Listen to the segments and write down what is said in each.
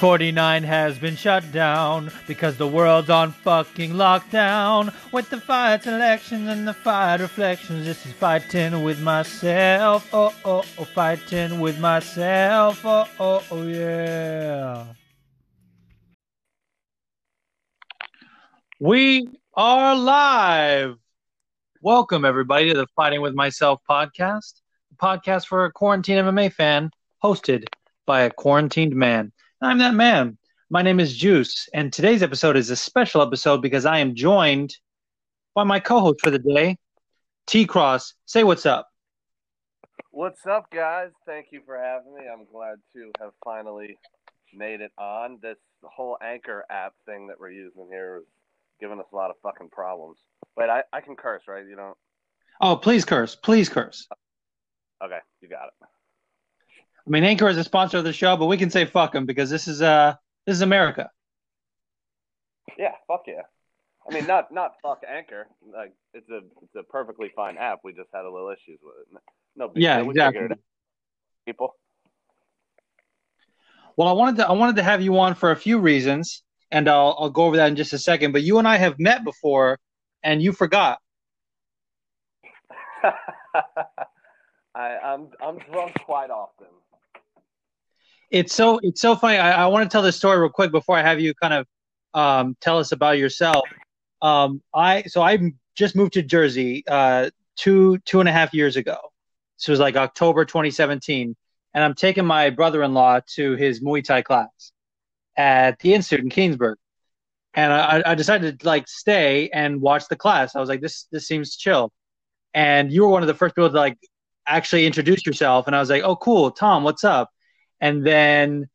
49 has been shut down because the world's on fucking lockdown. With the fight selections and the fight reflections, this is fighting with myself. Oh, oh, oh, fighting with myself. Oh, oh, oh, yeah. We are live. Welcome, everybody, to the Fighting with Myself podcast, a podcast for a quarantine MMA fan, hosted by a quarantined man. I'm that man. My name is Juice, and today's episode is a special episode because I am joined by my co-host for the day, T Cross. Say what's up. What's up, guys? Thank you for having me. I'm glad to have finally made it on. This whole Anchor app thing that we're using here is giving us a lot of fucking problems. But I, I can curse, right? You don't. Oh, please curse. Please curse. Okay, you got it. I mean, Anchor is a sponsor of the show, but we can say fuck them because this is uh this is America. Yeah, fuck yeah. I mean, not not fuck Anchor. Like it's a it's a perfectly fine app. We just had a little issues with it. No big Yeah, deal. Exactly. it out. People. Well, I wanted to I wanted to have you on for a few reasons, and I'll I'll go over that in just a second. But you and I have met before, and you forgot. I, I'm I'm drunk quite often. It's so it's so funny. I, I want to tell this story real quick before I have you kind of um, tell us about yourself. Um, I so I just moved to Jersey uh, two two and a half years ago. This was like October 2017, and I'm taking my brother-in-law to his Muay Thai class at the Institute in Kingsburg, And I, I decided to like stay and watch the class. I was like, this this seems chill. And you were one of the first people to like actually introduce yourself, and I was like, oh cool, Tom, what's up? And then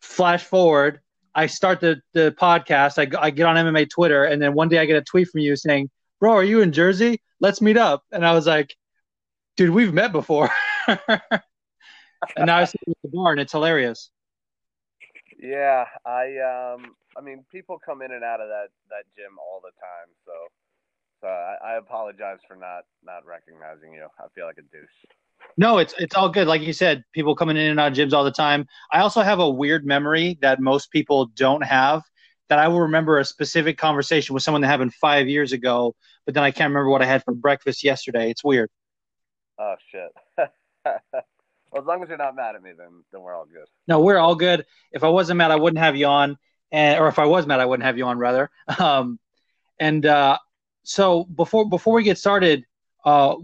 flash forward, I start the, the podcast. I, I get on MMA Twitter, and then one day I get a tweet from you saying, Bro, are you in Jersey? Let's meet up. And I was like, Dude, we've met before. and now I see you at the bar, and it's hilarious. Yeah, I um, I mean, people come in and out of that that gym all the time, so so I, I apologize for not not recognizing you. I feel like a douche. No, it's it's all good. Like you said, people coming in and out of gyms all the time. I also have a weird memory that most people don't have. That I will remember a specific conversation with someone that happened five years ago, but then I can't remember what I had for breakfast yesterday. It's weird. Oh shit. well, as long as you're not mad at me, then then we're all good. No, we're all good. If I wasn't mad, I wouldn't have you on, and or if I was mad, I wouldn't have you on rather. Um, and uh, so before before we get started, uh,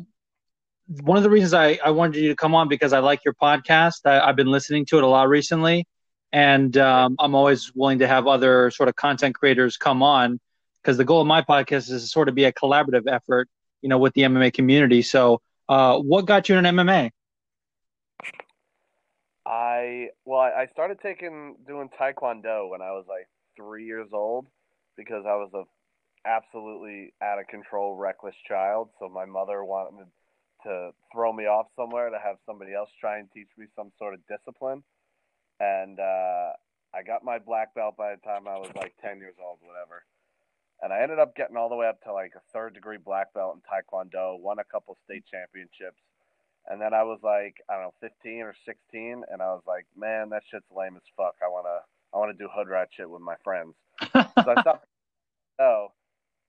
one of the reasons I, I wanted you to come on because I like your podcast. I, I've been listening to it a lot recently, and um, I'm always willing to have other sort of content creators come on because the goal of my podcast is to sort of be a collaborative effort, you know, with the MMA community. So, uh, what got you in MMA? I well, I started taking doing taekwondo when I was like three years old because I was a absolutely out of control, reckless child. So my mother wanted to throw me off somewhere to have somebody else try and teach me some sort of discipline. And uh, I got my black belt by the time I was like ten years old, whatever. And I ended up getting all the way up to like a third degree black belt in taekwondo, won a couple state championships. And then I was like, I don't know, 15 or 16, and I was like, man, that shit's lame as fuck. I wanna, I wanna do hood rat shit with my friends. So I stopped. Oh,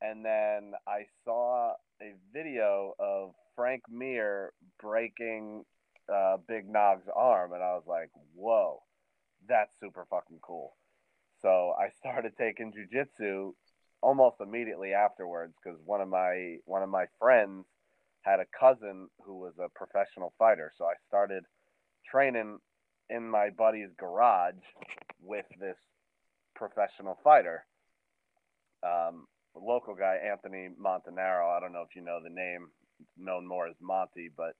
and then I saw a video of Frank Mir breaking uh, Big Nog's arm, and I was like, whoa, that's super fucking cool. So I started taking jujitsu almost immediately afterwards because one of my one of my friends had a cousin who was a professional fighter. So I started training in my buddy's garage with this professional fighter. Um, local guy, Anthony Montanaro. I don't know if you know the name, known more as Monty, but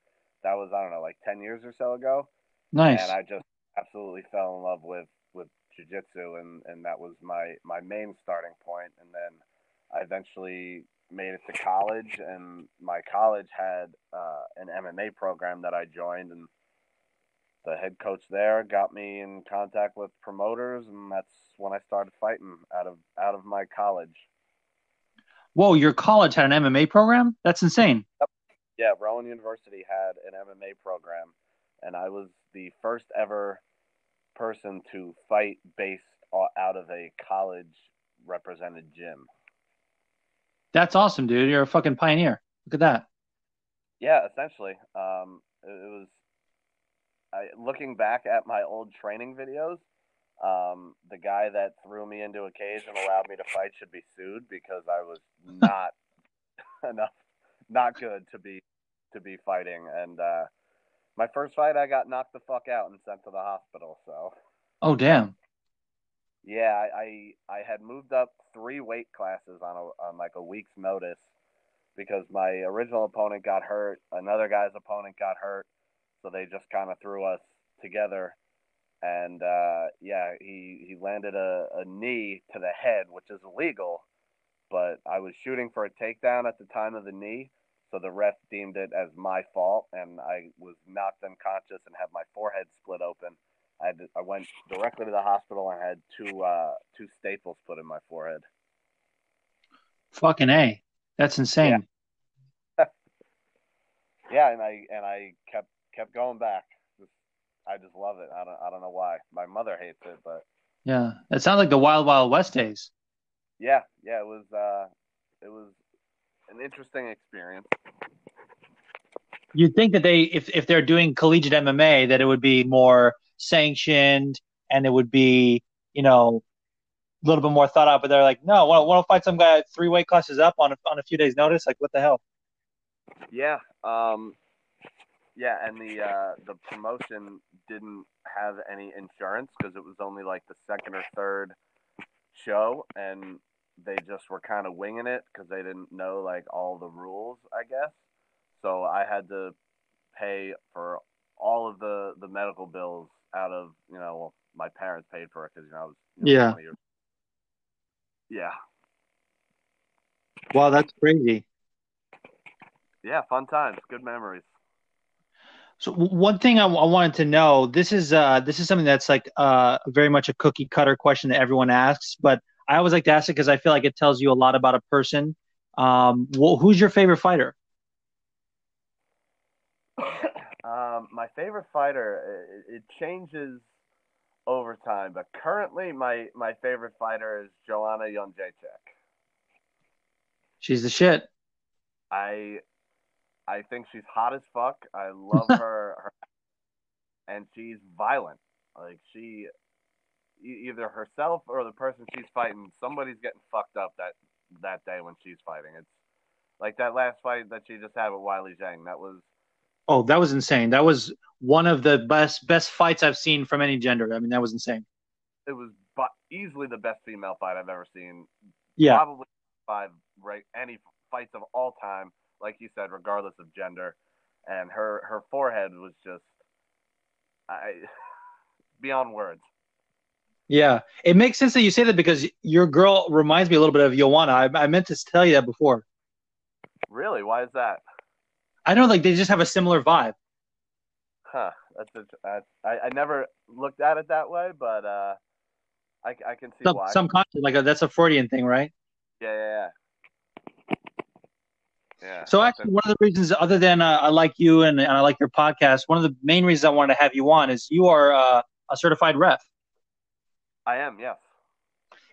that was, I don't know, like 10 years or so ago. Nice. And I just absolutely fell in love with, with jujitsu, and, and that was my, my main starting point. And then I eventually made it to college, and my college had uh, an MMA program that I joined, and the head coach there got me in contact with promoters, and that's when I started fighting out of out of my college. Whoa, your college had an MMA program? That's insane. Yeah, Rowan University had an MMA program, and I was the first ever person to fight based out of a college represented gym. That's awesome, dude. You're a fucking pioneer. Look at that. Yeah, essentially. Um, it, it was. I, looking back at my old training videos, um, the guy that threw me into a cage and allowed me to fight should be sued because I was not enough, not good to be to be fighting. And uh, my first fight, I got knocked the fuck out and sent to the hospital. So. Oh damn. Yeah, I, I, I had moved up three weight classes on a on like a week's notice because my original opponent got hurt, another guy's opponent got hurt, so they just kind of threw us together. And uh, yeah, he he landed a, a knee to the head, which is illegal, but I was shooting for a takedown at the time of the knee, so the ref deemed it as my fault, and I was knocked unconscious and had my forehead split open I to, I went directly to the hospital and had two uh, two staples put in my forehead. Fucking a, that's insane. Yeah. yeah, and I and I kept kept going back. I just love it. I don't I don't know why. My mother hates it, but yeah, it sounds like the Wild Wild West days. Yeah, yeah, it was uh, it was an interesting experience. You'd think that they, if if they're doing collegiate MMA, that it would be more sanctioned and it would be, you know, a little bit more thought out. But they're like, no, want, want to fight some guy three weight classes up on a, on a few days' notice? Like, what the hell? Yeah, um, yeah, and the uh, the promotion didn't have any insurance because it was only like the second or third show, and they just were kind of winging it because they didn't know like all the rules, I guess. So I had to pay for all of the the medical bills out of you know well, my parents paid for it because you know I was you know, yeah yeah. Wow, that's crazy. Yeah, fun times, good memories. So one thing I, I wanted to know this is uh, this is something that's like uh, very much a cookie cutter question that everyone asks, but I always like to ask it because I feel like it tells you a lot about a person. Um, well, who's your favorite fighter? Um, my favorite fighter, it, it, changes over time, but currently my, my favorite fighter is Joanna Jędrzejczyk. She's the shit. I I think she's hot as fuck. I love her, her, and she's violent. Like she, either herself or the person she's fighting, somebody's getting fucked up that that day when she's fighting. It's like that last fight that she just had with Weili Zhang. That was Oh, that was insane. That was one of the best best fights I've seen from any gender. I mean, that was insane. It was but easily the best female fight I've ever seen. Yeah, probably five right any fights of all time. Like you said, regardless of gender, and her her forehead was just I beyond words. Yeah, it makes sense that you say that because your girl reminds me a little bit of Joanna. I, I meant to tell you that before. Really? Why is that? I know, like they just have a similar vibe. Huh. That's, a, I I never looked at it that way, but uh, I I can see some, why. Some content like a, that's a Freudian thing, right? Yeah, yeah, yeah. Yeah, so actually, one of the reasons, other than uh, I like you and, and, I like your podcast, one of the main reasons I wanted to have you on is you are uh, a certified ref. I am, yes.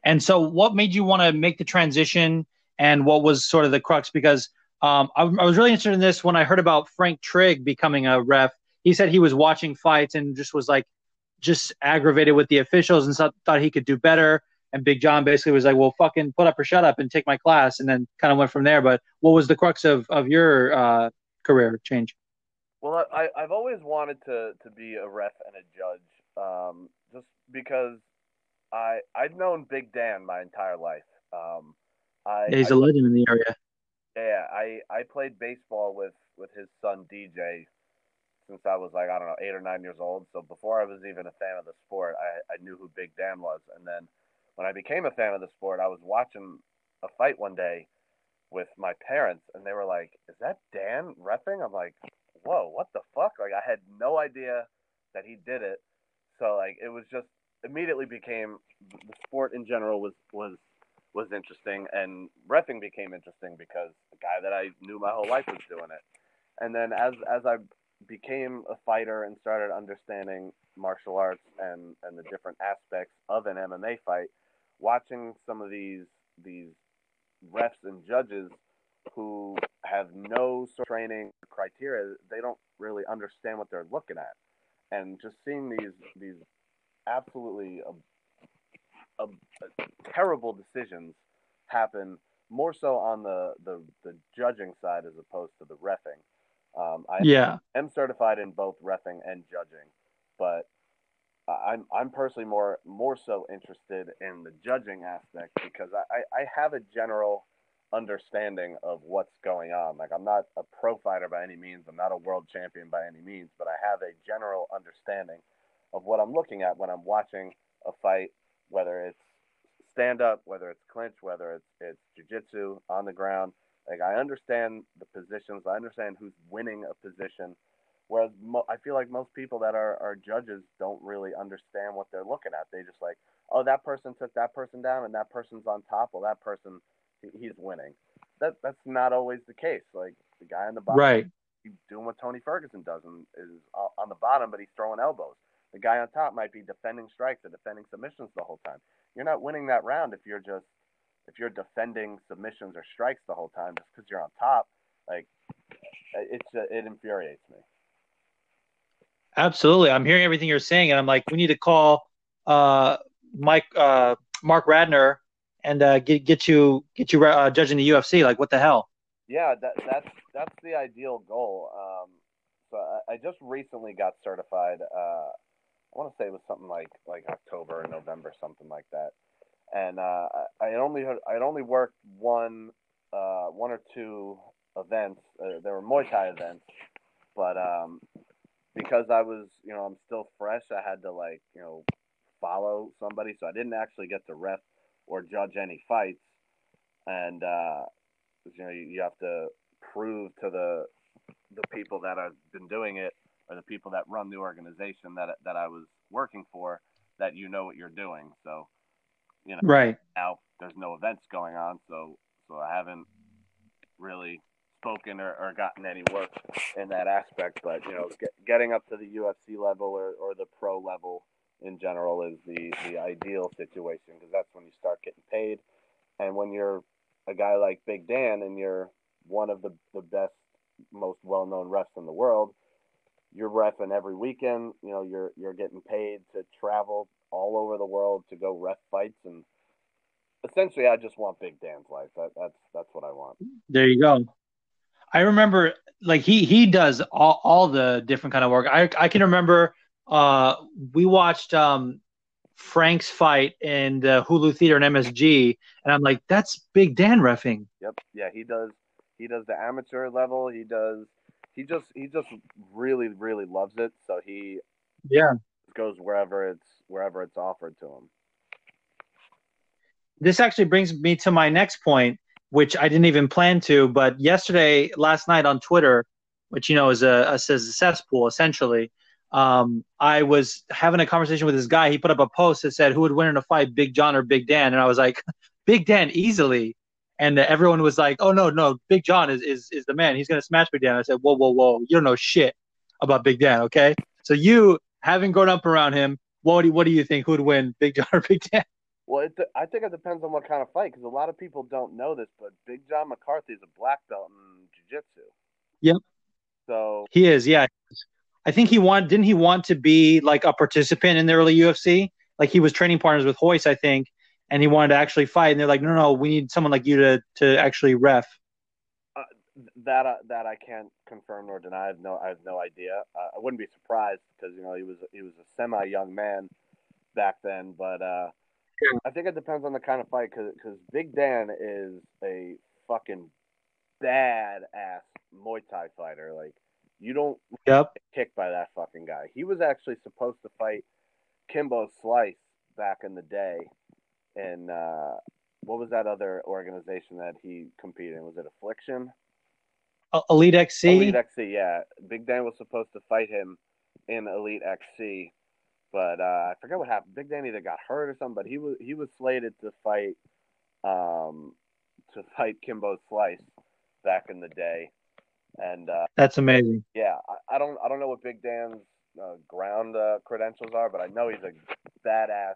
And so, what made you want to make the transition, and what was sort of the crux? Because um, I, I, was really interested in this when I heard about Frank Trigg becoming a ref. He said he was watching fights and just was like, just aggravated with the officials and so, thought he could do better. And Big John basically was like, "Well, fucking put up or shut up and take my class," and then kind of went from there. But what was the crux of of your uh, career change? Well, I, I've always wanted to to be a ref and a judge, um, just because I I've known Big Dan my entire life. Um, I, yeah, he's I, a legend in the area. Yeah, I I played baseball with with his son DJ since I was like I don't know eight or nine years old. So before I was even a fan of the sport, I I knew who Big Dan was. And then when I became a fan of the sport, I was watching a fight one day with my parents, and they were like, "Is that Dan refing?" I'm like, "Whoa, what the fuck?" Like I had no idea that he did it. So like it was just immediately became the sport in general was was was interesting, and refing became interesting because the guy that I knew my whole life was doing it. And then as as I became a fighter and started understanding martial arts and and the different aspects of an MMA fight, watching some of these these refs and judges who have no training criteria, they don't really understand what they're looking at, and just seeing these these absolutely uh, uh, terrible decisions happen more so on the, the, the judging side as opposed to the refing. Um, I yeah. am certified in both refing and judging, but I'm I'm personally more more so interested in the judging aspect because I, I have a general understanding of what's going on. Like I'm not a pro fighter by any means, I'm not a world champion by any means, but I have a general understanding of what I'm looking at when I'm watching a fight, whether it's stand up, whether it's clinch, whether it's it's jujitsu on the ground. Like I understand the positions, I understand who's winning a position. Whereas mo- I feel like most people that are, are judges don't really understand what they're looking at. They just like, oh, that person took that person down, and that person's on top. Well, that person, he's winning. That that's not always the case. Like the guy on the bottom, right? He's doing what Tony Ferguson does and is on the bottom, but he's throwing elbows. The guy on top might be defending strikes or defending submissions the whole time you're not winning that round if you're just if you're defending submissions or strikes the whole time just because you're on top. Like it's uh, it infuriates me. Absolutely, I'm hearing everything you're saying, and I'm like, we need to call uh, Mike uh, Marc Ratner and uh, get get you get you uh, judging the UFC. Like, what the hell? Yeah, that that's that's the ideal goal. Um, so I, I just recently got certified. Uh, I want to say it was something like like October or November, something like that. And uh, I had only I had only worked one uh, one or two events. Uh, there were Muay Thai events, but um, because I was you know I'm still fresh, I had to like you know follow somebody, so I didn't actually get to ref or judge any fights. And uh, you know you, you have to prove to the the people that I've been doing it or the people that run the organization that that I was working for that you know what you're doing. So, you know, right now there's no events going on, so so I haven't really spoken or, or gotten any work in that aspect. But you know, get, getting up to the UFC level or, or the pro level in general is the the ideal situation because that's when you start getting paid, and when you're a guy like Big Dan and you're one of the the best most well known refs in the world, you're refing every weekend. You know, you're you're getting paid to travel all over the world to go ref fights, and essentially, I just want Big Dan's life. That, that's that's what I want. There you go. I remember, like he he does all, all the different kind of work. I I can remember uh, we watched um, Frank's fight in the Hulu Theater and MSG, and I'm like, that's Big Dan refing. Yep. Yeah, he does. He does the amateur level. He does he just he just really really loves it. So he yeah goes wherever it's wherever it's offered to him. This actually brings me to my next point, which I didn't even plan to, but yesterday, last night on Twitter, which you know is a, a, a cesspool essentially. Um, I was having a conversation with this guy. He put up a post that said, "Who would win in a fight, Big John or Big Dan?" And I was like, "Big Dan easily." and everyone was like, "Oh no, no, Big John is is, is the man. He's gonna smash Big Dan." I said, "Whoa, whoa, whoa! You don't know shit about Big Dan, okay?" So you, having grown up around him, what do you, what do you think? Who'd win, Big John or Big Dan? Well, it, I think it depends on what kind of fight, because a lot of people don't know this, but Big John McCarthy is a black belt in jiu-jitsu. Yep. So he is, yeah. I think he want didn't he want to be like a participant in the early UFC? Like he was training partners with Royce, I think, and he wanted to actually fight, and they're like, no, no, we need someone like you to to actually ref. Uh, that uh, that I can't confirm nor deny. I have no I have no idea. Uh, I wouldn't be surprised because you know he was he was a semi young man back then, but uh. I think it depends on the kind of fight because Big Dan is a fucking bad ass Muay Thai fighter. Like you don't yep. get kicked by that fucking guy. He was actually supposed to fight Kimbo Slice back in the day and uh, what was that other organization that he competed in? Was it Affliction? Elite XC. Elite XC, yeah. Big Dan was supposed to fight him in Elite XC, but uh, I forget what happened. Big Dan either got hurt or something, but he was he was slated to fight um, to fight Kimbo Slice back in the day, and uh, that's amazing. Yeah, I, I don't I don't know what Big Dan's uh, ground uh, credentials are, but I know he's a badass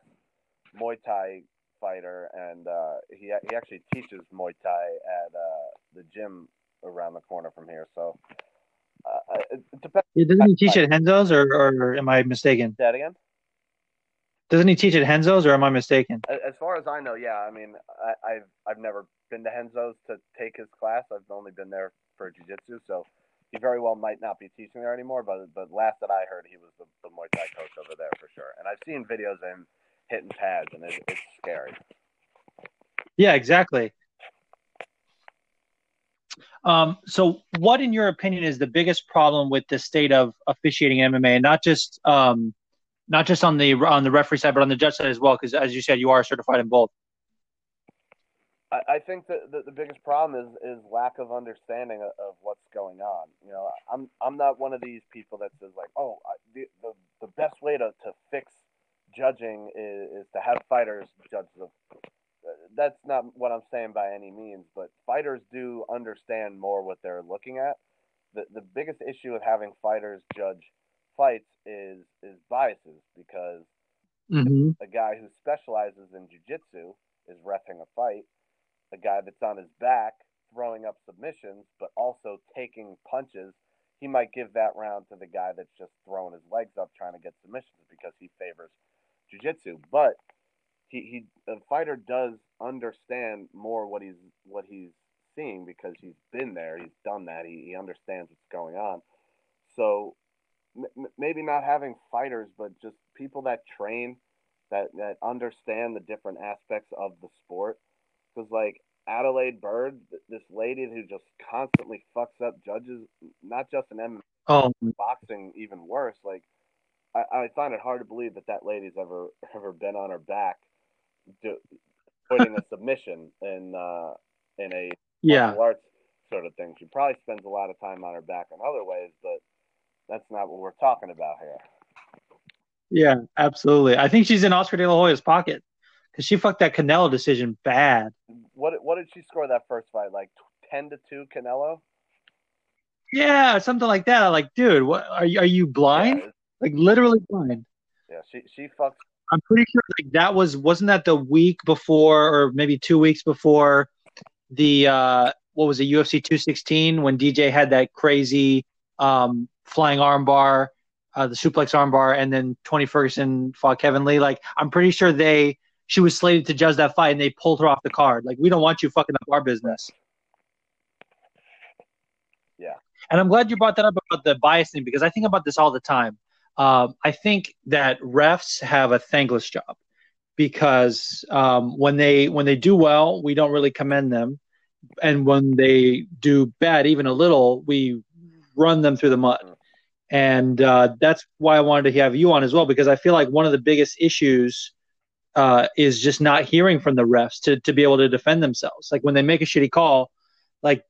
Muay Thai fighter, and uh, he he actually teaches Muay Thai at uh, the gym around the corner from here. So uh, it, it depends. Yeah, doesn't he teach at Renzo's, or, or am I mistaken? That again? Doesn't he teach at Henzo's, or am I mistaken? As far as I know, yeah. I mean, I, I've I've never been to Henzo's to take his class. I've only been there for jiu-jitsu, so he very well might not be teaching there anymore. But but last that I heard, he was the, the Muay Thai coach over there for sure. And I've seen videos of him hitting pads, and it, it's scary. Yeah, exactly. Um, so, what, in your opinion, is the biggest problem with the state of officiating MMA, and not just um, not just on the on the referee side, but on the judge side as well? Because, as you said, you are certified in both. I, I think that the, the biggest problem is is lack of understanding of, of, what's going on. You know, I'm I'm not one of these people that says like, oh, I, the, the the best way to to fix judging is, is to have fighters judge the uh, that's not what I'm saying by any means, but fighters do understand more what they're looking at. The the biggest issue with having fighters judge fights is is biases because mm-hmm. a guy who specializes in jiu-jitsu is refing a fight, a guy that's on his back throwing up submissions but also taking punches, he might give that round to the guy that's just throwing his legs up trying to get submissions because he favors jiu-jitsu. But he he the fighter does understand more what he's what he's seeing because he's been there, he's done that, he, he understands what's going on. So m- maybe not having fighters, but just people that train that that understand the different aspects of the sport. Because like Adelaide Byrd, this lady who just constantly fucks up judges, not just in MMA, oh. boxing, even worse. Like I, I find it hard to believe that that lady's ever ever been on her back do, putting a submission in uh, in a yeah arts sort of thing. She probably spends a lot of time on her back in other ways, but that's not what we're talking about here. Yeah, absolutely. I think she's in Oscar De La Hoya's pocket because she fucked that Canelo decision bad. What what did she score that first fight? Like ten to two, Canelo. Yeah, something like that. Like, dude, what are you? Are you blind? Yeah, like literally blind. Yeah, she she fucked I'm pretty sure like that was wasn't that the week before or maybe two weeks before the uh, what was it UFC 216 when DJ had that crazy um, flying armbar, uh, the suplex armbar, and then Tony Ferguson fought Kevin Lee. Like I'm pretty sure they she was slated to judge that fight and they pulled her off the card. Like we don't want you fucking up our business. Yeah. And I'm glad you brought that up about the bias thing because I think about this all the time. Um, I think that refs have a thankless job because um, when they when they do well, we don't really commend them, and when they do bad, even a little, we run them through the mud. And uh, that's why I wanted to have you on as well because I feel like one of the biggest issues uh, is just not hearing from the refs to to be able to defend themselves. Like when they make a shitty call, like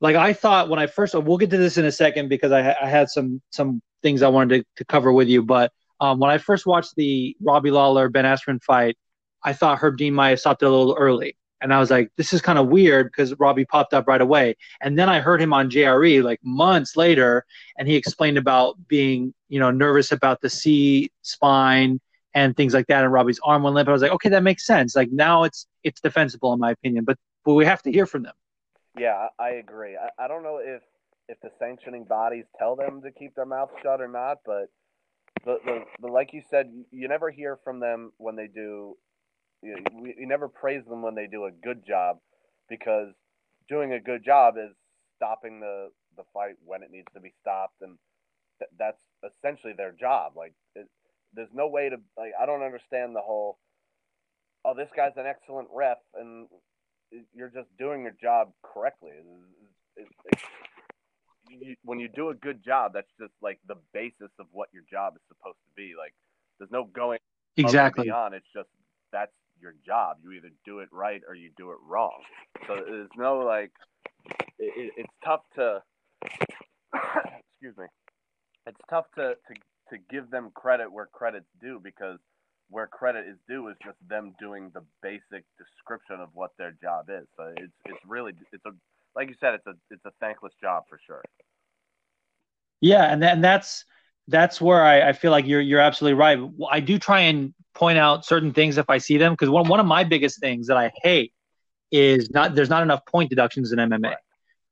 like I thought when I first we'll get to this in a second because I, I had some some things I wanted to, to cover with you. But um, when I first watched the Robbie Lawler Ben Askren fight, I thought Herb Dean might have stopped it a little early. And I was like, this is kind of weird because Robbie popped up right away. And then I heard him on JRE like months later, and he explained about being, you know, nervous about the C spine and things like that. And Robbie's arm went limp. I was like, okay, that makes sense. Like now it's it's defensible in my opinion, but but we have to hear from them. Yeah, I agree. I, I don't know if if the sanctioning bodies tell them to keep their mouth shut or not. But the, the, the like you said, you never hear from them when they do. You, you never praise them when they do a good job, because doing a good job is stopping the the fight when it needs to be stopped, and th- that's essentially their job. Like, it, there's no way to like. I don't understand the whole. Oh, this guy's an excellent ref, and you're just doing your job correctly. It, it, you, when you do a good job, that's just like the basis of what your job is supposed to be. Like, there's no going exactly on. It's just that's your job. You either do it right or you do it wrong. So there's no like. It, it's tough to. excuse me. It's tough to, to to give them credit where credit's due because where credit is due is just them doing the basic description of what their job is. So it's it's really it's a like you said, it's a it's a thankless job for sure. Yeah, and and that's that's where I, I, feel like you're you're absolutely right. I do try and point out certain things if I see them because one one of my biggest things that I hate is not there's not enough point deductions in MMA. Right.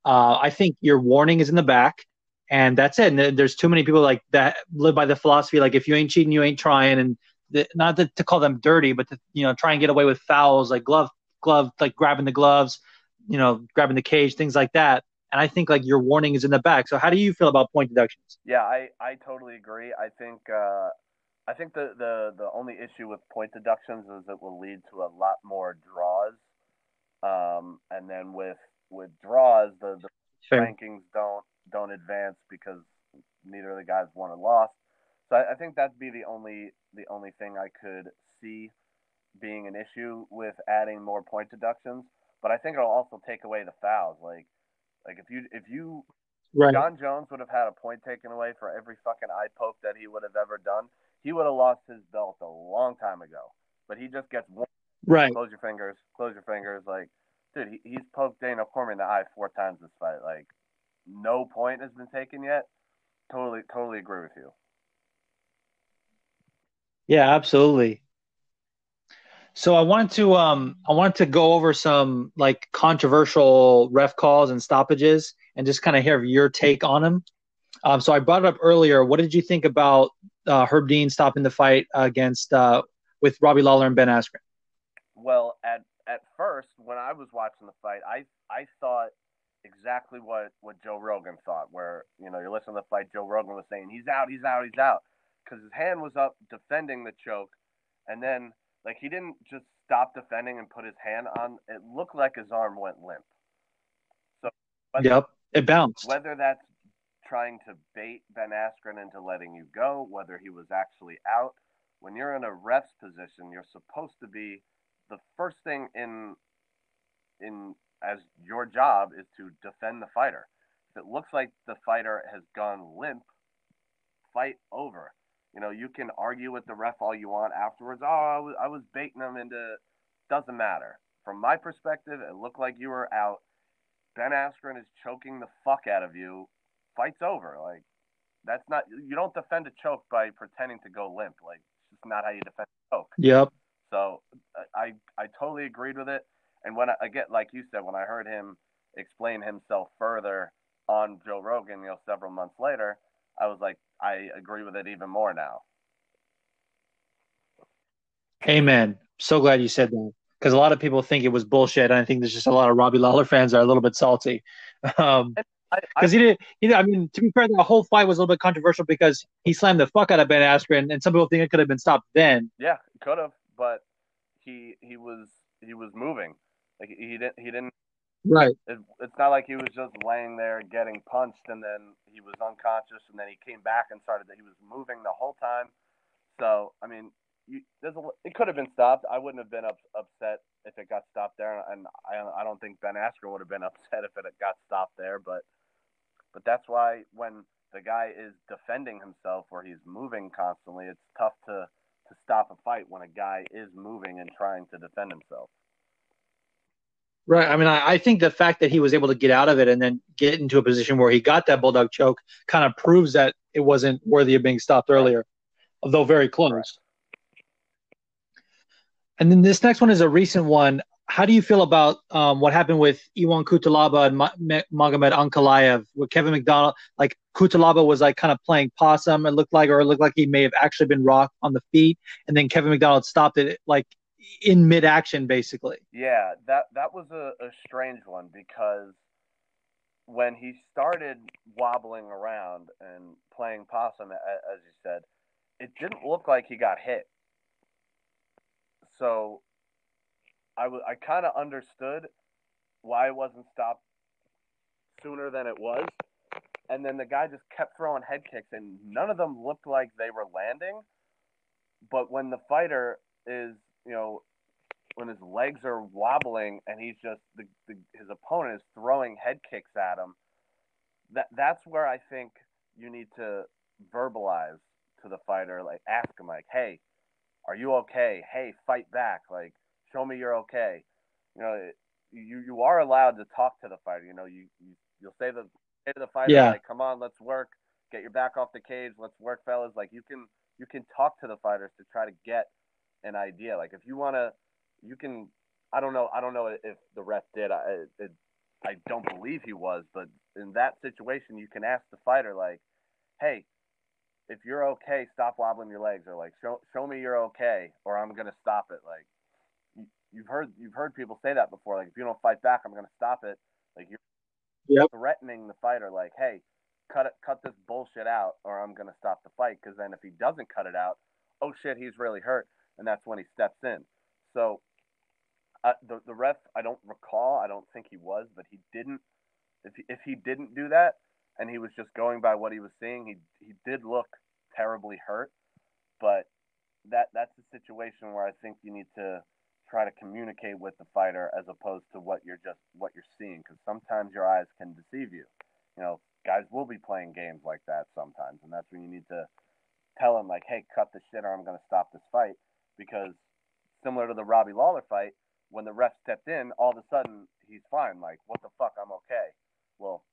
Uh, I think your warning is in the back, and that's it. And there's too many people like that live by the philosophy like if you ain't cheating, you ain't trying, and the, not to, to, call them dirty, but to you know try and get away with fouls like glove glove like grabbing the gloves, you know grabbing the cage, things like that. And I think like your warning is in the back. So how do you feel about point deductions? Yeah, I, I totally agree. I think uh, I think the, the the only issue with point deductions is it will lead to a lot more draws. Um, and then with with draws, the, the rankings don't don't advance because neither of the guys won or lost. So I, I think that'd be the only the only thing I could see being an issue with adding more point deductions. But I think it'll also take away the fouls. Like like if you if you right. Jon Jones would have had a point taken away for every fucking eye poke that he would have ever done, he would have lost his belt a long time ago. But he just gets one. Right. Close your fingers. Close your fingers. Like, dude, he, he's poked Daniel Cormier in the eye four times this fight. Like, no point has been taken yet. Totally, totally agree with you. Yeah, absolutely. So I wanted to um I wanted to go over some like controversial ref calls and stoppages and just kind of hear your take on them. Um, so I brought it up earlier. What did you think about uh, Herb Dean stopping the fight against uh, with Robbie Lawler and Ben Askren? Well, at at first when I was watching the fight, I I thought exactly what what Joe Rogan thought. Where you know you're listening to the fight, Joe Rogan was saying he's out, he's out, he's out, because his hand was up defending the choke, and then like he didn't just stop defending and put his hand on. It looked like his arm went limp. So whether, yep, it bounced. Whether that's trying to bait Ben Askren into letting you go, whether he was actually out. When you're in a ref's position, you're supposed to be the first thing in in as your job is to defend the fighter. If it looks like the fighter has gone limp, fight over. You know, you can argue with the ref all you want afterwards. Oh, I was, I was baiting him into. Doesn't matter. From my perspective, it looked like you were out. Ben Askren is choking the fuck out of you. Fight's over. Like that's not. You don't defend a choke by pretending to go limp. Like it's just not how you defend a choke. Yep. So I I totally agreed with it. And when I, I get like you said, when I heard him explain himself further on Joe Rogan, you know, several months later, I was like, I agree with it even more now. Amen. So glad you said that because a lot of people think it was bullshit. And I think there's just a lot of Robbie Lawler fans are a little bit salty. Um, because he did, he did, I mean, to be fair, the whole fight was a little bit controversial because he slammed the fuck out of Ben Askren, and some people think it could have been stopped then. Yeah, could have, but he he was he was moving, like he didn't he didn't Right. It, it's not like he was just laying there getting punched and then he was unconscious and then he came back and started. That he was moving the whole time. So I mean, you, there's a, it could have been stopped. I wouldn't have been up, upset if it got stopped there, and I I don't think Ben Askren would have been upset if it got stopped there. But but that's why when the guy is defending himself or he's moving constantly, it's tough to to stop a fight when a guy is moving and trying to defend himself. Right. I mean, I, I, think the fact that he was able to get out of it and then get into a position where he got that bulldog choke kind of proves that it wasn't worthy of being stopped earlier, although very close. Right. And then this next one is a recent one. How do you feel about um, what happened with Ion Cutelaba and Ma- Magomed Ankalaev with Kevin MacDonald? Like Cutelaba was like kind of playing possum. It looked like, or it looked like he may have actually been rocked on the feet, and then Kevin MacDonald stopped it like in mid action, basically. Yeah, that that was a, a strange one because when he started wobbling around and playing possum, as you said, it didn't look like he got hit. So I, w- I kind of understood why it wasn't stopped sooner than it was. And then the guy just kept throwing head kicks, and none of them looked like they were landing. But when the fighter is you know, when his legs are wobbling and he's just the, the, his opponent is throwing head kicks at him. That that's where I think you need to verbalize to the fighter, like ask him, like, "Hey, are you okay? Hey, fight back! Like, show me you're okay." You know, you you are allowed to talk to the fighter. You know, you, you you'll say the say to the fighter, yeah. like, "Come on, let's work." get your back off the cage. Let's work, fellas. Like you can you can talk to the fighters to try to get an idea. Like if you want to, you can. I don't know. I don't know if the ref did. I it, I don't believe he was, but in that situation, you can ask the fighter like, "Hey, if you're okay, stop wobbling your legs, or like show show me you're okay, or I'm gonna stop it." Like you, you've heard you've heard people say that before. Like if you don't fight back, I'm gonna stop it. Like you're yep. threatening the fighter, like, "Hey, cut it, cut this bullshit out, or I'm gonna stop the fight." Because then if he doesn't cut it out, oh shit, he's really hurt, and that's when he steps in. So uh, the the ref, I don't recall. I don't think he was, but he didn't. If he, if he didn't do that, and he was just going by what he was seeing, he he did look terribly hurt. But that that's a situation where I think you need to try to communicate with the fighter as opposed to what you're just what you're seeing, because sometimes your eyes can deceive you. You know, guys will be playing games like that sometimes, and that's when you need to tell them like, "Hey, cut the shit, or I'm going to stop this fight." Because similar to the Robbie Lawler fight, when the ref stepped in, all of a sudden he's fine. Like, what the fuck? I'm okay. Well,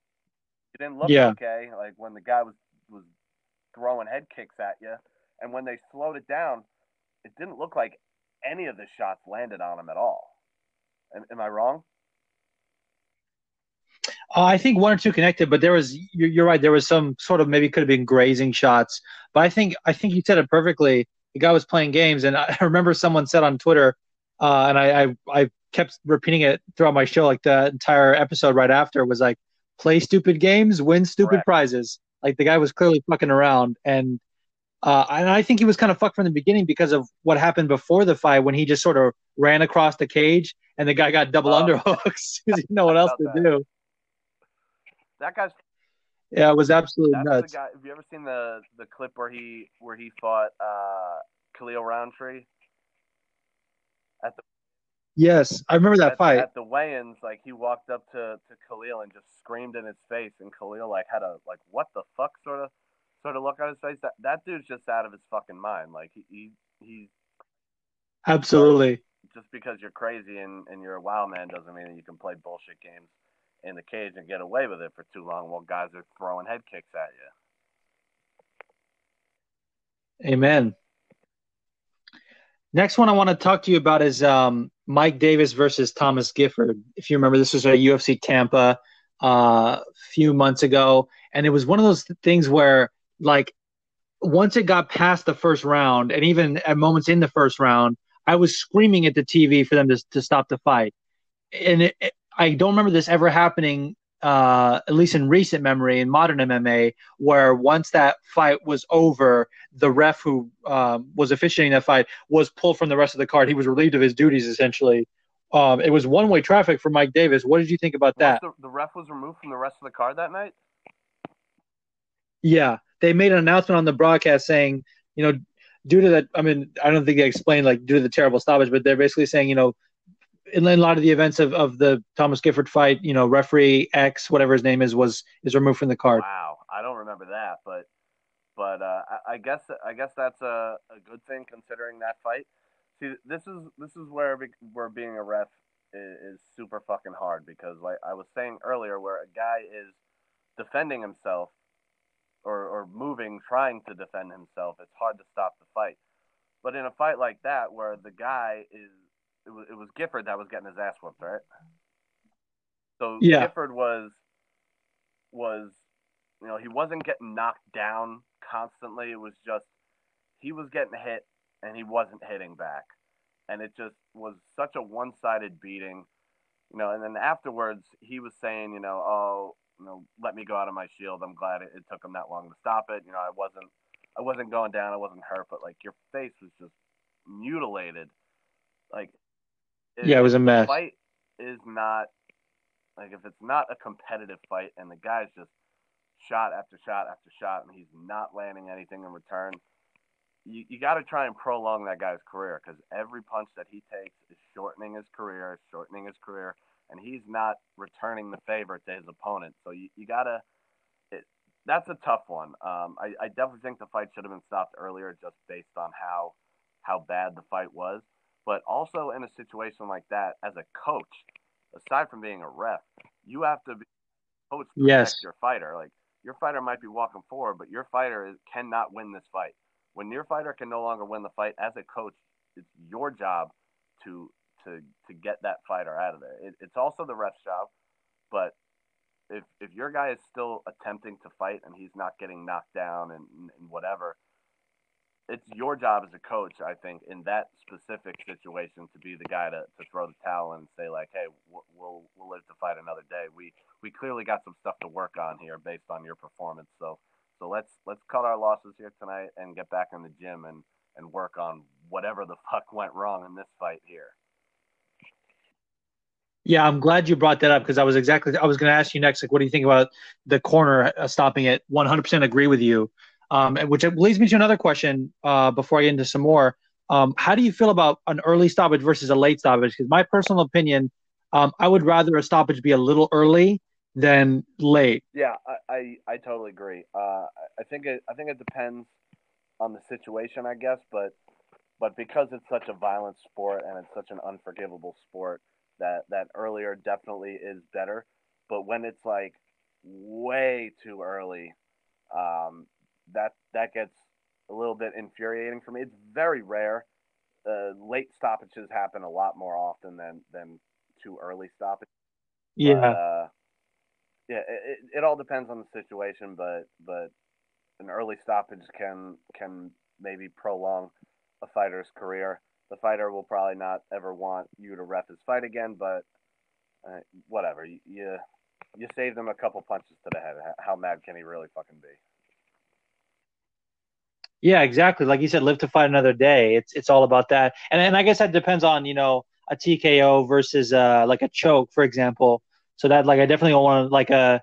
it didn't look yeah. okay. Like when the guy was was throwing head kicks at you, and when they slowed it down, it didn't look like any of the shots landed on him at all. Am, am I wrong? Uh, I think one or two connected, but there was you're, you're, right. There was some sort of maybe could have been grazing shots, but I think I think you said it perfectly. The guy was playing games, and I remember someone said on Twitter uh, and I, I I kept repeating it throughout my show. Like the entire episode right after was like, play stupid games, win stupid Correct. prizes. Like the guy was clearly fucking around, and uh, and I think he was kind of fucked from the beginning because of what happened before the fight when he just sort of ran across the cage and the guy got double oh, underhooks because he didn't know what else to that. do. That guy's yeah, it was absolutely nuts. Guy, have you ever seen the the clip where he where he fought uh, Khalil Rountree? at the Yes, I remember that at, fight. At the weigh-ins, like he walked up to, to Khalil and just screamed in his face, and Khalil like had a like what the fuck sort of sort of look on his face. That that dude's just out of his fucking mind. Like he, he he's absolutely just because you're crazy and, and you're a wild man doesn't mean that you can play bullshit games in the cage and get away with it for too long while guys are throwing head kicks at you. Amen. Next one I want to talk to you about is um, Mike Davis versus Thomas Gifford. If you remember, this was at UFC Tampa uh, a few months ago, and it was one of those things where, like, once it got past the first round, and even at moments in the first round, I was screaming at the TV for them to to stop the fight. And it, it, I don't remember this ever happening uh, at least in recent memory in modern MMA, where once that fight was over, the ref who um, was officiating that fight was pulled from the rest of the card. He was relieved of his duties essentially. Um, it was one way traffic for Mike Davis. What did you think about that? The, the, ref was removed from the rest of the card that night. Yeah, they made an announcement on the broadcast saying, you know, due to that. I mean, I don't think they explained like due to the terrible stoppage, but they're basically saying, you know, in a lot of the events of, of the Thomas Gifford fight, you know, referee X, whatever his name is, was is removed from the card. Wow, I don't remember that, but but uh, I, I, guess I guess that's a, a good thing considering that fight. See, this is this is where where being a ref is, is super fucking hard because, like I was saying earlier, where a guy is defending himself or or moving, trying to defend himself, it's hard to stop the fight. But in a fight like that, where the guy is it was it was Gifford that was getting his ass whooped, right? So yeah. Gifford was was you know he wasn't getting knocked down constantly. It was just he was getting hit and he wasn't hitting back, and it just was such a one sided beating. You know, and then afterwards he was saying, you know, oh, you know, let me go out of my shield. I'm glad it, it took him that long to stop it. You know, I wasn't I wasn't going down. I wasn't hurt, but like your face was just mutilated. Like yeah, it was a mess. Fight is not like if it's not a competitive fight and the guy's just shot after shot after shot and he's not landing anything in return. You, you got to try and prolong that guy's career because every punch that he takes is shortening his career, shortening his career, and he's not returning the favor to his opponent. So you, you got to. That's a tough one. Um, I, I definitely think the fight should have been stopped earlier, just based on how how bad the fight was. But also in a situation like that, as a coach, aside from being a ref, you have to be coach protect yes. your fighter. Like your fighter might be walking forward, but your fighter is, cannot win this fight. When your fighter can no longer win the fight, as a coach, it's your job to to to get that fighter out of there. It, it's also the ref's job, but if if your guy is still attempting to fight and he's not getting knocked down and, and whatever, it's your job as a coach, I think, in that specific situation, to be the guy to, to throw the towel and say like, "Hey, we'll we'll live to fight another day." We we clearly got some stuff to work on here based on your performance. So so let's let's cut our losses here tonight and get back in the gym and and work on whatever the fuck went wrong in this fight here. Yeah, I'm glad you brought that up because I was exactly I was going to ask you next. Like, what do you think about the corner uh, stopping it? 100% agree with you. Um, which leads me to another question uh, before I get into some more. Um, how do you feel about an early stoppage versus a late stoppage? Because my personal opinion, um, I would rather a stoppage be a little early than late. Yeah, I, I, I totally agree. Uh, I think it I think it depends on the situation, I guess, but but because it's such a violent sport and it's such an unforgivable sport, that that earlier definitely is better. But when it's like way too early, um, that that gets a little bit infuriating for me. It's very rare. Uh, late stoppages happen a lot more often than than too early stoppages. Yeah. But, uh, yeah, it, it all depends on the situation, but but an early stoppage can can maybe prolong a fighter's career. The fighter will probably not ever want you to ref his fight again, but uh, whatever. You, you you saved him a couple punches to the head. How mad can he really fucking be? Yeah, exactly. Like you said, live to fight another day. It's it's all about that. And and I guess that depends on you know a TKO versus uh like a choke, for example. So that like I definitely don't want to like a uh,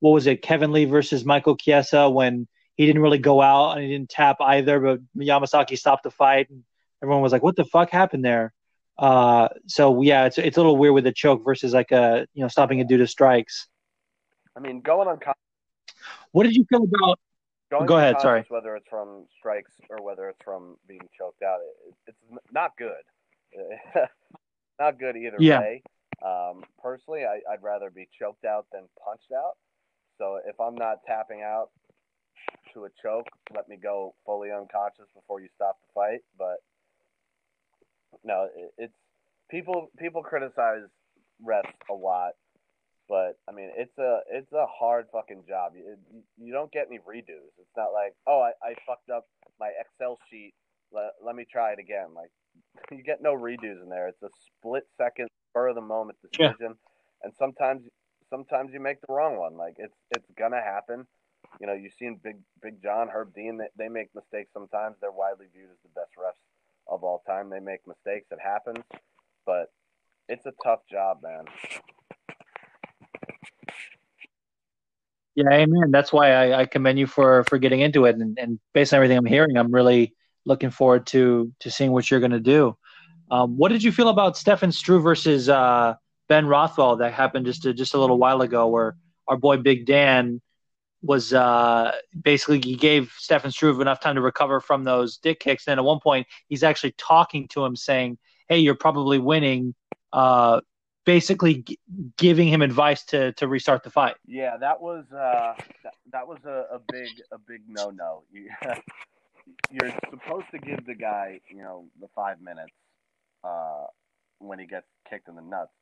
what was it Kevin Lee versus Michael Chiesa when he didn't really go out and he didn't tap either, but Yamasaki stopped the fight and everyone was like, "What the fuck happened there?" Uh, so yeah, it's it's a little weird with the choke versus like a you know stopping it due to strikes. I mean, going on. What did you feel about Go ahead. Sorry. Whether it's from strikes or whether it's from being choked out, it, it's not good. not good either yeah. way. Um, personally, I, would rather be choked out than punched out. So if I'm not tapping out to a choke, let me go fully unconscious before you stop the fight. But no, it, it's people. People criticize refs a lot but I mean, it's a it's a hard fucking job. You, you don't get any redos. It's not like, oh, I, I fucked up my Excel sheet. Let, let me try it again. Like you get no redos in there. It's a split second, spur of the moment decision, yeah. and sometimes sometimes you make the wrong one. Like it's it's gonna happen. You know, you've seen Big Big John, Herb Dean. They, they make mistakes sometimes. They're widely viewed as the best refs of all time. They make mistakes. It happens, but it's a tough job, man. Yeah, amen. That's why I, I commend you for for getting into it, and, and based on everything I'm hearing, I'm really looking forward to to seeing what you're going to do. Um, what did you feel about Stefan Struve versus uh, Ben Rothwell that happened just a, just a little while ago, where our boy Big Dan was uh, basically he gave Stefan Struve enough time to recover from those dick kicks, and at one point he's actually talking to him, saying, "Hey, you're probably winning." Uh, basically g- giving him advice to to restart the fight. Yeah, that was uh, that, that was a, a big a big no no. You, you're supposed to give the guy you know the five minutes uh, when he gets kicked in the nuts,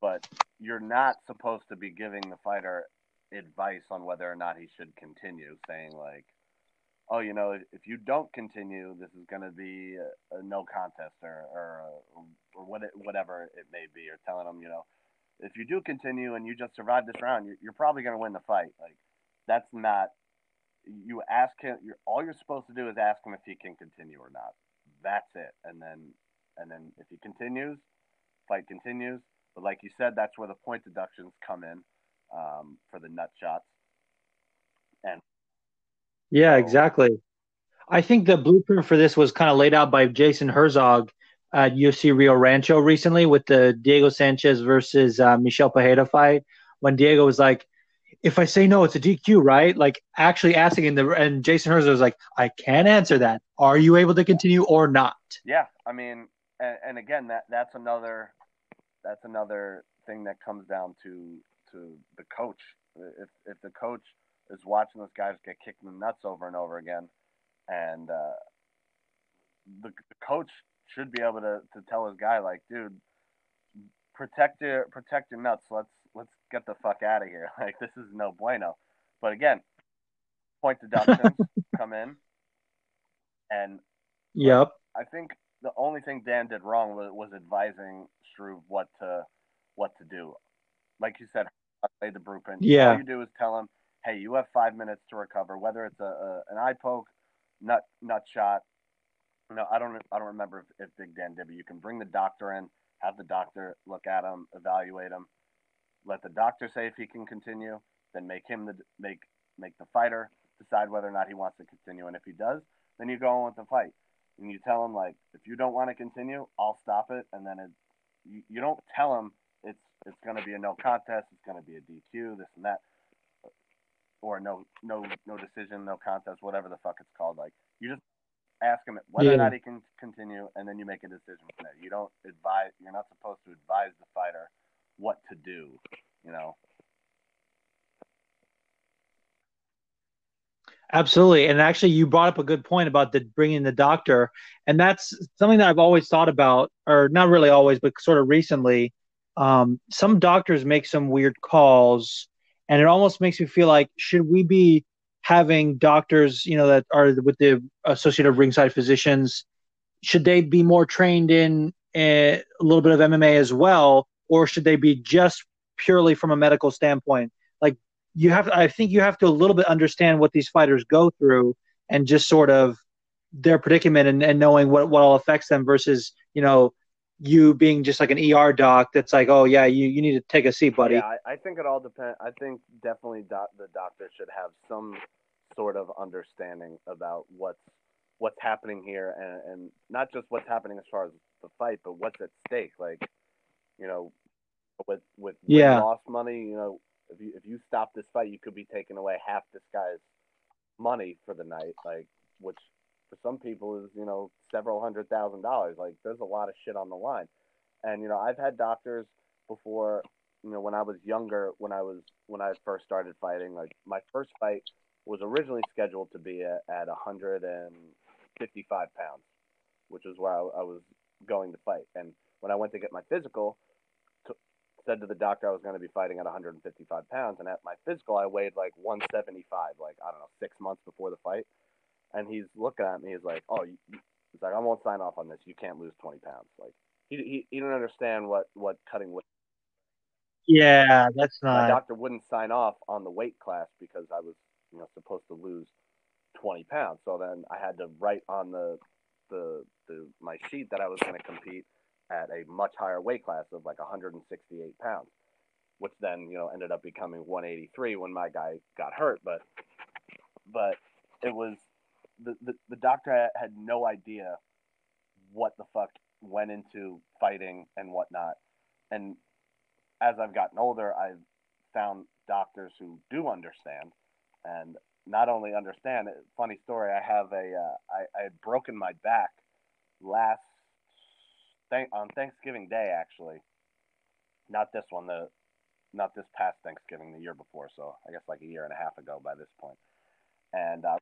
but you're not supposed to be giving the fighter advice on whether or not he should continue, saying like oh, you know, if you don't continue, this is going to be a, a, no contest or or, or what, whatever it may be, or telling them, you know, if you do continue and you just survive this round, you're, you're probably going to win the fight. Like that's not. You ask him. You're, all you're supposed to do is ask him if he can continue or not. That's it. And then and then if he continues, fight continues. But like you said, that's where the point deductions come in um, for the nut shots. Yeah, exactly. I think the blueprint for this was kind of laid out by Jason Herzog at UFC Rio Rancho recently with the Diego Sanchez versus uh, Michel Pereira fight. When Diego was like, "If I say no, it's a DQ, right?" Like actually asking, and the and Jason Herzog was like, "I can't answer that. Are you able to continue or not?" Yeah, I mean, and, and again, that that's another that's another thing that comes down to to the coach. If if the coach is watching those guys get kicked in the nuts over and over again, and uh, the, the coach should be able to, to tell his guy like, dude, protect your protect your nuts. Let's let's get the fuck out of here. Like this is no bueno. But again, point deductions come in, and yep. I think the only thing Dan did wrong was, was advising Struve what to what to do. Like you said, lay the blueprint. Yeah. All you do is tell him, hey, you have five minutes to recover. Whether it's a, a an eye poke, nut nut shot. No, I don't. I don't remember if, if Big Dan did, but you can bring the doctor in, have the doctor look at him, evaluate him, let the doctor say if he can continue, then make him the make make the fighter decide whether or not he wants to continue, and if he does, then you go on with the fight, and you tell him like, if you don't want to continue, I'll stop it, and then it, you, you don't tell him it's it's going to be a no contest, it's going to be a DQ, this and that, or no no no decision, no contest, whatever the fuck it's called. Like you just ask him whether yeah. or not he can continue, and then you make a decision from there. You don't advise. You're not supposed to advise the fighter what to do. You know. Absolutely, and actually, you brought up a good point about the bringing the doctor, and that's something that I've always thought about, or not really always, but sort of recently. Um, some doctors make some weird calls, and it almost makes me feel like should we be having doctors, you know, that are with the Associate of Ringside Physicians, should they be more trained in a, a little bit of MMA as well, or should they be just purely from a medical standpoint? Like you have, I think you have to a little bit understand what these fighters go through and just sort of their predicament and, and knowing what what all affects them versus you know you being just like an ER doc that's like, oh yeah, you, you need to take a seat, buddy. Yeah, I, I think it all depends. I think definitely doc, the doctor should have some sort of understanding about what's what's happening here, and, and not just what's happening as far as the fight, but what's at stake. Like, you know, with with yeah. lost money, you know, if you if you stop this fight, you could be taking away half this guy's money for the night, like which for some people is you know several hundred thousand dollars. Like there's a lot of shit on the line, and you know I've had doctors before. You know when I was younger, when I was when I first started fighting, like my first fight was originally scheduled to be at, at 155 pounds, which is where I, I was going to fight. And when I went to get my physical, said to the doctor I was going to be fighting at 155 pounds, and at my physical I weighed like 175, like I don't know, six months before the fight. And he's looking at me, he's like, "Oh, you, he's like, I won't sign off on this. You can't lose 20 pounds." Like he he, he didn't understand what what cutting weight. Yeah, that's not. My doctor wouldn't sign off on the weight class because I was you know supposed to lose 20 pounds. So then I had to write on the the, the my sheet that I was going to compete at a much higher weight class of like 168 pounds, which then you know ended up becoming 183 when my guy got hurt. But but it was the the, doctor had no idea what the fuck went into fighting and whatnot. And as I've gotten older, I've found doctors who do understand and not only understand. Funny story. I have a uh, I, I had broken my back last thank on Thanksgiving Day actually. Not this one. The not this past Thanksgiving, the year before. So I guess like a year and a half ago by this. And uh,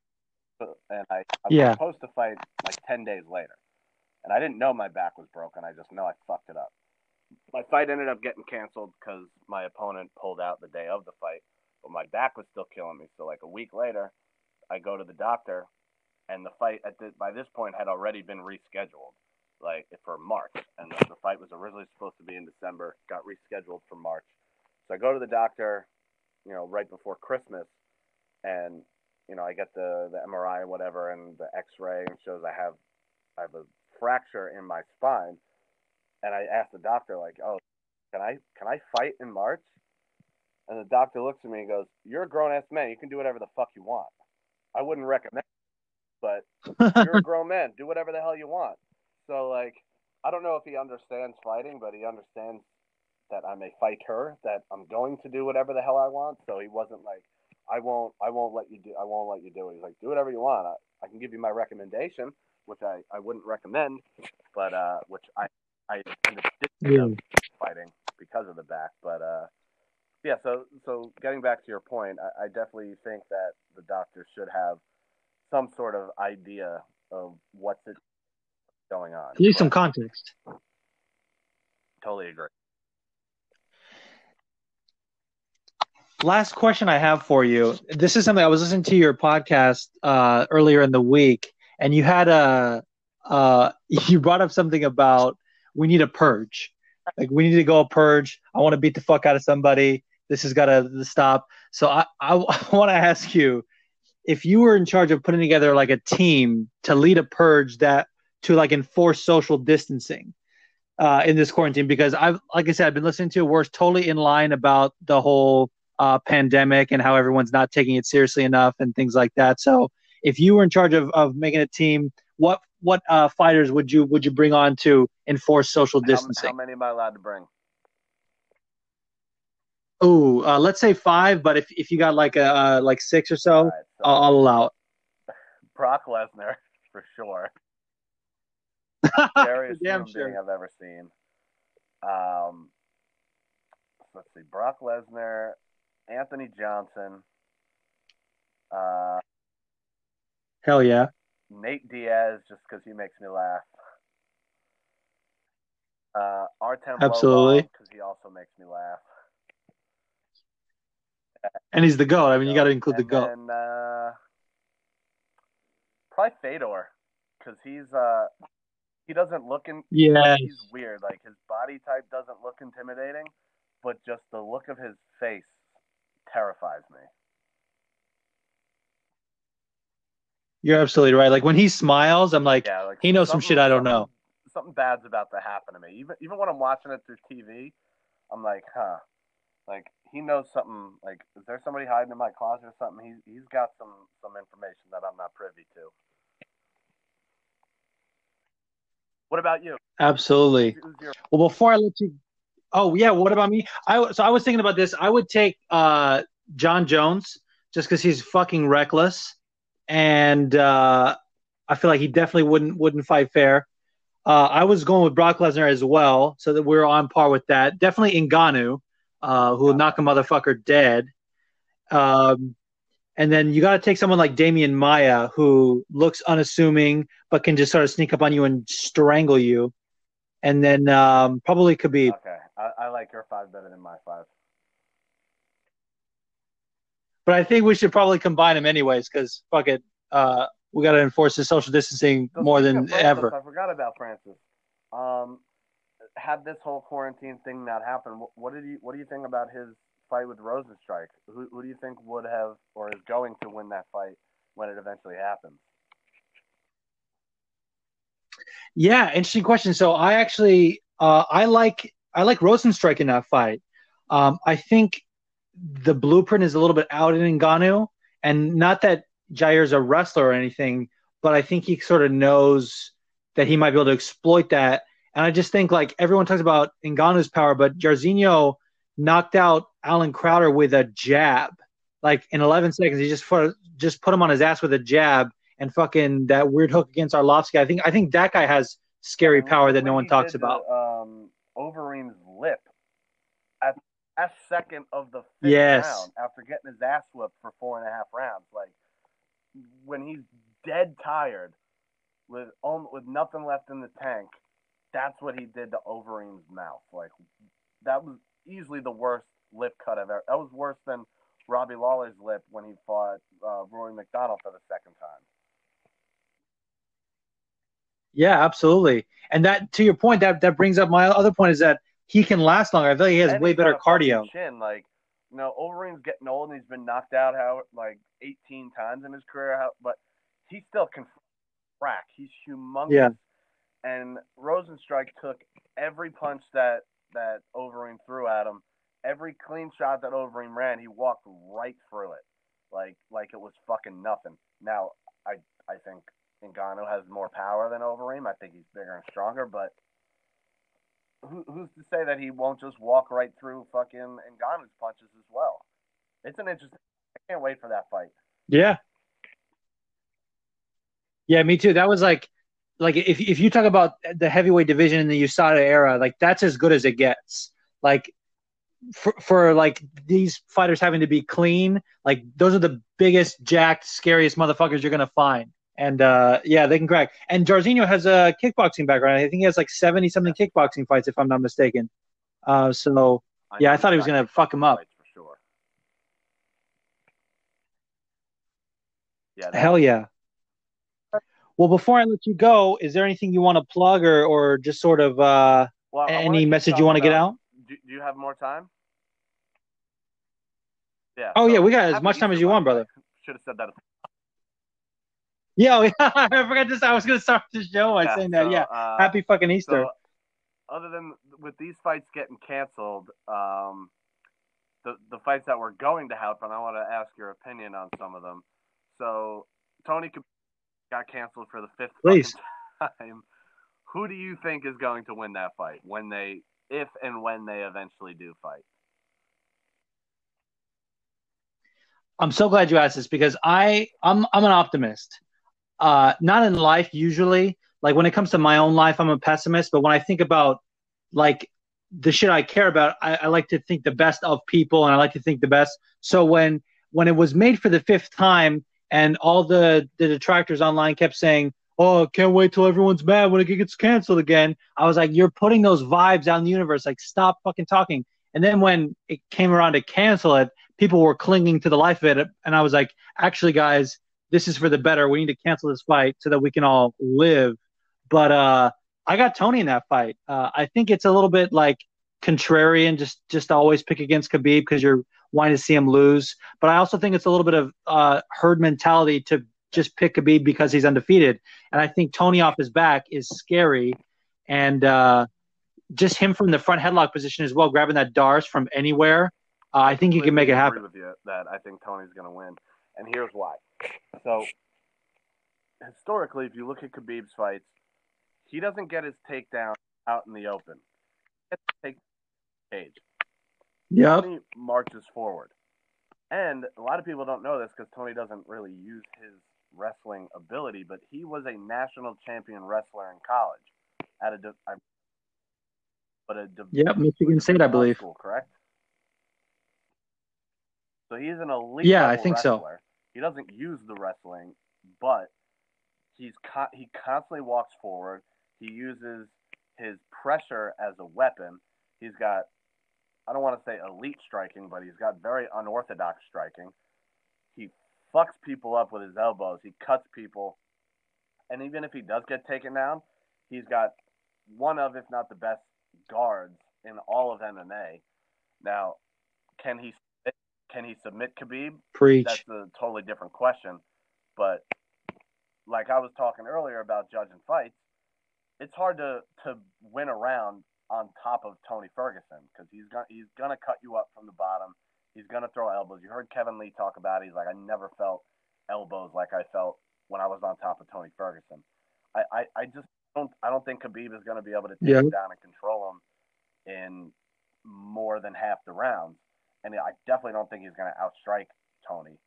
and I, I was yeah. supposed to fight like ten days later, and I didn't know my back was broken. I just know I fucked it up. My fight ended up getting canceled because my opponent pulled out the day of the fight but my back was still killing me. So like a week later, I go to the doctor, and the fight at the, by this point had already been rescheduled, like for March, and the, the fight was originally supposed to be in December, got rescheduled for March. So I go to the doctor, you know, right before Christmas, and you know I get the the MRI or whatever, and the X-ray and shows I have I have a fracture in my spine, and I asked the doctor like, oh, can I can I fight in March? And the doctor looks at me and goes, "You're a grown ass man. You can do whatever the fuck you want. I wouldn't recommend, but you're a grown man. Do whatever the hell you want." So like, I don't know if he understands fighting, but he understands that I'm a fighter. That I'm going to do whatever the hell I want. So he wasn't like, "I won't. I won't let you do. I won't let you do it." He's like, "Do whatever you want. I, I can give you my recommendation, which I, I wouldn't recommend, but uh, which I I ended up yeah. fighting because of the back, but uh." Yeah, so so getting back to your point, I, I definitely think that the doctor should have some sort of idea of what's it going on. Need some context. Totally agree. Last question I have for you. This is something I was listening to your podcast uh, earlier in the week, and you had a uh, you brought up something about we need a purge. Like we need to go a purge. I want to beat the fuck out of somebody. This has got to stop. So I, I, I want to ask you if you were in charge of putting together like a team to lead a purge that to like enforce social distancing uh, in this quarantine because I've like I said I've been listening to we're totally in line about the whole uh, pandemic and how everyone's not taking it seriously enough and things like that. So if you were in charge of, of making a team, what what uh, fighters would you would you bring on to enforce social distancing? How, how many am I allowed to bring? Oh, uh, let's say five. But if, if you got like a uh, like six or so, right, so I'll, I'll, allow it. Brock Lesnar for sure. Scariest human sure. I've ever seen. Um, let's see, Brock Lesnar, Anthony Johnson. Uh, Hell yeah. Nate Diaz, just because he makes me laugh. Uh, Artem Absolutely. because he also makes me laugh. And he's the goat. I mean, you got to include the goat. And uh, probably Fedor, because he's uh, he doesn't look in. Yeah. He's weird. Like his body type doesn't look intimidating, but just the look of his face terrifies me. You're absolutely right. Like when he smiles, I'm like, yeah, like he knows some shit I don't know. Something bad's about to happen to me. Even even when I'm watching it through TV, I'm like, huh. Like he knows something. Like, is there somebody hiding in my closet or something? He's he's got some some information that I'm not privy to. What about you? Absolutely. Your- well, before I let you, oh yeah, what about me? I so I was thinking about this. I would take uh, Jon Jones just because he's fucking reckless and uh, I feel like he definitely wouldn't wouldn't fight fair. Uh, I was going with Brock Lesnar as well, so that we're on par with that. Definitely Ngannou, uh, who will knock a motherfucker dead. Um, and then you got to take someone like Demian Maia, who looks unassuming but can just sort of sneak up on you and strangle you. And then um, probably Khabib. Okay, I, I like your five better than my five but I think we should probably combine them anyways because fuck it, uh, we got to enforce the social distancing so more than Francis, ever. I forgot about Francis. Um, had this whole quarantine thing not happen, what, what did you what do you think about his fight with Rozenstruik? Who, who do you think would have or is going to win that fight when it eventually happens? Yeah, interesting question. So I actually uh, I like I like Rozenstruik in that fight. Um, I think the blueprint is a little bit out in Ngannou, and not that Jair's a wrestler or anything, but I think he sort of knows that he might be able to exploit that. And I just think like everyone talks about Ngannou's power, but Jairzinho knocked out Allen Crowder with a jab, like in 11 seconds. He just put just put him on his ass with a jab and fucking that weird hook against Arlovsky. I think I think that guy has scary power that no one talks about. um, Overeem's lip at last second of the fifth yes. round after getting his ass whipped for four and a half rounds. Like when he's dead tired with with nothing left in the tank, that's what he did to Overeem's mouth. Like that was easily the worst lip cut I've ever. That was worse than Robbie Lawler's lip when he fought uh, Rory MacDonald for the second time. Yeah, absolutely. And that, to your point, that that brings up my other point is that he can last longer. I feel like he has and way better cardio. Chin, like you know, Overeem's getting old and he's been knocked out how like 18 times in his career, how, but he still can crack. He's humongous. Yeah. And Rozenstruik took every punch that that Overeem threw at him, every clean shot that Overeem ran, he walked right through it, like like it was fucking nothing. Now I I think Ngannou has more power than Overeem. I think he's bigger and stronger, but who, who's to say that he won't just walk right through fucking Ngannou's punches as well? It's an interesting. I can't wait for that fight. Yeah. Yeah, me too. That was like, like if if you talk about the heavyweight division in the USADA era, like that's as good as it gets. Like for, for like these fighters having to be clean, like those are the biggest, jacked, scariest motherfuckers you're gonna find. And uh, yeah, they can crack. And Jairzinho has a kickboxing background. I think he has like seventy something kickboxing fights, if I'm not mistaken. Uh, so yeah, I thought he was gonna fuck him up. For sure. Yeah. Hell yeah. Well, before I let you go, is there anything you want to plug or, or just sort of uh, well, any message you want to get out? Do, do, you have more time? Yeah. Oh so yeah, we got as much time as you want, brother. Should have said that. Yeah, I forgot this. I was gonna start the show by yeah, saying that. So, yeah, uh, happy fucking Easter. So, other than with these fights getting canceled, um, the the fights that were going to happen, I want to ask your opinion on some of them. So Tony got canceled for the fifth Please. time. Who do you think is going to win that fight when they, if and when they eventually do fight? I'm so glad you asked this because I I'm I'm an optimist. Uh, not in life usually. Like when it comes to my own life, I'm a pessimist. But when I think about like the shit I care about, I, I like to think the best of people, and I like to think the best. So when when it was made for the fifth time, and all the the detractors online kept saying, "Oh, can't wait till everyone's mad when it gets canceled again." I was like, "You're putting those vibes out in the universe. Like, stop fucking talking." And then when it came around to cancel it, people were clinging to the life of it, and I was like, "Actually, guys, this is for the better. We need to cancel this fight so that we can all live." But uh, I got Tony in that fight. Uh, I think it's a little bit like contrarian, just just always pick against Khabib because you're wanting to see him lose. But I also think it's a little bit of uh, herd mentality to just pick Khabib because he's undefeated. And I think Tony off his back is scary, and uh, just him from the front headlock position as well, grabbing that D'Arce from anywhere. Uh, I think he can make it happen. With you that I think Tony's going to win, and here's why. So historically, if you look at Khabib's fights, he doesn't get his takedown out in the open. He gets take cage. Yep. Tony marches forward. And a lot of people don't know this because Tony doesn't really use his wrestling ability, but he was a national champion wrestler in college at a, but a yep Michigan State, I believe. School, correct. So he's an elite. Yeah, I think wrestler. so. He doesn't use the wrestling, but he's he constantly walks forward. He uses his pressure as a weapon. He's got I don't want to say elite striking, but he's got very unorthodox striking. He fucks people up with his elbows. He cuts people. And even if he does get taken down, he's got one of, if not the best guards in all of MMA. Now, can he can he submit Khabib? Preach. That's a totally different question. But like I was talking earlier about judging fights, it's hard to to win a round on top of Tony Ferguson because he's gonna he's gonna cut you up from the bottom. He's gonna throw elbows. You heard Kevin Lee talk about it. He's like, I never felt elbows like I felt when I was on top of Tony Ferguson. I, I, I just don't I don't think Khabib is gonna be able to take yeah. him down and control him in more than half the rounds. And I definitely don't think he's gonna outstrike Tony.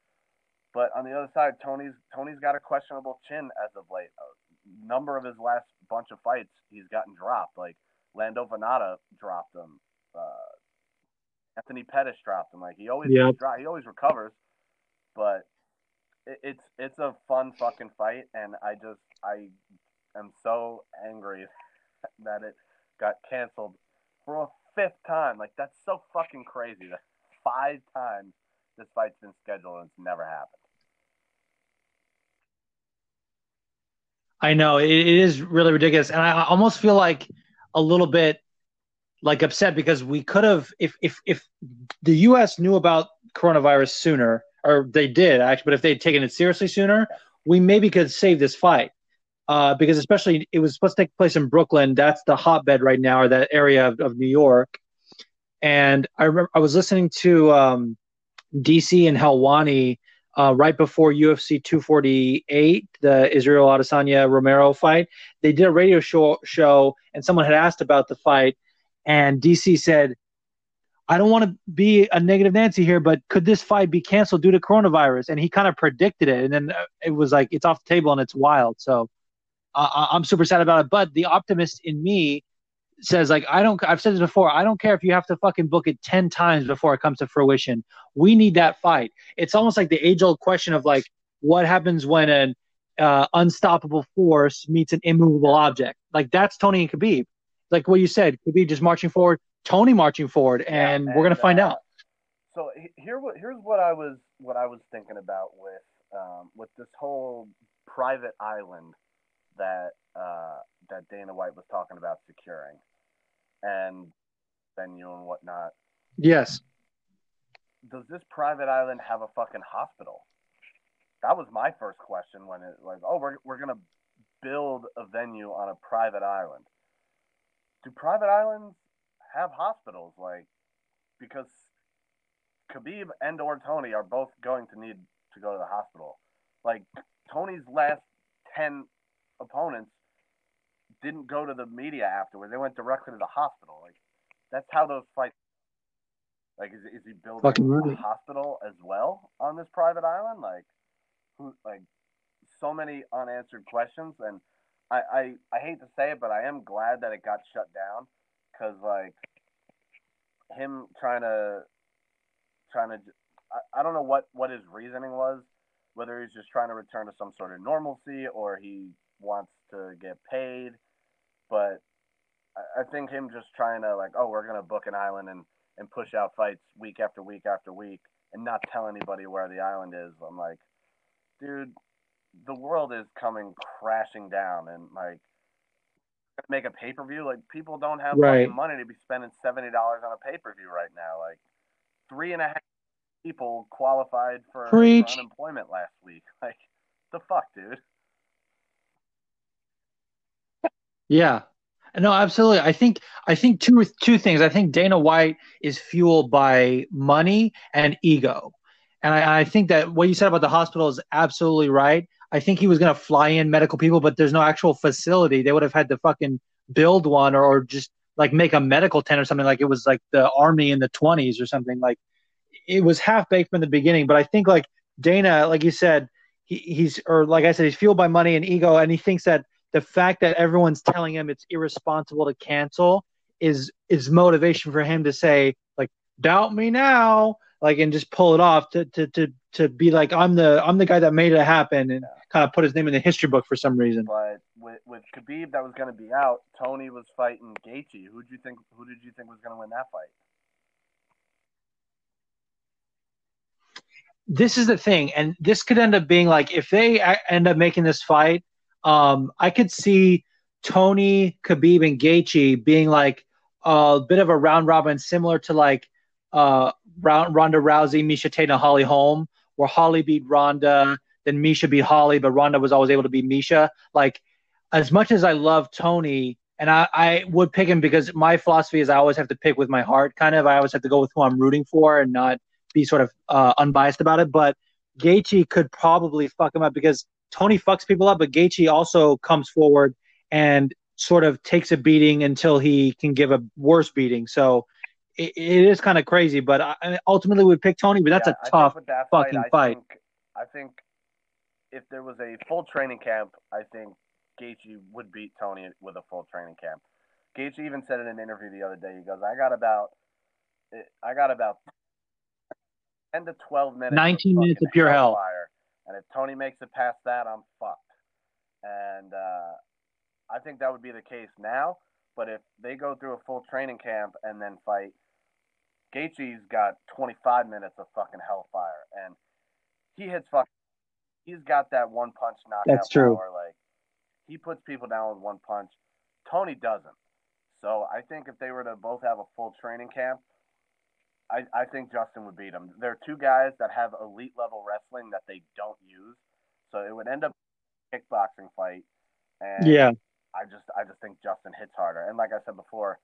But on the other side, Tony's Tony's got a questionable chin as of late. A number of his last bunch of fights, he's gotten dropped. Like Lando Vannata dropped him. Uh, Anthony Pettis dropped him. Like he always yep. he always recovers, but it, it's it's a fun fucking fight, and I just I am so angry that it got canceled for a fifth time. Like that's so fucking crazy. Five times this fight's been scheduled and it's never happened. I know it, it is really ridiculous, and I almost feel like a little bit like upset because we could have if if if the US knew about coronavirus sooner or they did actually but if they'd taken it seriously sooner we maybe could save this fight. Uh, because especially it was supposed to take place in Brooklyn. That's the hotbed right now or that area of, of New York and I remember I was listening to um, DC and Helwani uh, right before UFC 248, the Israel Adesanya Romero fight, they did a radio show, show, and someone had asked about the fight, and DC said, "I don't want to be a negative Nancy here, but could this fight be canceled due to coronavirus?" And he kind of predicted it, and then uh, it was like it's off the table and it's wild. So uh, I'm super sad about it. But the optimist in me says like I don't I've said this before I don't care if you have to fucking book it 10 times before it comes to fruition. We need that fight. It's almost like the age old question of like what happens when an uh, unstoppable force meets an immovable object? Like that's Tony and Khabib. Like what you said Khabib just marching forward Tony marching forward and, yeah, and we're gonna find uh, out. so here here's what I was what I was thinking about with um, with this whole private island that uh, that Dana White was talking about securing, and venue and whatnot. Yes. Does this private island have a fucking hospital? That was my first question when it like, oh, we're we're gonna build a venue on a private island. Do private islands have hospitals? Like, because Khabib and or Tony are both going to need to go to the hospital. Like Tony's last ten opponents didn't go to the media afterwards. They went directly to the hospital. Like that's how those fights. Like is, is he building a hospital as well on this private island? Like who? Like so many unanswered questions, and I I, I hate to say it, but I am glad that it got shut down because like him trying to trying to I, I don't know what what his reasoning was whether he's just trying to return to some sort of normalcy or he wants to get paid. But I, think him just trying to like, oh, we're gonna book an island and and push out fights week after week after week and not tell anybody where the island is. I'm like, dude, the world is coming crashing down and like make a pay per view. Like people don't have right. money to be spending seventy dollars on a pay per view right now. Like three and a half people qualified for, for unemployment last week. Like the fuck, dude. Yeah. No, absolutely. I think I think two two things. I think Dana White is fueled by money and ego, and I, I think that what you said about the hospital is absolutely right. I think he was going to fly in medical people, but there's no actual facility. They would have had to fucking build one or, or just like make a medical tent or something like it was like the army in the 20s or something like it was half baked from the beginning. But I think like Dana, like you said, he, he's or like I said, he's fueled by money and ego, and he thinks that the fact that everyone's telling him it's irresponsible to cancel is is motivation for him to say like doubt me now like and just pull it off to to to to be like I'm the I'm the guy that made it happen and kind of put his name in the history book for some reason. But with with Khabib that was going to be out, Tony was fighting Gaethje. Who did you think who did you think was going to win that fight? This is the thing, and this could end up being like if they uh, end up making this fight um, I could see Tony, Khabib, and Gaethje being like a bit of a round robin, similar to like uh, Ronda Rousey, Miesha Tate, and Holly Holm, where Holly beat Ronda, then Miesha beat Holly, but Ronda was always able to beat Miesha. Like, as much as I love Tony, and I, I would pick him because my philosophy is I always have to pick with my heart, kind of. I always have to go with who I'm rooting for and not be sort of uh, unbiased about it. But Gaethje could probably fuck him up because Tony fucks people up, but Gaethje also comes forward and sort of takes a beating until he can give a worse beating. So it, it is kind of crazy, but I, ultimately we pick Tony. But that's yeah, a tough that fucking fight. fight. I, think, I think if there was a full training camp, I think Gaethje would beat Tony with a full training camp. Gaethje even said in an interview the other day, he goes, "I got about, eh, I got about ten to twelve minutes, nineteen minutes of pure hell." Fire and if Tony makes it past that, I'm fucked. And uh, I think that would be the case now. But if they go through a full training camp and then fight, Gaethje's got 25 minutes of fucking hellfire, and he hits fuck. He's got that one punch knockout That's true. power. Like he puts people down with one punch. Tony doesn't. So I think if they were to both have a full training camp, I, I think Justin would beat him. There are two guys that have elite level wrestling that they don't use, so it would end up a kickboxing fight. And yeah, I just I just think Justin hits harder. And like I said before,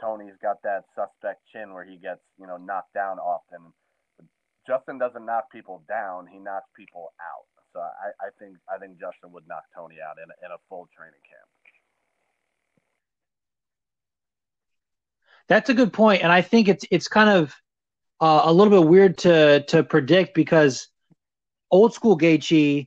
Tony's got that suspect chin where he gets you know knocked down often. But Justin doesn't knock people down; he knocks people out. So I, I think I think Justin would knock Tony out in a, in a full training camp. That's a good point, and I think it's it's kind of uh, a little bit weird to to predict because old school Gaethje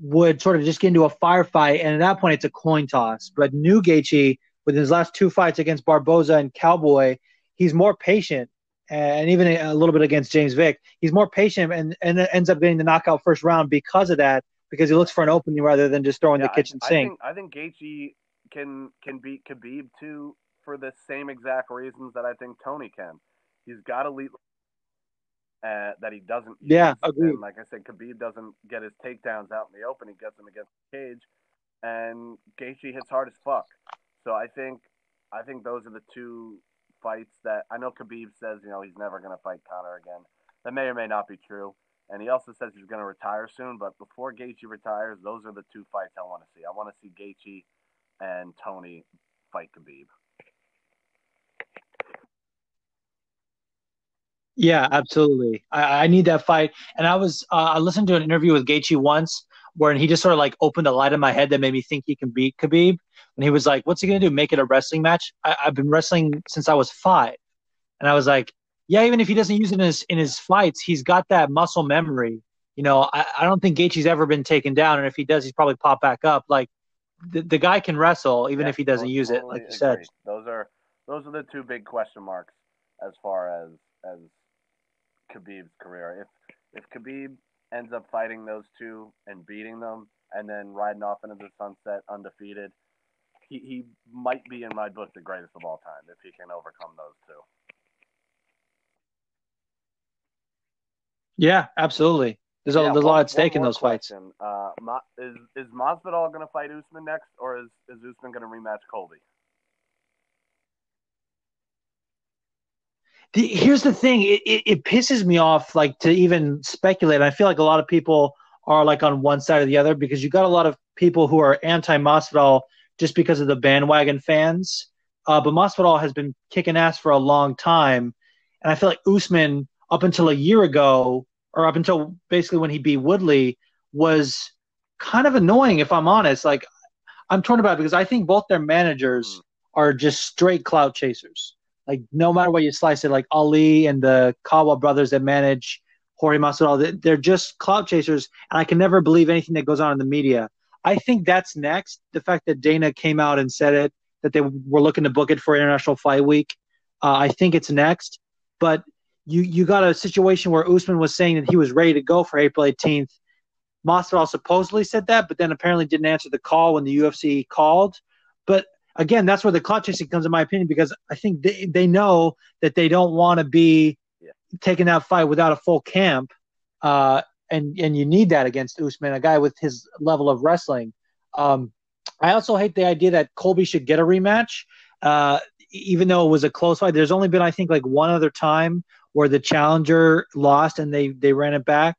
would sort of just get into a firefight, and at that point it's a coin toss. But new Gaethje with his last two fights against Barboza and Cowboy, he's more patient, and even a little bit against James Vick, he's more patient and, and ends up getting the knockout first round because of that, because he looks for an opening rather than just throwing yeah, the kitchen I, sink. I think, I think Gaethje can can beat Khabib too for the same exact reasons that I think Tony can. He's got elite uh, that he doesn't. Yeah, agree. like I said, Khabib doesn't get his takedowns out in the open. He gets them against the cage, and Gaethje hits hard as fuck. So I think, I think those are the two fights that I know. Khabib says you know he's never going to fight Conor again. That may or may not be true. And he also says he's going to retire soon. But before Gaethje retires, those are the two fights I want to see. I want to see Gaethje and Tony fight Khabib. Yeah, absolutely. I, I need that fight. And I was uh, I listened to an interview with Gaethje once where he just sort of like opened a light in my head that made me think he can beat Khabib. And he was like, "What's he gonna do? Make it a wrestling match?" I, have been wrestling since I was five, and I was like, "Yeah, even if he doesn't use it in his in his fights, he's got that muscle memory." You know, I, I don't think Gaethje's ever been taken down, and if he does, he's probably pop back up. Like the, the guy can wrestle even yeah, if he doesn't use it, like you agree. said. Those are those are the two big question marks as far as as Khabib's career. If if Khabib ends up fighting those two and beating them, and then riding off into the sunset undefeated, he he might be in my book the greatest of all time if he can overcome those two. Yeah, absolutely. There's a, yeah, there's a lot at stake in those question. fights. Uh, is is Masvidal going to fight Usman next, or is is Usman going to rematch Colby? The, here's the thing. It, it, it, pisses me off like to even speculate. I feel like a lot of people are like on one side or the other because you got a lot of people who are anti Masvidal just because of the bandwagon fans. Uh, but Masvidal has been kicking ass for a long time. And i feel like usman up until a year ago or up until basically when he beat woodley was kind of annoying if i'm honest. Like i'm torn about it because i think both their managers mm. are just straight clout chasers like no matter what you slice it, like Ali and the Kawa brothers that manage Jorge Masvidal, they're just clout chasers, and I can never believe anything that goes on in the media. I think that's next. The fact that Dana came out and said it that they were looking to book it for International Fight Week, uh, I think it's next. But you you got a situation where Usman was saying that he was ready to go for April 18th. Masvidal supposedly said that, but then apparently didn't answer the call when the UFC called. But again, that's where the clout chasing comes, in my opinion, because I think they, they know that they don't want to be yeah. taking that fight without a full camp. Uh, and, and you need that against Usman, a guy with his level of wrestling. Um, I also hate the idea that Colby should get a rematch, uh, even though it was a close fight. There's only been, I think, like one other time where the challenger lost and they, they ran it back.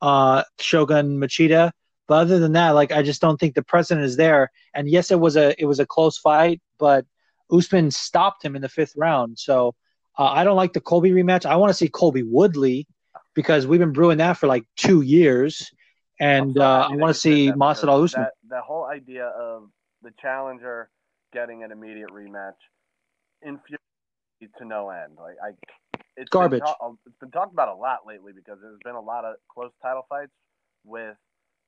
Uh, Shogun Machida. But other than that, like I just don't think the precedent is there. And yes, it was a it was a close fight, but Usman stopped him in the fifth round. So uh, I don't like the Colby rematch. I want to see Colby Woodley because we've been brewing that for like two years, and uh, I want to see Masvidal Usman. That, that whole idea of the challenger getting an immediate rematch infuriates to no end. Like I, it's garbage. Been ta- it's been talked about a lot lately because there's been a lot of close title fights with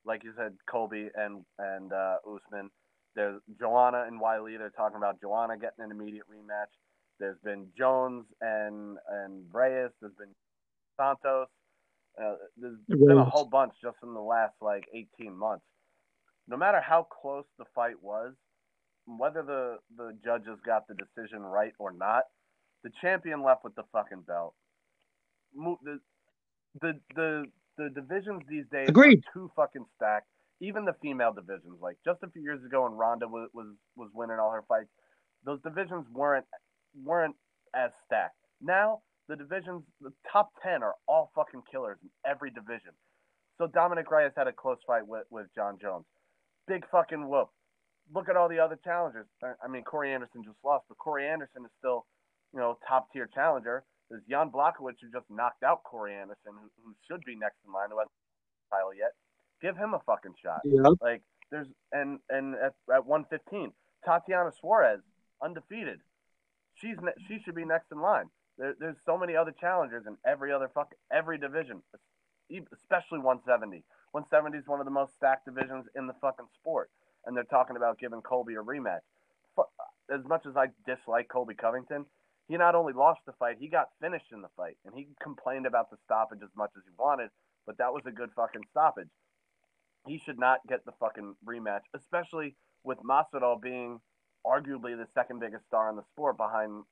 like you said, Colby and and uh, Usman. There's Joanna and Weili. They're talking about Joanna getting an immediate rematch. There's been Jones and and Reyes. There's been Santos. Uh, there's been a whole bunch just in the last like 18 months. No matter how close the fight was, whether the the judges got the decision right or not, the champion left with the fucking belt. The the the the divisions these days Agreed. are too fucking stacked. Even the female divisions, like just a few years ago when Ronda was, was was winning all her fights, those divisions weren't weren't as stacked. Now the divisions, the top ten are all fucking killers in every division. So Dominick Reyes had a close fight with, with Jon Jones. Big fucking whoop. Look at all the other challengers. I mean, Corey Anderson just lost, but Corey Anderson is still, you know, top tier challenger. There's Jan Blachowicz who just knocked out Corey Anderson, who, who should be next in line, who hasn't title yet. Give him a fucking shot. Yep. Like there's and and at, at 115, Tatiana Suarez undefeated. She's ne- she should be next in line. There, there's so many other challengers in every other fuck every division, especially 170. 170 is one of the most stacked divisions in the fucking sport, and they're talking about giving Colby a rematch. as much as I dislike Colby Covington, he not only lost the fight, he got finished in the fight, and he complained about the stoppage as much as he wanted, but that was a good fucking stoppage. He should not get the fucking rematch, especially with Masvidal being arguably the second biggest star in the sport behind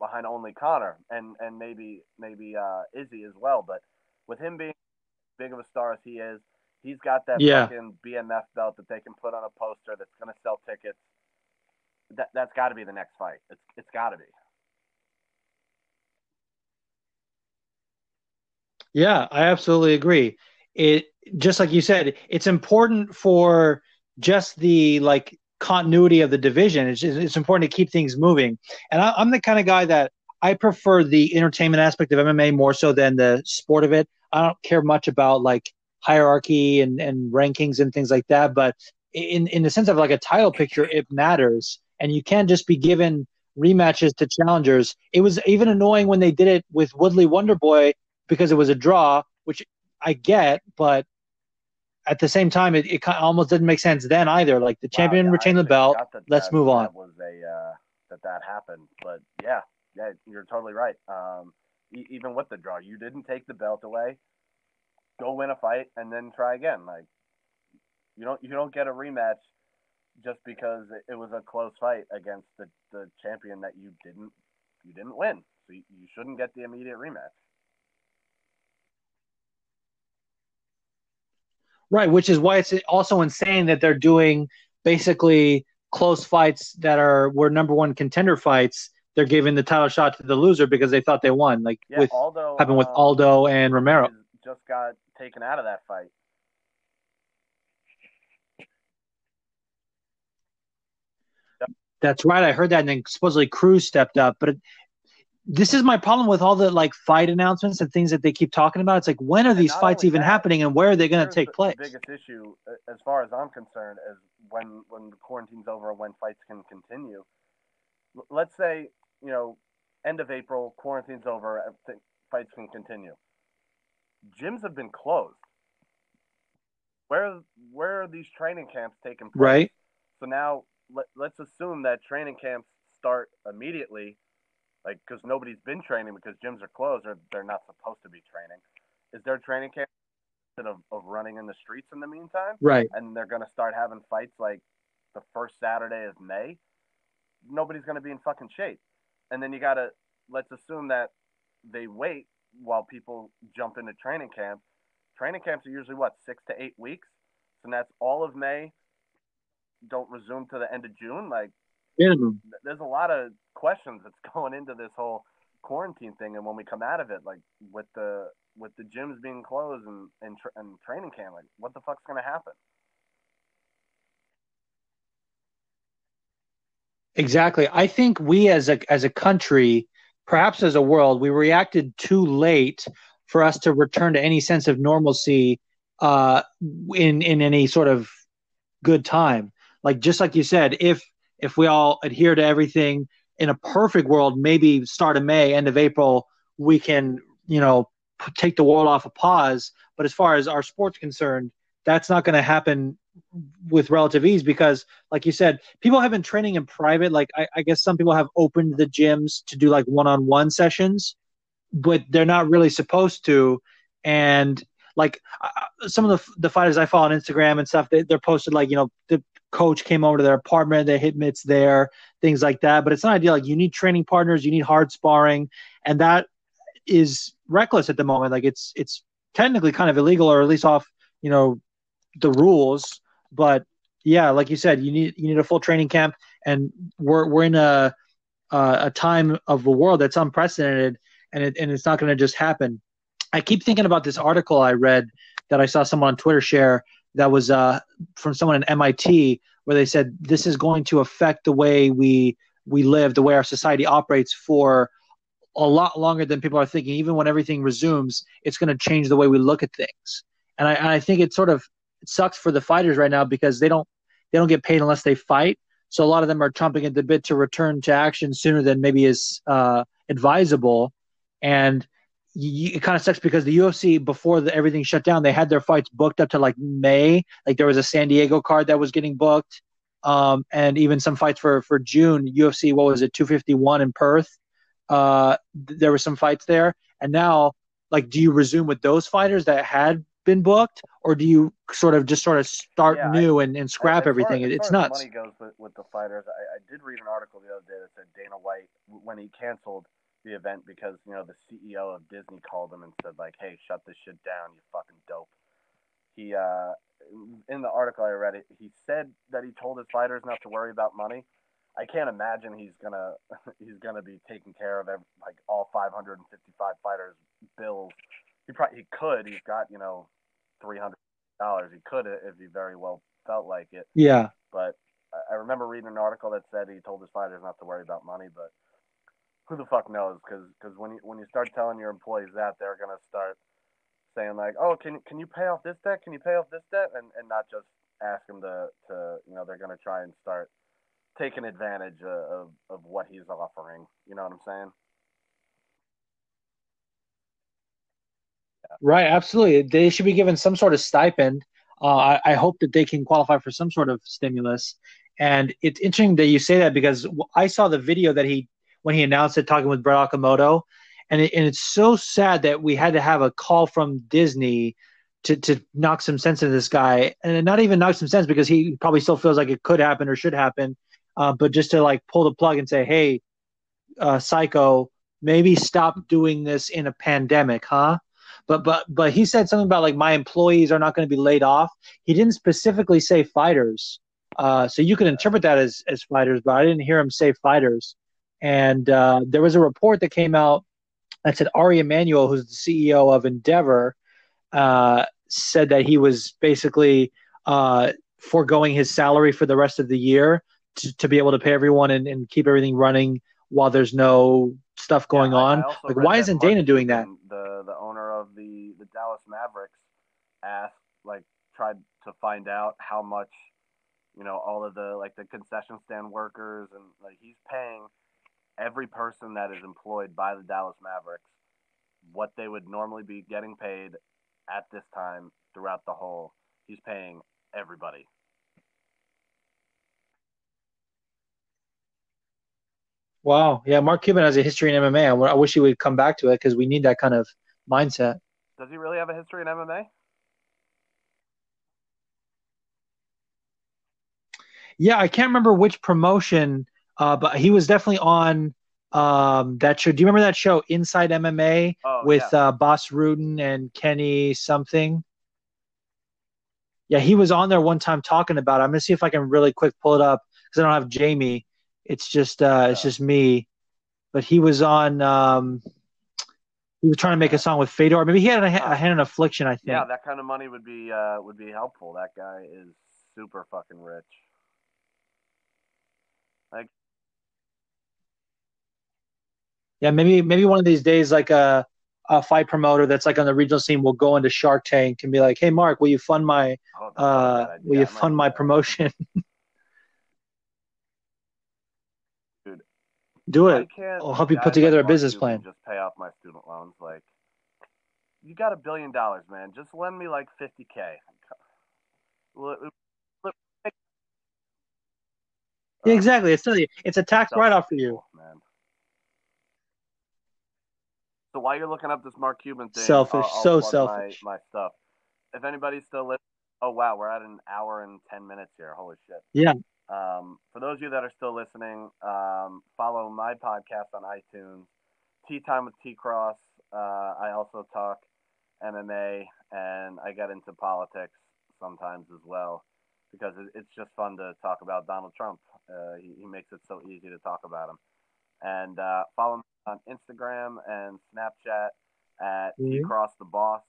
behind only Conor and and maybe maybe uh, Izzy as well. But with him being big of a star as he is, he's got that yeah. fucking BMF belt that they can put on a poster that's going to sell tickets. That that's got to be the next fight. It's it's got to be. Yeah, I absolutely agree. It just like you said, it's important for just the like continuity of the division. It's just, it's important to keep things moving. And I, I'm the kind of guy that I prefer the entertainment aspect of MMA more so than the sport of it. I don't care much about like hierarchy and, and rankings and things like that. But in, in the sense of like a title picture, it matters. And you can't just be given rematches to challengers. It was even annoying when they did it with Woodley Wonderboy because it was a draw, which I get, but at the same time, it, it almost didn't make sense then either. Like the champion wow, yeah, retained the belt. That, let's that, move on. That was a uh, that that happened, but yeah, yeah, you're totally right. Um, e- even with the draw, you didn't take the belt away. Go win a fight and then try again. Like you don't you don't get a rematch just because it, was a close fight against the, the champion that you didn't you didn't win. So you, you shouldn't get the immediate rematch. Right, which is why it's also insane that they're doing basically close fights that are were number one contender fights. They're giving the title shot to the loser because they thought they won, like yeah, with Aldo, happened with um, Aldo and Romero. Just got taken out of that fight. That's right. I heard that, and then supposedly Cruz stepped up. But it, this is my problem with all the like fight announcements and things that they keep talking about. It's like when are these fights even that, happening and where are they going to take the, place? The biggest issue, uh, as far as I'm concerned, is when when the quarantine's over, when fights can continue. Let's say you know, end of April, quarantine's over, uh, fights can continue. Gyms have been closed. Where where are these training camps taking place? Right. So now let, let's assume that training camps start immediately like because nobody's been training because gyms are closed or they're not supposed to be training. Is there a training camp of, of running in the streets in the meantime? Right. And they're gonna start having fights like the first Saturday of May. Nobody's gonna be in fucking shape. And then you gotta let's assume that they wait while people jump into training camp. Training camps are usually what six to eight weeks, so that's all of May. Don't resume to the end of June. Like There's a lot of questions that's going into this whole quarantine thing, and when we come out of it, like with the with the gyms being closed and and, tra- and training camp, like what the fuck's gonna happen? Exactly. I think we as a as a country, perhaps as a world, we reacted too late for us to return to any sense of normalcy uh, in in any sort of good time. Like just like you said, if if we all adhere to everything in a perfect world, maybe start of May, end of April, we can, you know, take the world off a pause. But as far as our sport's concerned, that's not going to happen with relative ease because, like you said, people have been training in private. Like I, I guess some people have opened the gyms to do like one-on-one sessions, but they're not really supposed to. And like uh, some of the the fighters I follow on Instagram and stuff, they, they're posted like you know the coach came over to their apartment, they hit mitts there, things like that. But it's not ideal. Like you need training partners, you need hard sparring, and that is reckless at the moment. Like it's it's technically kind of illegal, or at least off you know the rules. But yeah, like you said, you need you need a full training camp, and we're we're in a uh, a time of the world that's unprecedented, and it, and it's not going to just happen. I keep thinking about this article I read that I saw someone on Twitter share that was uh, from someone at MIT where they said this is going to affect the way we we live, the way our society operates for a lot longer than people are thinking. Even when everything resumes, it's going to change the way we look at things. And I, and I think it sort of it sucks for the fighters right now because they don't they don't get paid unless they fight. So a lot of them are chomping at the bit to return to action sooner than maybe is uh, advisable. And you, it kind of sucks because the UFC before the, everything shut down, they had their fights booked up to like May. Like there was a San Diego card that was getting booked, um, and even some fights for for June. UFC, what was it, 251 in Perth? Uh, there were some fights there, and now, like, do you resume with those fighters that had been booked, or do you sort of just sort of start Yeah, new and, and scrap As everything? Far, it's nuts. money goes with, with the fighters. I, I did read an article the other day that said Dana White, when he canceled the event because you know the CEO of Disney called him and said like, "Hey, shut this shit down, you fucking dope." He uh, in the article I read, it, he said that he told his fighters not to worry about money. I can't imagine he's gonna he's gonna be taking care of every, like all 555 fighters' bills. He probably he could. He's got you know three hundred dollars. He could if he very well felt like it. Yeah. But I remember reading an article that said he told his fighters not to worry about money. But who the fuck knows? Because when you when you start telling your employees that, they're gonna start saying like, oh, can can you pay off this debt? Can you pay off this debt? And and not just ask him to to you know they're gonna try and start taking advantage of of, of what he's offering. You know what I'm saying? Right, absolutely. They should be given some sort of stipend. Uh, I, I hope that they can qualify for some sort of stimulus. And it's interesting that you say that because I saw the video that he when he announced it, talking with Brett Okamoto, and it, and it's so sad that we had to have a call from Disney to to knock some sense into this guy, and not even knock some sense because he probably still feels like it could happen or should happen, uh, but just to like pull the plug and say, hey, uh, psycho, maybe stop doing this in a pandemic, huh? But but but he said something about like my employees are not going to be laid off. He didn't specifically say fighters, uh, so you could interpret that as as fighters, but I didn't hear him say fighters. And uh, there was a report that came out that said Ari Emanuel, who's the CEO of Endeavor, uh, said that he was basically uh, foregoing his salary for the rest of the year to, to be able to pay everyone and, and keep everything running while there's no stuff going Yeah, on. Like, why isn't Dana doing that? The the owner of the the Dallas Mavericks asked like tried to find out how much you know all of the like the concession stand workers and like he's paying every person that is employed by the Dallas Mavericks what they would normally be getting paid at this time throughout the whole. He's paying everybody. Wow. Yeah, Mark Cuban has a history in MMA. I wish he would come back to it because we need that kind of mindset. Does he really have a history in MMA? Yeah, I can't remember which promotion, uh, but he was definitely on um, that show. Do you remember that show, Inside MMA, Oh, with yeah. uh, Bas Rutten and Kenny something? Yeah, he was on there one time talking about it. I'm gonna see if I can really quick pull it up because I don't have Jamie. It's just uh, it's just me. But he was on. Um, he was trying to make a song with Fedor. Maybe he had a, a hand in affliction. I think. Yeah, that kind of money would be uh, would be helpful. That guy is super fucking rich. Like Yeah, maybe maybe one of these days, like a a fight promoter that's like on the regional scene will go into Shark Tank and be like, "Hey, Mark, will you fund my oh, that's not a uh, will you fund my promotion?" Dude, Do it. I'll help you put together a business plan. Just pay off my student loans. Like, you got a billion dollars, man. Just lend me like fifty k. Yeah, exactly. It's a, it's a tax write off for you. man. So while you're looking up this Mark Cuban thing, Selfish, I'll, I'll so selfish. My, my stuff. If anybody's still listening, oh wow, we're at an hour and ten minutes here. Holy shit. Yeah. Um, for those of you that are still listening, um, follow my podcast on iTunes, Tea Time with T Cross. Uh, I also talk MMA and I get into politics sometimes as well because it, it's just fun to talk about Donald Trump. Uh, he, he makes it so easy to talk about him. And uh, follow me on Instagram and Snapchat at T Mhm. Cross the Boss.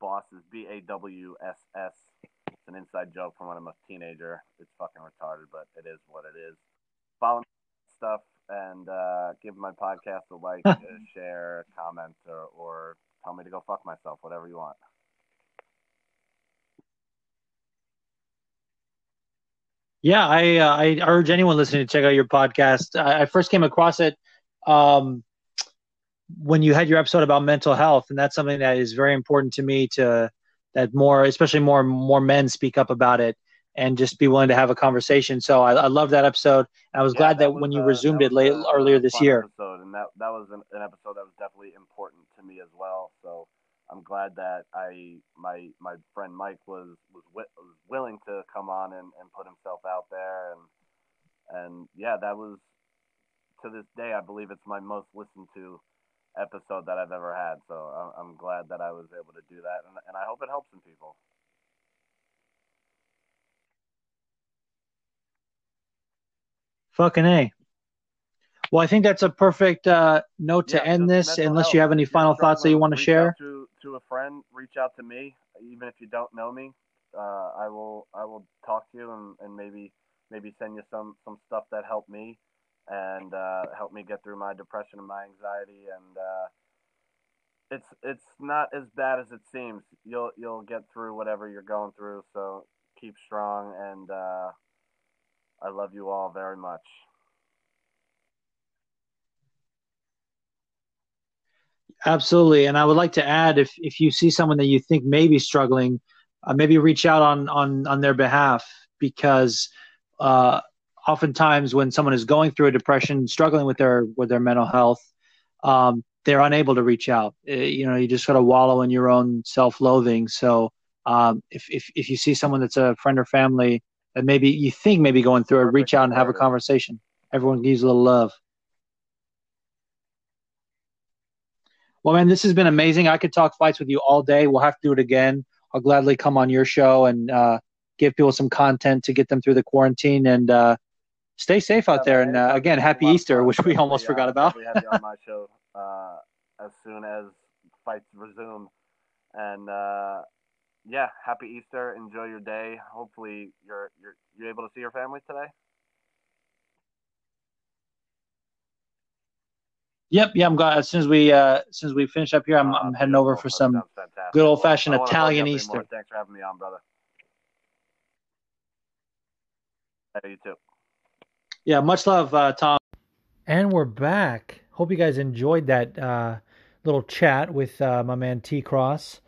Boss is B A W S S. It's an inside joke from when I'm a teenager. It's fucking retarded, but it is what it is. Follow me on stuff and uh, give my podcast a like, a share, a comment, or, or tell me to go fuck myself, whatever you want. Yeah, I uh, I urge anyone listening to check out your podcast. I, I first came across it um, when you had your episode about mental health, and that's something that is very important to me to that more, especially more more men speak up about it. and just be willing to have a conversation. So I, I love that episode. I was Yeah, glad that, that was, when you resumed it late a- earlier this year. Episode, and that that was an, an episode that was definitely important to me as well. So I'm glad that I my my friend Mike was was, wi- was willing to come on and, and put himself out there, and and yeah, that was to this day I believe it's my most listened to episode that I've ever had. So I'm, I'm glad that I was able to do that, and, and I hope it helps some people. Fucking A. Well, I think that's a perfect uh, note to Yeah, end this, unless you have any If final thoughts that you want to share. To, to a friend, reach out to me, even if you don't know me. Uh, I will I will talk to you and, and maybe maybe send you some, some stuff that helped me and uh, helped me get through my depression and my anxiety. And uh, it's it's not as bad as it seems. You'll you'll get through whatever you're going through. So keep strong, and uh, I love you all very much. Absolutely, and I would like to add, if if you see someone that you think may be struggling, uh, maybe reach out on on on their behalf because uh, oftentimes when someone is going through a depression, struggling with their with their mental health, um, they're unable to reach out. Uh, you know, you just sort of wallow in your own self-loathing. So, um, if if if you see someone that's a friend or family that maybe you think maybe going through it, reach out and have a conversation. Everyone needs a little love. Well, man, this has been amazing. I could talk fights with you all day. We'll have to do it again. I'll gladly come on your show and uh, give people some content to get them through the quarantine and uh, stay safe out there. And uh, again, happy a lot of Easter, which we almost forgot about. definitely have you on my show uh, as soon as fights resume. And uh, yeah, happy Easter. Enjoy your day. Hopefully, you're you're you're able to see your family today. Yep, yeah, I'm glad. As soon as we uh, as soon as we finish up here, I'm, Uh, I'm heading over for some good old-fashioned I don't wanna hold you Italian Easter. Thanks for having me on, brother. Hey, you too. Yeah, much love, uh, Tom. And we're back. Hope you guys enjoyed that uh, little chat with uh, my man T Cross.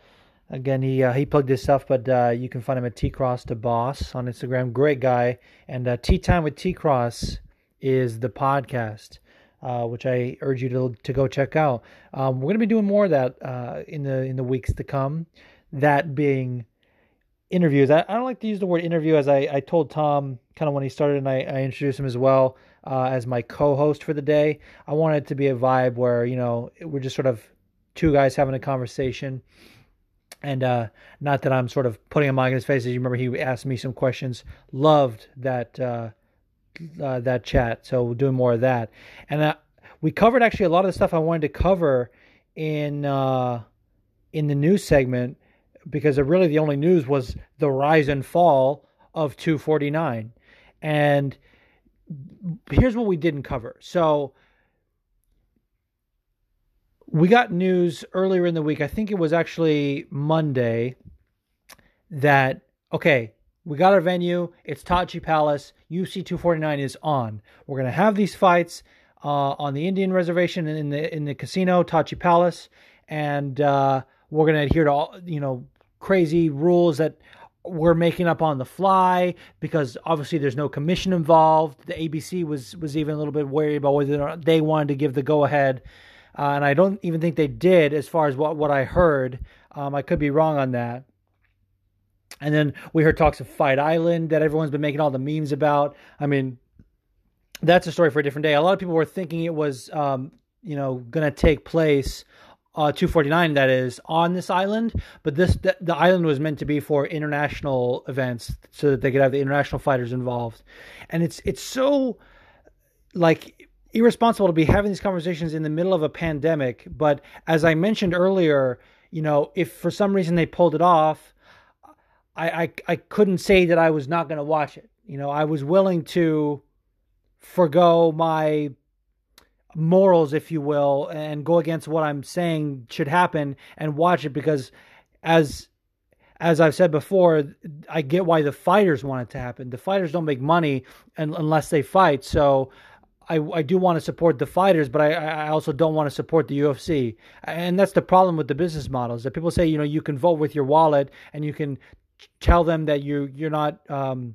Again, he uh, he plugged his stuff, but uh, you can find him at T Cross to Boss on Instagram. Great guy. And uh, Tea Time with T Cross is the podcast, uh, which I urge you to to go check out. Um, we're gonna be doing more of that uh, in the in the weeks to come. That being interviews. I, I don't like to use the word interview as I, I told Tom kind of when he started and I, I introduced him as well uh, as my co-host for the day. I want it to be a vibe where, you know, we're just sort of two guys having a conversation. And uh, not that I'm sort of putting a mic in his face. As you remember, he asked me some questions. Loved that uh, uh, that chat. So we're doing more of that. And uh, we covered actually a lot of the stuff I wanted to cover in uh, in the news segment because really the only news was the rise and fall of 249. And here's what we didn't cover. So we got news earlier in the week. I think it was actually Monday that okay, we got our venue. It's Tachi Palace. UFC 249 is on. We're gonna have these fights uh, on the Indian reservation and in the in the casino Tachi Palace, and uh, we're gonna adhere to all you know crazy rules that we're making up on the fly because obviously there's no commission involved. The ABC was was even a little bit worried about whether or not they wanted to give the go ahead, uh, and I don't even think they did as far as what what I heard. Um, I could be wrong on that. And then we heard talks of Fight Island that everyone's been making all the memes about. I mean, that's a story for a different day. A lot of people were thinking it was, um, you know, going to take place uh, 249 that is on this island, but this the, the island was meant to be for international events so that they could have the international fighters involved. And it's it's so like irresponsible to be having these conversations in the middle of a pandemic, but as I mentioned earlier, you know, if for some reason they pulled it off, I, I, I couldn't say that I was not going to watch it. You know, I was willing to forego my morals, if you will, and go against what I'm saying should happen and watch it because, as as I've said before, I get why the fighters want it to happen. The fighters don't make money unless they fight, so. I, I do want to support the fighters, but I, I also don't want to support the UFC. And that's the problem with the business models that people say, you know, you can vote with your wallet and you can tell them that you you're not um,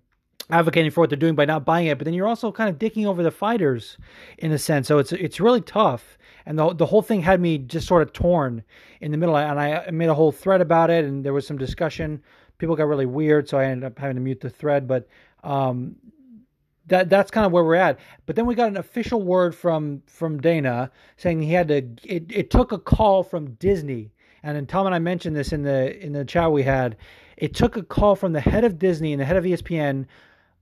advocating for what they're doing by not buying it, but then you're also kind of dicking over the fighters in a sense. So it's it's really tough, and the the whole thing had me just sort of torn in the middle. And I made a whole thread about it, and there was some discussion. People got really weird, so I ended up having to mute the thread. But um, that that's kind of where we're at. But then we got an official word from from Dana saying he had to. It, it took a call from Disney, and then Tom and I mentioned this in the in the chat we had. It took a call from the head of Disney and the head of ESPN.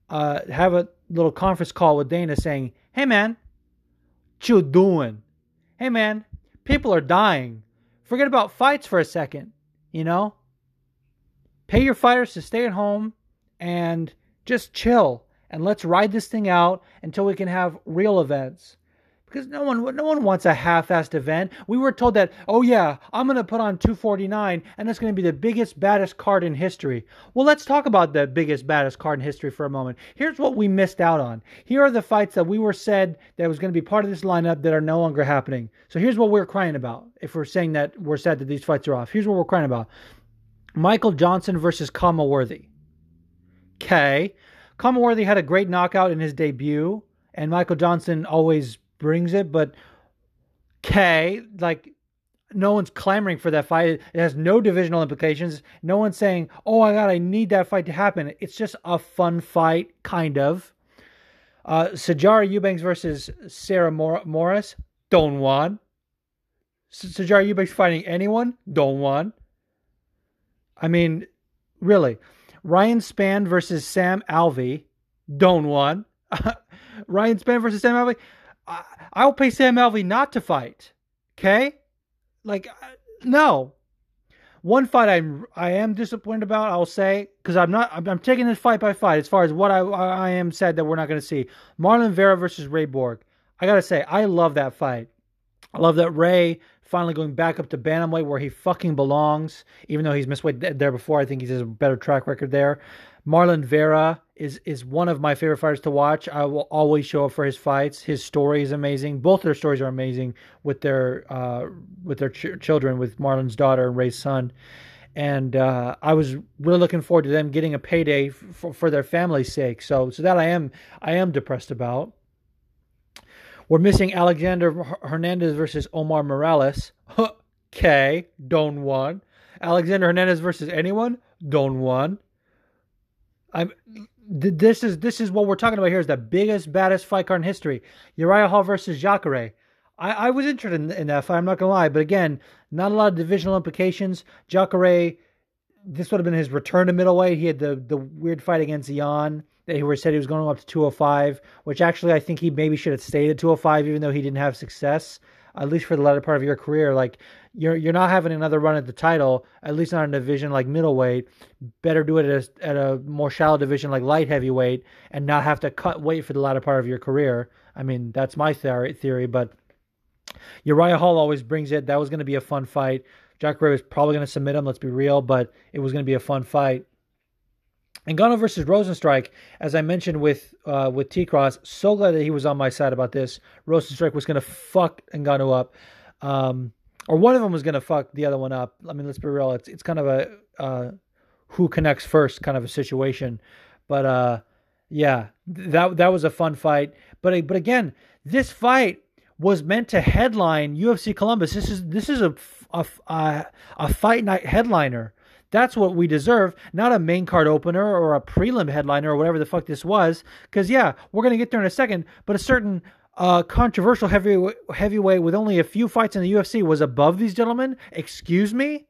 Uh, have a little conference call with Dana saying, "Hey man, what you doing? Hey man, people are dying. Forget about fights for a second. You know, pay your fighters to stay at home and just chill." and let's ride this thing out until we can have real events. Because no one, no one wants a half-assed event. We were told that, oh yeah, I'm to put on 249, and it's to be the biggest, baddest card in history. Well, let's talk about the biggest, baddest card in history for a moment. Here's what we missed out on. Here are the fights that we were said that was to be part of this lineup that are no longer happening. So here's what we're crying about. If we're saying that we're sad that these fights are off, here's what we're crying about: Michael Johnson versus Khama Worthy. Okay. Khama Worthy had a great knockout in his debut, and Michael Johnson always brings it, but K, like, no one's clamoring for that fight. It has no divisional implications. No one's saying, oh my God, I need that fight to happen. It's just a fun fight, kind of. Uh, Sijara Eubanks versus Sarah Mor- Moras, don't want. Sijara Eubanks fighting anyone, don't want. I mean, really. Ryan Spann versus Sam Alvey. Don't want. Ryan Spann versus Sam Alvey. I, will pay Sam Alvey not to fight. Okay? Like, uh, no. One fight I'm I am disappointed about. I'll say because I'm not I'm, I'm, taking this fight by fight as far as what I I am said that we're not going to see. Marlon Vera versus Ray Borg. I gotta say I love that fight. I love that Ray finally going back up to bantamweight where he fucking belongs. Even though he's missed weight there before, I think he has a better track record there. Marlon Vera is is one of my favorite fighters to watch. I will always show up for his fights. His story is amazing. Both their stories are amazing with their uh, with their ch- children, with Marlon's daughter and Ray's son. And uh, I was really looking forward to them getting a payday for, for their family's sake. So so that I am I am depressed about. We're missing Alexander Hernandez versus Omar Morales. Okay, don't one. Alexander Hernandez versus anyone? Don't one. I'm. This is this is what we're talking about here. Is the biggest baddest fight card in history. Uriah Hall versus Jacare. I, I was interested in, in that fight. I'm not gonna lie, but again, not a lot of divisional implications. Jacare, this would have been his return to middleweight. He had the the weird fight against Yan that he said he was going up to 205, which actually I think he maybe should have stayed at 205, even though he didn't have success, at least for the latter part of your career. Like you're you're not having another run at the title, at least not in a division like middleweight. Better do it at a, at a more shallow division like light heavyweight, and not have to cut weight for the latter part of your career. I mean, that's my theory, but Uriah Hall always brings it. That was going to be a fun fight. Jack Jacare was probably going to submit him. Let's be real, but it was going to be a fun fight. Ngannou versus Rozenstruik, as I mentioned with uh, with T Cross, so glad that he was on my side about this. Rozenstruik was going to fuck Ngannou up, um, or one of them was going to fuck the other one up. I mean, let's be real. It's it's kind of a uh, who connects first kind of a situation, but uh, yeah, that that was a fun fight. But but again, this fight was meant to headline UFC Columbus. This is this is a, a, a fight night headliner. That's what we deserve, not a main card opener or a prelim headliner or whatever the fuck this was. Because, yeah, we're going to get there in a second, but a certain uh, controversial heavy, heavyweight with only a few fights in the UFC was above these gentlemen. Excuse me?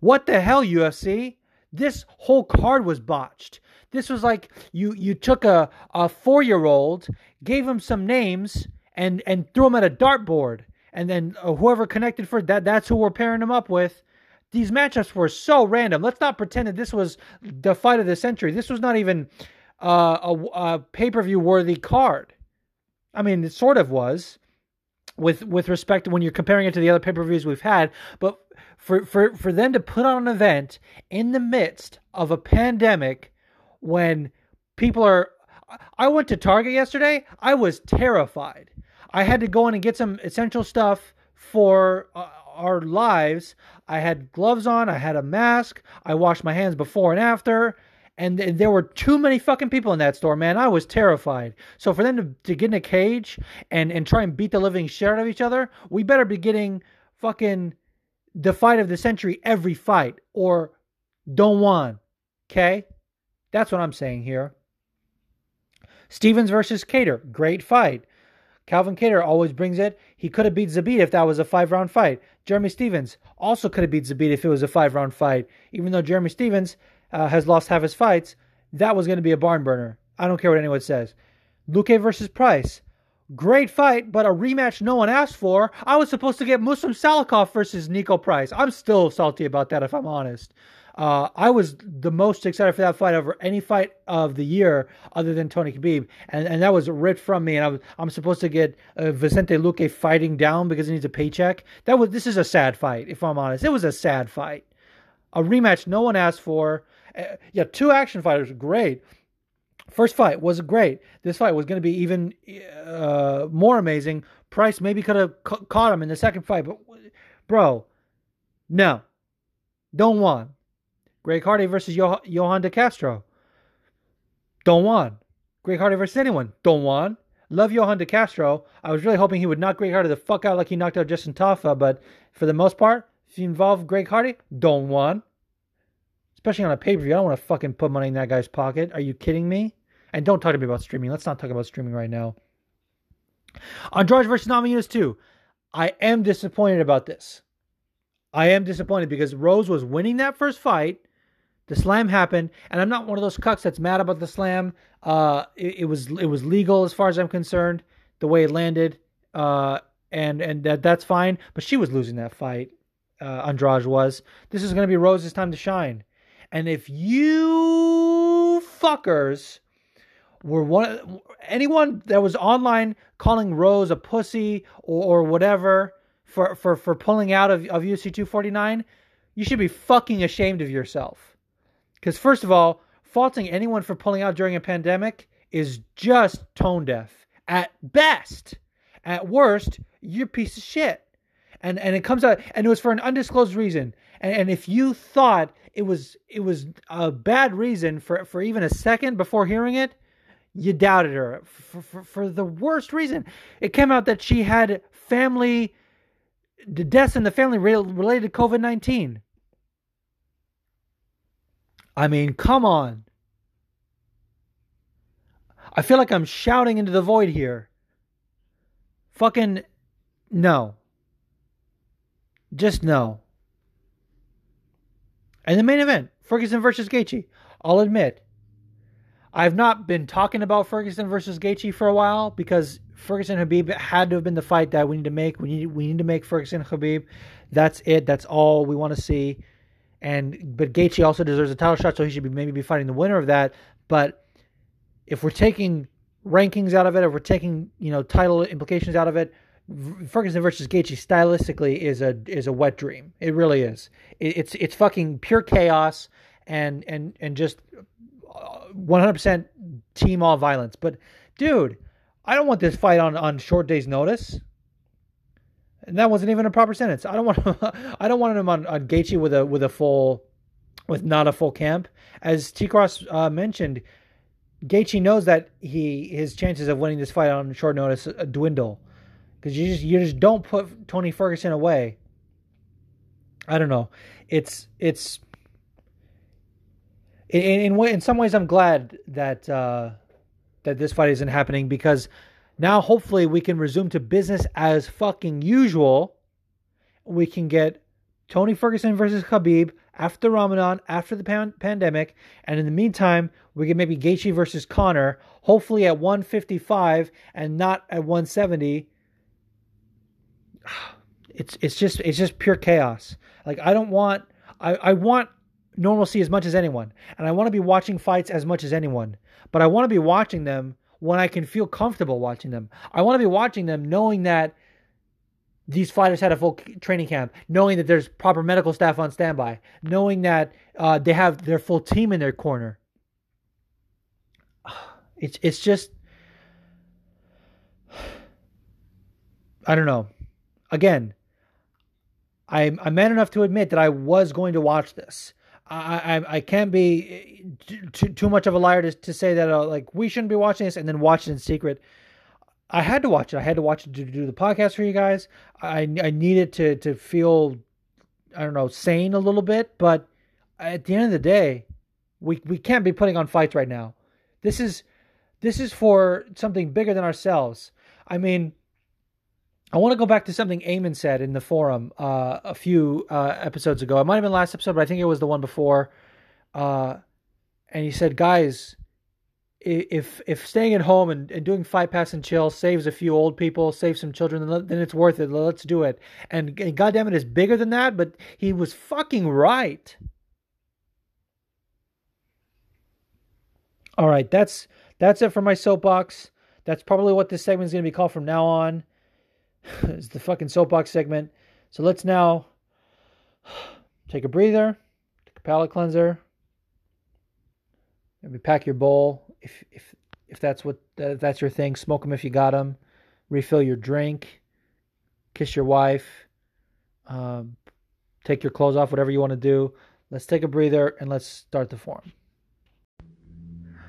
What the hell, UFC? This whole card was botched. This was like you you took a, a four year old, gave him some names, and and threw him at a dartboard, and then uh, whoever connected for that that's who we're pairing him up with these matchups were so random. Let's not pretend that this was the fight of the century. This was not even uh, a, a pay per view worthy card. I mean, it sort of was with with respect to when you're comparing it to the other pay per views we've had, but for, for for them to put on an event in the midst of a pandemic when people are I went to Target yesterday. I was terrified. I had to go in and get some essential stuff for uh, our lives. I had gloves on, I had a mask, I washed my hands before and after, and th- there were too many fucking people in that store, man. I was terrified. So for them to, to get in a cage and and try and beat the living shit out of each other, we better be getting fucking the fight of the century every fight, or don't want. Okay, that's what I'm saying here. Stephens versus Kattar, great fight. Calvin Kattar always brings it. He could have beat Zabit if that was a five round fight. Jeremy Stephens also could have beat Zabit if it was a five round fight. Even though Jeremy Stephens uh, has lost half his fights, that was going to be a barn burner. I don't care what anyone says. Luque versus Price. Great fight, but a rematch no one asked for. I was supposed to get Muslim Salikhov versus Niko Price. I'm still salty about that, if I'm honest. Uh, I was the most excited for that fight over any fight of the year other than Tony Khabib, and, and that was ripped from me. And I was, I'm supposed to get uh, Vicente Luque fighting down because he needs a paycheck. That was this is a sad fight, if I'm honest. It was a sad fight, a rematch no one asked for. Uh, yeah, two action fighters, great. First fight was great. This fight was going to be even uh, more amazing. Price maybe could have ca- caught him in the second fight, but bro, no, don't want. Greg Hardy versus Yo- Yorgan De Castro. Don't want. Greg Hardy versus anyone. Don't want. Love Yorgan De Castro. I was really hoping he would knock Greg Hardy the fuck out like he knocked out Justin Tafa, but for the most part, if you involve Greg Hardy, don't want. Especially on a pay per view. I don't want to fucking put money in that guy's pocket. Are you kidding me? And don't talk to me about streaming. Let's not talk about streaming right now. Andrade versus Namajunas 2. I am disappointed about this. I am disappointed because Rose was winning that first fight the slam happened, and I'm not one of those cucks that's mad about the slam. Uh, it, it, was it was legal as far as I'm concerned, the way it landed, uh, and and that that's fine. But she was losing that fight. Uh, Andrade was. This is going to be Rose's time to shine, and if you fuckers were one anyone that was online calling Rose a pussy or, or whatever for, for for pulling out of, of UFC 249, you should be fucking ashamed of yourself. Because, first of all, faulting anyone for pulling out during a pandemic is just tone deaf at best. At worst, you're a piece of shit. And and it comes out and it was for an undisclosed reason. And, and if you thought it was it was a bad reason for, for even a second before hearing it, you doubted her for, for, for the worst reason. It came out that she had family the deaths in the family related to COVID nineteen. I mean, come on. I feel like I'm shouting into the void here. Fucking no. Just no. And the main event, Ferguson versus Gaethje. I'll admit, I've not been talking about Ferguson versus Gaethje for a while because Ferguson Habib had to have been the fight that we need to make. We need we need to make Ferguson Habib. That's it. That's all we want to see and but Gaethje also deserves a title shot, so he should be maybe be fighting the winner of that. But if we're taking rankings out of it, if we're taking you know title implications out of it, Ferguson versus Gaethje stylistically is a is a wet dream. It really is. It, it's it's fucking pure chaos and and and just uh, 100% team all violence. But dude, I don't want this fight on on short days notice and that wasn't even a proper sentence. I don't want I don't want him on, on Gaethje with a with a full with not a full camp. As T Cross uh, mentioned, Gaethje knows that he his chances of winning this fight on short notice uh, dwindle because you just you just don't put Tony Ferguson away. I don't know. It's it's in in, in some ways I'm glad that uh, that this fight isn't happening because now, hopefully, we can resume to business as fucking usual. We can get Tony Ferguson versus Khabib after Ramadan, after the pan- pandemic, and in the meantime, we get maybe Gaethje versus Conor, hopefully at 155 and not at 170. It's it's just it's just pure chaos. Like I don't want I, I want normalcy as much as anyone, and I want to be watching fights as much as anyone, but I want to be watching them when I can feel comfortable watching them. I want to be watching them knowing that these fighters had a full training camp, knowing that there's proper medical staff on standby, knowing that uh, they have their full team in their corner. It's it's just I don't know. Again, I'm I'm man enough to admit that I was going to watch this. I, I, I can't be too, too much of a liar to, to say that uh, like we shouldn't be watching this and then watch it in secret. I had to watch it. I had to watch it to do the podcast for you guys. I I needed to to feel I don't know sane a little bit, but at the end of the day, we we can't be putting on fights right now. This is this is for something bigger than ourselves. I mean, I want to go back to something Eamon said in the forum uh, a few uh, episodes ago. It might have been last episode, but I think it was the one before. Uh, and he said, "Guys, if if staying at home and, and doing Fight Pass and chill saves a few old people, saves some children, then, then it's worth it. Let's do it." And, and goddamn it, is bigger than that. But he was fucking right. All right, that's that's it for my soapbox. That's probably what this segment is going to be called from now on. it's the fucking soapbox segment. So let's now take a breather, take a palate cleanser. Maybe pack your bowl if if if that's what that's your thing. Smoke them if you got them. Refill your drink. Kiss your wife. Um, take your clothes off. Whatever you want to do. Let's take a breather and let's start the forum.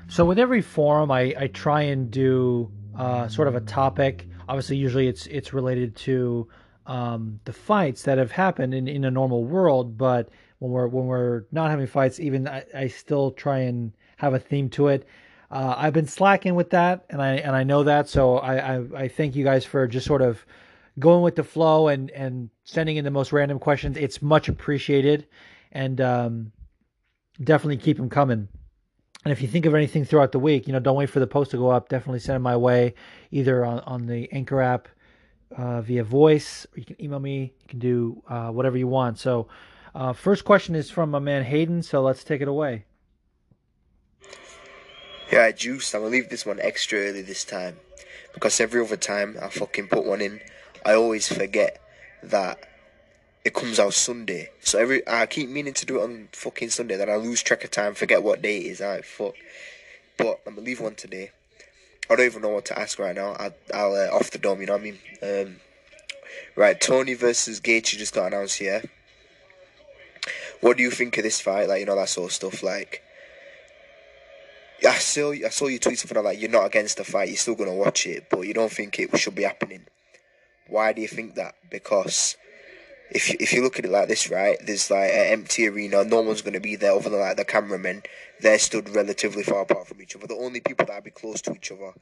So with every forum, I, I try and do uh, sort of a topic. Obviously, usually it's it's related to um, the fights that have happened in, in a normal world. But when we're when we're not having fights, even I, I still try and have a theme to it. Uh, I've been slacking with that, and I and I know that. So I, I I thank you guys for just sort of going with the flow and and sending in the most random questions. It's much appreciated, and um, definitely keep them coming. And if you think of anything throughout the week, you know, don't wait for the post to go up. Definitely send it my way, either on, on the Anchor app uh, via voice, or you can email me. You can do uh, whatever you want. So, uh, first question is from my man Hayden. So let's take it away. Yeah, Juice. I'm gonna leave this one extra early this time because every other time I fucking put one in, I always forget that it comes out Sunday. So every I keep meaning to do it on fucking Sunday. Then I lose track of time, forget what day it is. Alright, fuck. But I'm gonna leave one today. I don't even know what to ask right now. I, I'll uh, off the dome. You know what I mean? Um, right, Tony versus Gaethje just got announced here. What do you think of this fight? Like you know that sort of stuff. Like I saw I saw you tweet something like you're not against the fight. You're still gonna watch it, but you don't think it should be happening. Why do you think that? Because if you, if you look at it like this, right, there's like an empty arena, no one's going to be there other than like the cameramen. They're stood relatively far apart from each other. The only people that be close to each other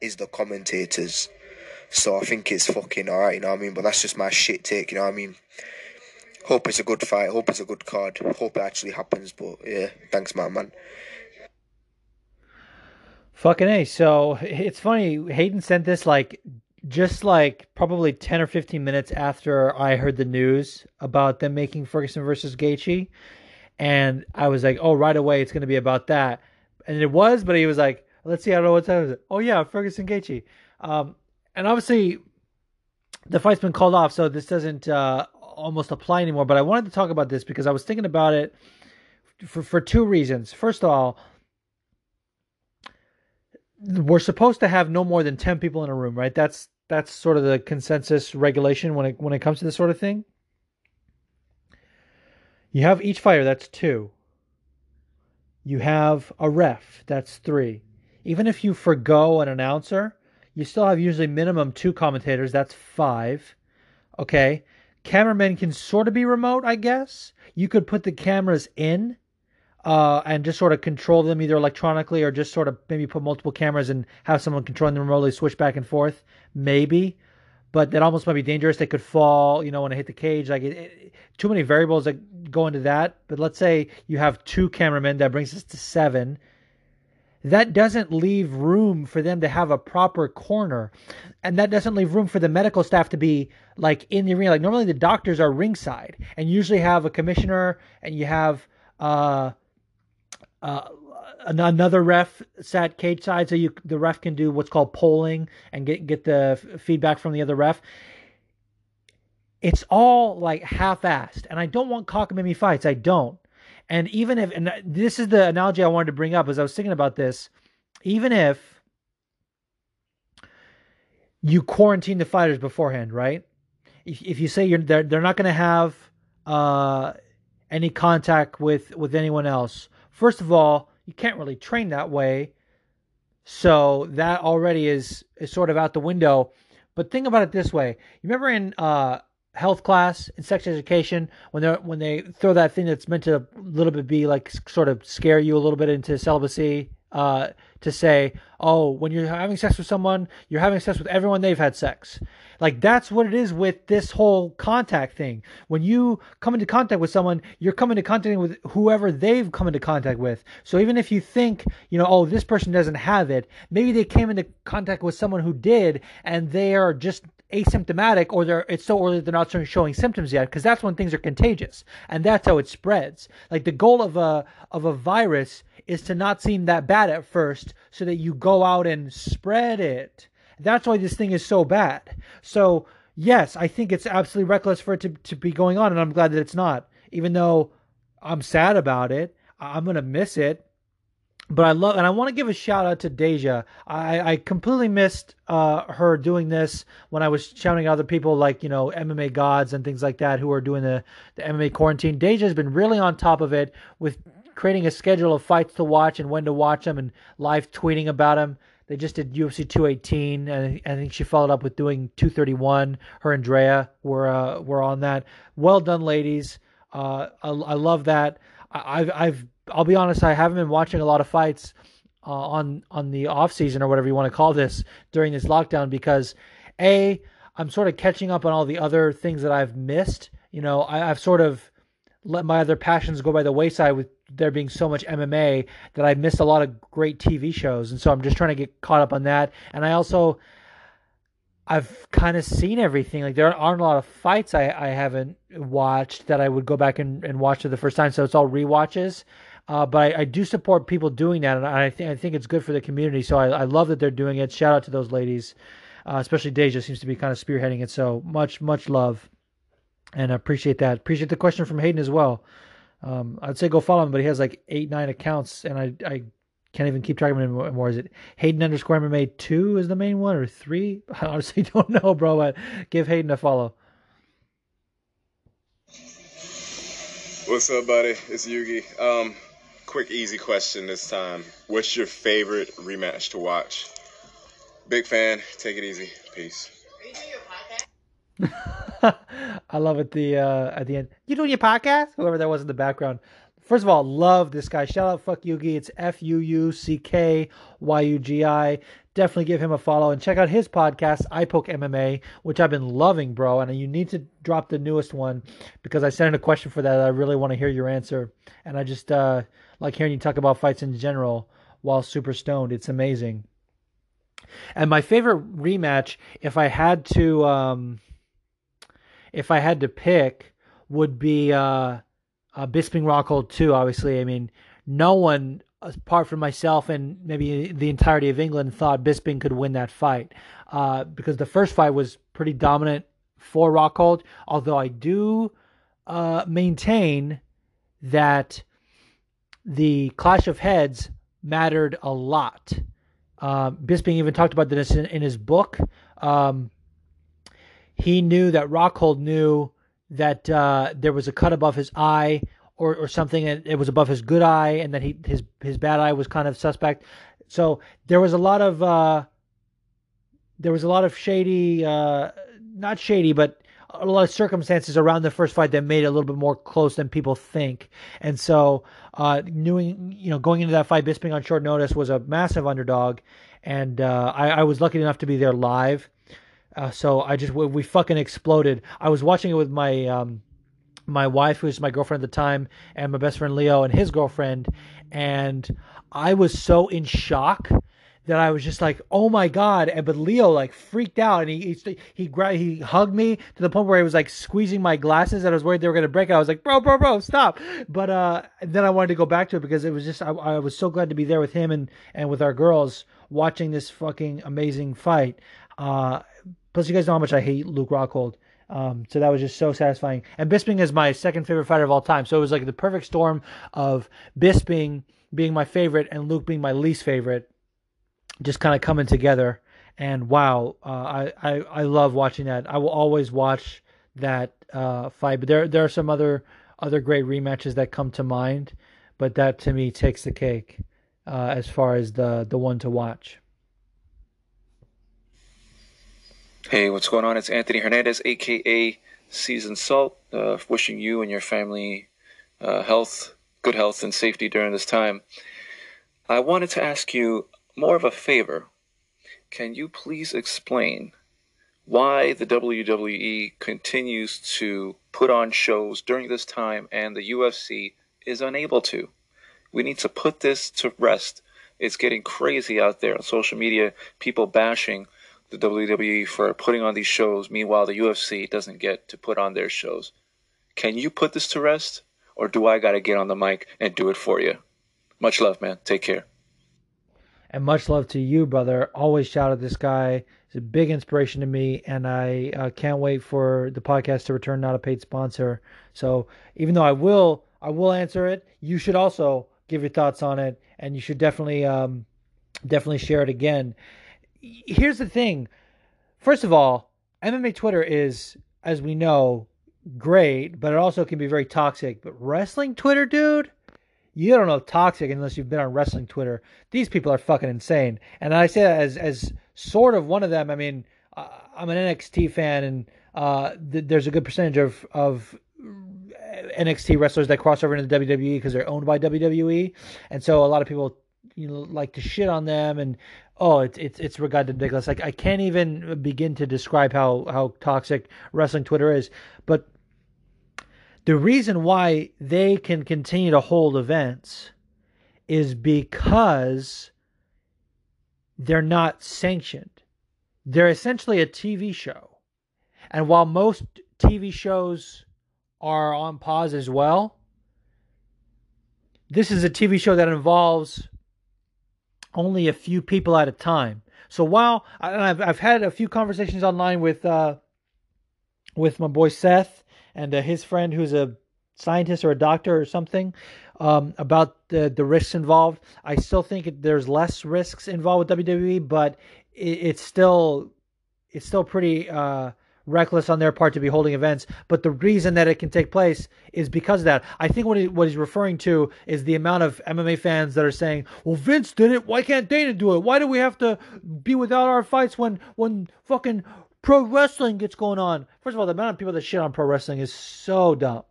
is the commentators. So I think it's fucking alright, you know what I mean? But that's just my shit take, you know what I mean? Hope it's a good fight. Hope it's a good card. Hope it actually happens. But yeah, thanks, man, man. Fucking a. So it's funny. Hayden sent this like just like probably 10 or 15 minutes after I heard the news about them making Ferguson versus Gaethje. And I was like, oh, right away, it's going to be about that. And it was, but he was like, let's see, I don't know what time is it. Oh, yeah, Ferguson Gaethje. Um, and obviously, the fight's been called off, so this doesn't uh, almost apply anymore. But I wanted to talk about this because I was thinking about it for, for two reasons. First of all, we're supposed to have no more than 10 people in a room, right? That's that's sort of the consensus regulation when it when it comes to this sort of thing. You have each fighter, that's two. You have a ref, that's three. Even if you forego an announcer, you still have usually minimum two commentators, that's five. Okay. Cameramen can sort of be remote, I guess. You could put the cameras in uh, and just sort of control them either electronically or just sort of maybe put multiple cameras and have someone controlling them remotely, switch back and forth, maybe. But that almost might be dangerous. They could fall, you know, when I hit the cage. Like it, it, too many variables that go into that. But let's say you have two cameramen, that brings us to seven. That doesn't leave room for them to have a proper corner, and that doesn't leave room for the medical staff to be like in the arena. Like normally, the doctors are ringside, and usually have a commissioner, and you have uh uh, another ref sat cage side, so you the ref can do what's called polling and get get the f- feedback from the other ref. It's all like half-assed, and I don't want cockamamie fights. I don't. And even if, and this is the analogy I wanted to bring up as I was thinking about this, even if you quarantine the fighters beforehand, right? If, if you say you're they're, they're not going to have uh, any contact with with anyone else. First of all, you can't really train that way, so that already is is sort of out the window. But think about it this way: you remember in uh, health class in sex education when they when they throw that thing that's meant to a little bit be like sort of scare you a little bit into celibacy uh, to say, oh, when you're having sex with someone, you're having sex with everyone they've had sex. Like that's what it is with this whole contact thing. When you come into contact with someone, you're coming into contact with whoever they've come into contact with. So even if you think, you know, oh, this person doesn't have it, maybe they came into contact with someone who did, and they are just asymptomatic or they're it's so early they're not showing symptoms yet because that's when things are contagious and that's how it spreads like the goal of a of a virus is to not seem that bad at first so that you go out and spread it. That's why this thing is so bad. So, yes, I think it's absolutely reckless for it to, to be going on, and I'm glad that it's not. Even though I'm sad about it, I'm to miss it. But I love, and I want to give a shout out to Deja. I, I completely missed uh, her doing this when I was shouting at other people like, you know, MMA gods and things like that who are doing the, the MMA quarantine. Deja has been really on top of it with creating a schedule of fights to watch and when to watch them and live tweeting about them. They just did UFC 218, and I think she followed up with doing 231. Her and Drea were uh, were on that. Well done, ladies. Uh, I, I, love that. I, I've I'll be honest, I haven't been watching a lot of fights uh, on on the off season or whatever you want to call this during this lockdown because a I'm sort of catching up on all the other things that I've missed. You know, I, I've sort of let my other passions go by the wayside with there being so much MMA that I missed a lot of great TV shows, and so I'm just trying to get caught up on that. And I also I've kind of seen everything. Like there aren't a lot of fights I, I haven't watched that I would go back and, and watch for the first time. So it's all re-watches. Uh, but I, I, do support people doing that, and I think I think it's good for the community. So I, I love that they're doing it. Shout out to those ladies, uh, especially Deja seems to be kind of spearheading it. So much much love, and I appreciate that. Appreciate the question from Hayden as well. Um, I'd say go follow him, but he has like eight, nine accounts, and I, I can't even keep track of him anymore. Is it Hayden underscore MMA two is the main one or three? I honestly don't know, bro. But give Hayden a follow. What's up, buddy? It's Yugi. Um, quick, easy question this time. What's your favorite rematch to watch? Big fan. Take it easy. Peace. I love it. The uh, at the end, you doing your podcast? Whoever that was in the background. First of all, love this guy. Shout out, fuck Yugi. It's F U U C K Y U G I. Definitely give him a follow and check out his podcast, I Poke MMA, which I've been loving, bro. And you need to drop the newest one because I sent in a question for that. I really want to hear your answer, and I just uh, like hearing you talk about fights in general while super stoned. It's amazing. And my favorite rematch, if I had to. Um, if I had to pick, would be uh, uh, Bisping Rockhold too. Obviously, I mean, no one apart from myself and maybe the entirety of England thought Bisping could win that fight uh, because the first fight was pretty dominant for Rockhold. Although I do uh, maintain that the clash of heads mattered a lot. Uh, Bisping even talked about this in, in his book. Um, he knew that Rockhold knew that uh, there was a cut above his eye or, or something, and it was above his good eye, and that he his his bad eye was kind of suspect. So there was a lot of uh, there was a lot of shady, uh, not shady, but a lot of circumstances around the first fight that made it a little bit more close than people think. And so, uh, knowing, you know, going into that fight, Bisping on short notice was a massive underdog. And uh, I, I, was lucky enough to be there live. Uh, so I just we, fucking exploded. I was watching it with my um, my wife, who's my girlfriend at the time, and my best friend Leo and his girlfriend, and I was so in shock that I was just like, "Oh my god!" And but Leo like freaked out, and he he he, he hugged me to the point where he was like squeezing my glasses, and I was worried they were gonna break. I was like, "Bro, bro, bro, stop!" But uh, then I wanted to go back to it because it was just I, I was so glad to be there with him and and with our girls watching this fucking amazing fight. Uh, Plus, you guys know how much I hate Luke Rockhold. Um, so that was just so satisfying. And Bisping is my second favorite fighter of all time. So it was like the perfect storm of Bisping being my favorite and Luke being my least favorite, just kind of coming together. And wow, uh, I, I I love watching that. I will always watch that uh, fight. But there there are some other other great rematches that come to mind, but that to me takes the cake uh, as far as the the one to watch. Hey, what's going on? It's Anthony Hernandez, aka Seasoned Salt. Uh, wishing you and your family uh, health, good health, and safety during this time. I wanted to ask you more of a favor. Can you please explain why the WWE continues to put on shows during this time and the UFC is unable to? We need to put this to rest. It's getting crazy out there on social media, people bashing the WWE for putting on these shows. Meanwhile, the UFC doesn't get to put on their shows. Can you put this to rest? Or do I got to get on the mic and do it for you? Much love, man. Take care. And much love to you, brother. Always shout at this guy. He's a big inspiration to me, and I uh, can't wait for the podcast to return, not a paid sponsor. So even though I will, I will answer it. You should also give your thoughts on it, and you should definitely, um, definitely share it again. Here's the thing. First of all, MMA Twitter is, as we know, great, but it also can be very toxic. But wrestling Twitter, dude, you don't know toxic unless you've been on wrestling Twitter. These people are fucking insane. And I say that as as sort of one of them. I mean, uh, I'm an NXT fan, and uh, th- there's a good percentage of of NXT wrestlers that cross over into the WWE because they're owned by WWE, and so a lot of people you know like to shit on them and oh it's it's it's regarded ridiculous like i can't even begin to describe how how toxic wrestling twitter is but the reason why they can continue to hold events is because they're not sanctioned. They're essentially a TV show. And while most TV shows are on pause as well, this is a TV show that involves only a few people at a time. So while I've I've had a few conversations online with uh, with my boy Seth and uh, his friend who's a scientist or a doctor or something um, about the the risks involved. I still think there's less risks involved with WWE, but it, it's still it's still pretty uh, reckless on their part to be holding events. But the reason that it can take place is because of that. I think what he, what he's referring to is the amount of MMA fans that are saying, "Well, Vince did it. Why can't Dana do it? Why do we have to be without our fights when when fucking pro wrestling gets going on?" First of all, the amount of people that shit on pro wrestling is so dumb,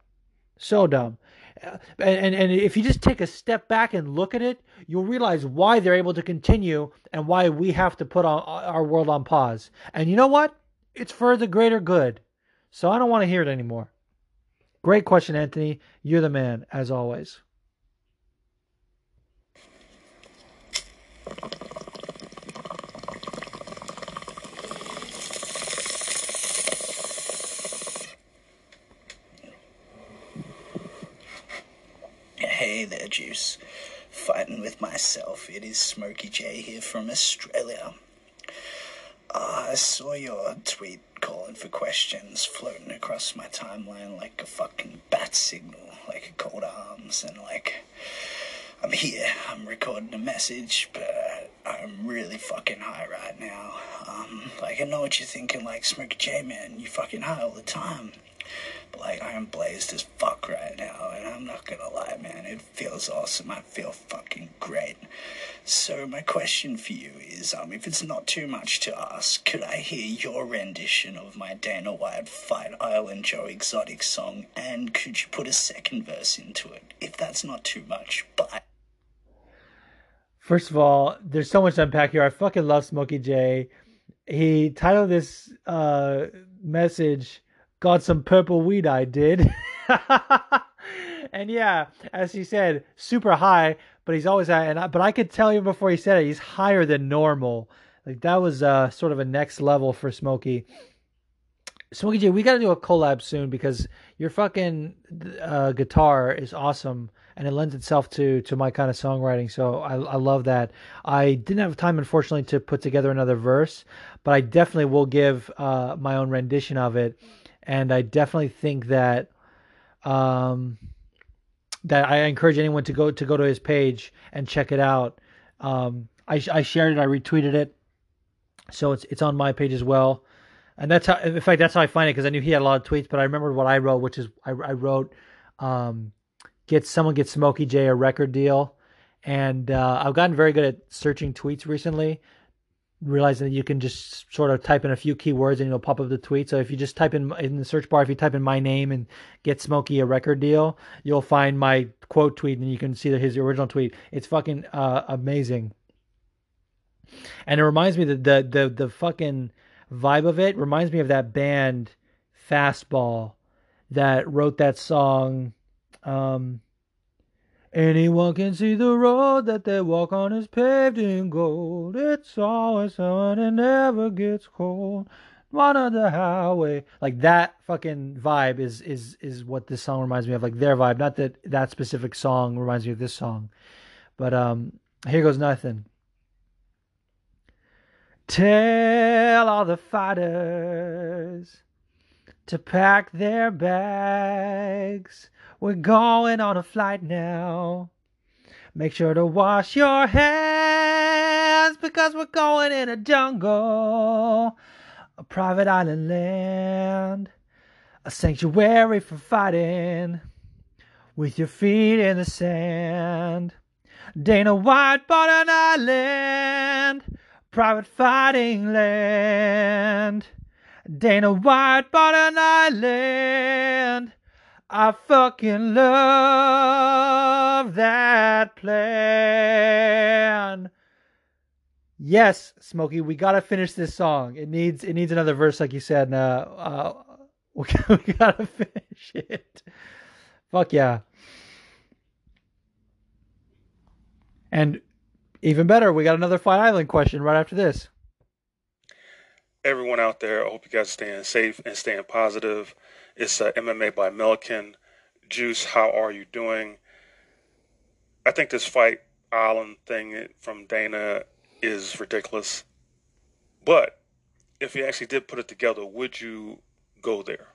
so dumb. Uh, and, and and if you just take a step back and look at it, you'll realize why they're able to continue and why we have to put on, our world on pause. And you know what? It's for the greater good. So I don't want to hear it anymore. Great question, Anthony. You're the man, as always. Hey there, Juice. Fighting with myself. It is Smokey J here from Australia. Uh, I saw your tweet calling for questions floating across my timeline like a fucking bat signal, like a cold arms, and like I'm here. I'm recording a message, but I'm really fucking high right now. Um, like I know what you're thinking, like Smokey J, man, you fucking high all the time. Like I am blazed as fuck right now, and I'm not gonna lie, man, it feels awesome. I feel fucking great. So my question for you is, um, if it's not too much to ask, could I hear your rendition of my Dana White Fight Island Joe Exotic song, and could you put a second verse into it, if that's not too much? Bye. First of all, there's so much to unpack here. I fucking love Smokey J. He titled this uh, message got some purple weed I did. and yeah, as he said, super high, but he's always high. And I, but I could tell you before he said it, he's higher than normal. Like that was uh, sort of a next level for Smokey. Smokey J, we got to do a collab soon because your fucking uh, guitar is awesome and it lends itself to to my kind of songwriting. So I, I love that. I didn't have time, unfortunately, to put together another verse, but I definitely will give uh, my own rendition of it and I definitely think that um, that I encourage anyone to go to go to his page and check it out. Um, I, I shared it, I retweeted it, so it's it's on my page as well. And that's how, in fact, that's how I find it because I knew he had a lot of tweets, but I remembered what I wrote, which is I, I wrote, um, get someone get Smokey J a record deal, and uh, I've gotten very good at searching tweets recently. Realizing that you can just sort of type in a few keywords and it'll pop up the tweet. So if you just type in in the search bar, if you type in my name and get Smokey a record deal, you'll find my quote tweet and you can see his original tweet. It's fucking uh, amazing. And it reminds me that the the the fucking vibe of it reminds me of that band Fastball that wrote that song. Um, Anyone can see the road that they walk on is paved in gold. It's always someone and never gets cold. One on the highway, like that fucking vibe is is is what this song reminds me of. Like their vibe, not that that specific song reminds me of this song, but um, here goes nothing. Tell all the fighters to pack their bags. We're going on a flight now. Make sure to wash your hands because we're going in a jungle, a private island land, a sanctuary for fighting with your feet in the sand. Dana White bought an island, private fighting land. Dana White bought an island. I fucking love that plan. Yes, Smokey, we gotta finish this song. It needs it needs another verse, like you said. Uh, uh, we gotta finish it. Fuck yeah. And even better, we got another Fight Island question right after this. Everyone out there, I hope you guys are staying safe and staying positive. It's uh, MMA by Milliken. Juice, how are you doing? I think this Fight Island thing from Dana is ridiculous. But if you actually did put it together, would you go there?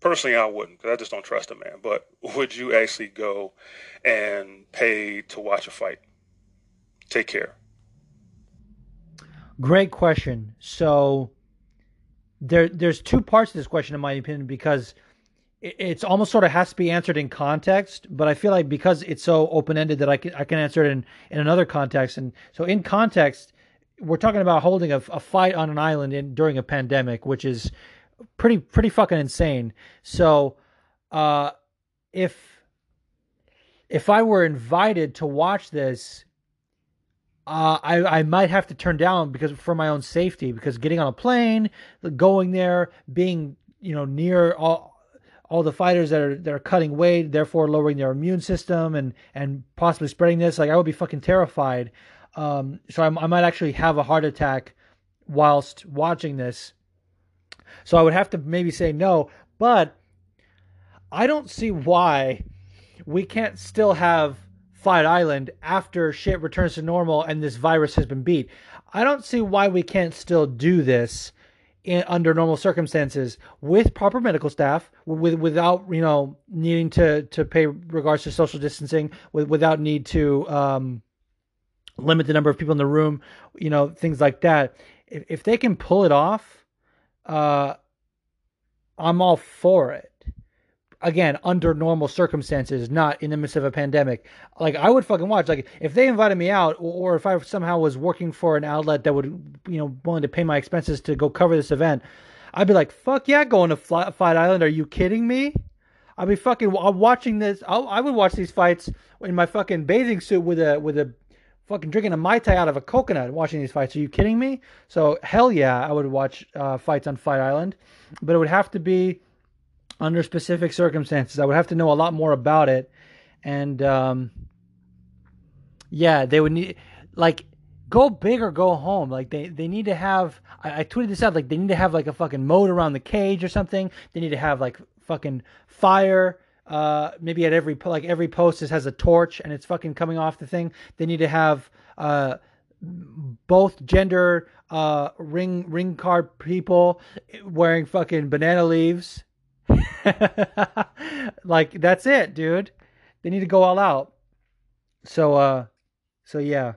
Personally, I wouldn't because I just don't trust a man. But would you actually go and pay to watch a fight? Take care. Great question. So there there's two parts to this question in my opinion because it, it's almost sort of has to be answered in context but i feel like because it's so open-ended that i can i can answer it in in another context. And so in context we're talking about holding a, a fight on an island in during a pandemic which is pretty pretty fucking insane. So uh if if i were invited to watch this uh, I I might have to turn down because for my own safety because getting on a plane, going there, being you know near all all the fighters that are that are cutting weight, therefore lowering their immune system and and possibly spreading this, like I would be fucking terrified. Um, so I, I might actually have a heart attack whilst watching this. So I would have to maybe say no, but I don't see why we can't still have Fight Island after shit returns to normal and this virus has been beat. I don't see why we can't still do this in, under normal circumstances with proper medical staff, with without you know needing to to pay regards to social distancing, with without need to um, limit the number of people in the room, you know things like that. If if they can pull it off, uh, I'm all for it again under normal circumstances, not in the midst of a pandemic. Like I would fucking watch. Like if they invited me out, or, if I somehow was working for an outlet that would, you know, willing to pay my expenses to go cover this event, I'd be like, fuck yeah, going to Fight Island. Are you kidding me? I'd be fucking I'm watching this. I'll, I would watch these fights in my fucking bathing suit with a with a fucking drinking a mai tai out of a coconut watching these fights. Are you kidding me? So hell yeah, I would watch uh, fights on Fight Island, but it would have to be under specific circumstances. I would have to know a lot more about it, and um, yeah, they would need like go big or go home. Like they they need to have. I, I tweeted this out. Like they need to have like a fucking moat around the cage or something. They need to have like fucking fire. Uh, maybe at every like every post has a torch and it's fucking coming off the thing. They need to have uh both gender uh ring ring card people wearing fucking banana leaves like that's it, dude. They need to go all out. So uh so yeah.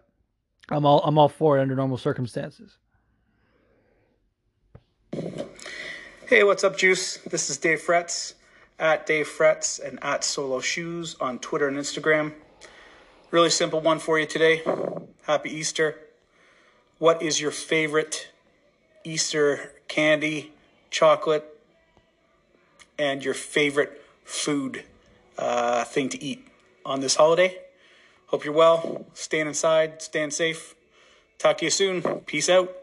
I'm all I'm all for it under normal circumstances. Hey, what's up, Juice? This is Dave Fretz. at Dave Frets and at Solo Shoes on Twitter and Instagram. Really simple one for you today. Happy Easter. What is your favorite Easter candy, chocolate, and your favorite food uh, thing to eat on this holiday? Hope you're well. Staying inside, staying safe. Talk to you soon. Peace out.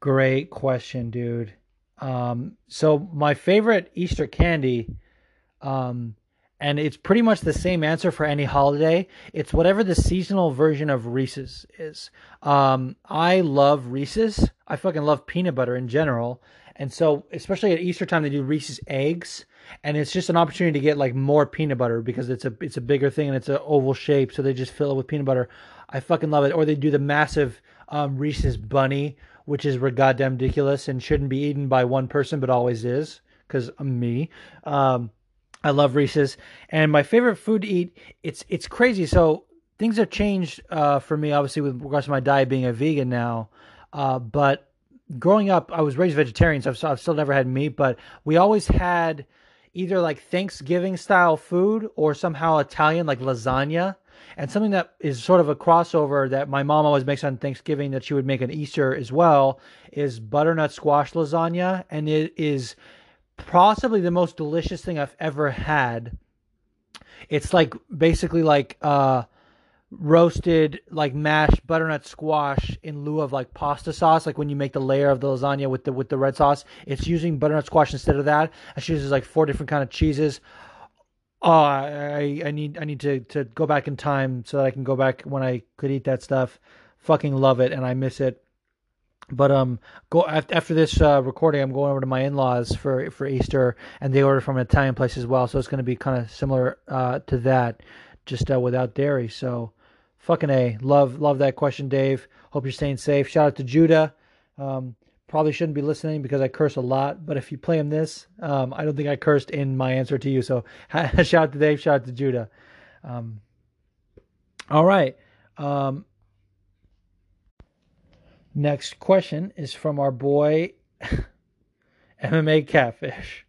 Great question, dude. Um, so my favorite Easter candy, um, and it's pretty much the same answer for any holiday. It's whatever the seasonal version of Reese's is. Um, I love Reese's. I fucking love peanut butter in general. And so, especially at Easter time, they do Reese's eggs, and it's just an opportunity to get like more peanut butter because it's a it's a bigger thing and it's an oval shape, so they just fill it with peanut butter. I fucking love it. Or they do the massive um, Reese's bunny, which is goddamn ridiculous and shouldn't be eaten by one person, but always is because me. Um, I love Reese's, and my favorite food to eat. It's it's crazy. So things have changed uh, for me, obviously, with regards to my diet being a vegan now. Uh, but growing up, I was raised vegetarian, so I've, I've still never had meat, but we always had either like Thanksgiving style food or somehow Italian, like lasagna. And something that is sort of a crossover that my mom always makes on Thanksgiving that she would make on Easter as well is butternut squash lasagna. And it is possibly the most delicious thing I've ever had. It's like basically like uh roasted like mashed butternut squash in lieu of like pasta sauce like when you make the layer of the lasagna with the with the red sauce. It's using butternut squash instead of that. And she uses like four different kind of cheeses. Oh i i need i need to to go back in time so that i can go back when i could eat that stuff. Fucking love it and i miss it. But um go after this uh, recording i'm going over to my in-laws for for easter and they order from an italian place as well so it's going to be kind of similar uh, to that just uh, without dairy. So Fucking A. Love love that question, Dave. Hope you're staying safe. Shout out to Judah. Um, probably shouldn't be listening because I curse a lot, but if you play him this, um, I don't think I cursed in my answer to you. So shout out to Dave, shout out to Judah. Um, all right. Um, next question is from our boy MMA Catfish.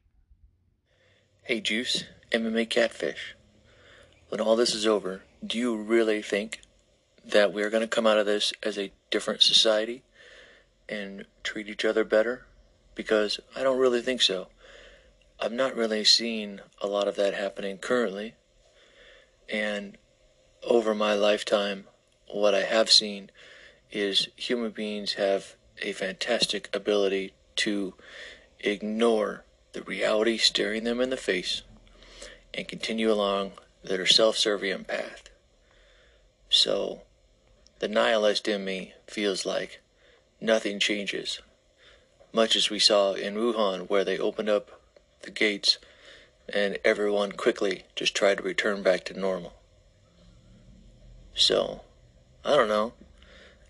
Hey, Juice, MMA Catfish. When all this is over, do you really think that we're going to come out of this as a different society and treat each other better? Because I don't really think so. I've not really seen a lot of that happening currently. And over my lifetime, what I have seen is human beings have a fantastic ability to ignore the reality staring them in the face and continue along their self serving path. So, the nihilist in me feels like nothing changes, much as we saw in Wuhan, where they opened up the gates and everyone quickly just tried to return back to normal. So, I don't know.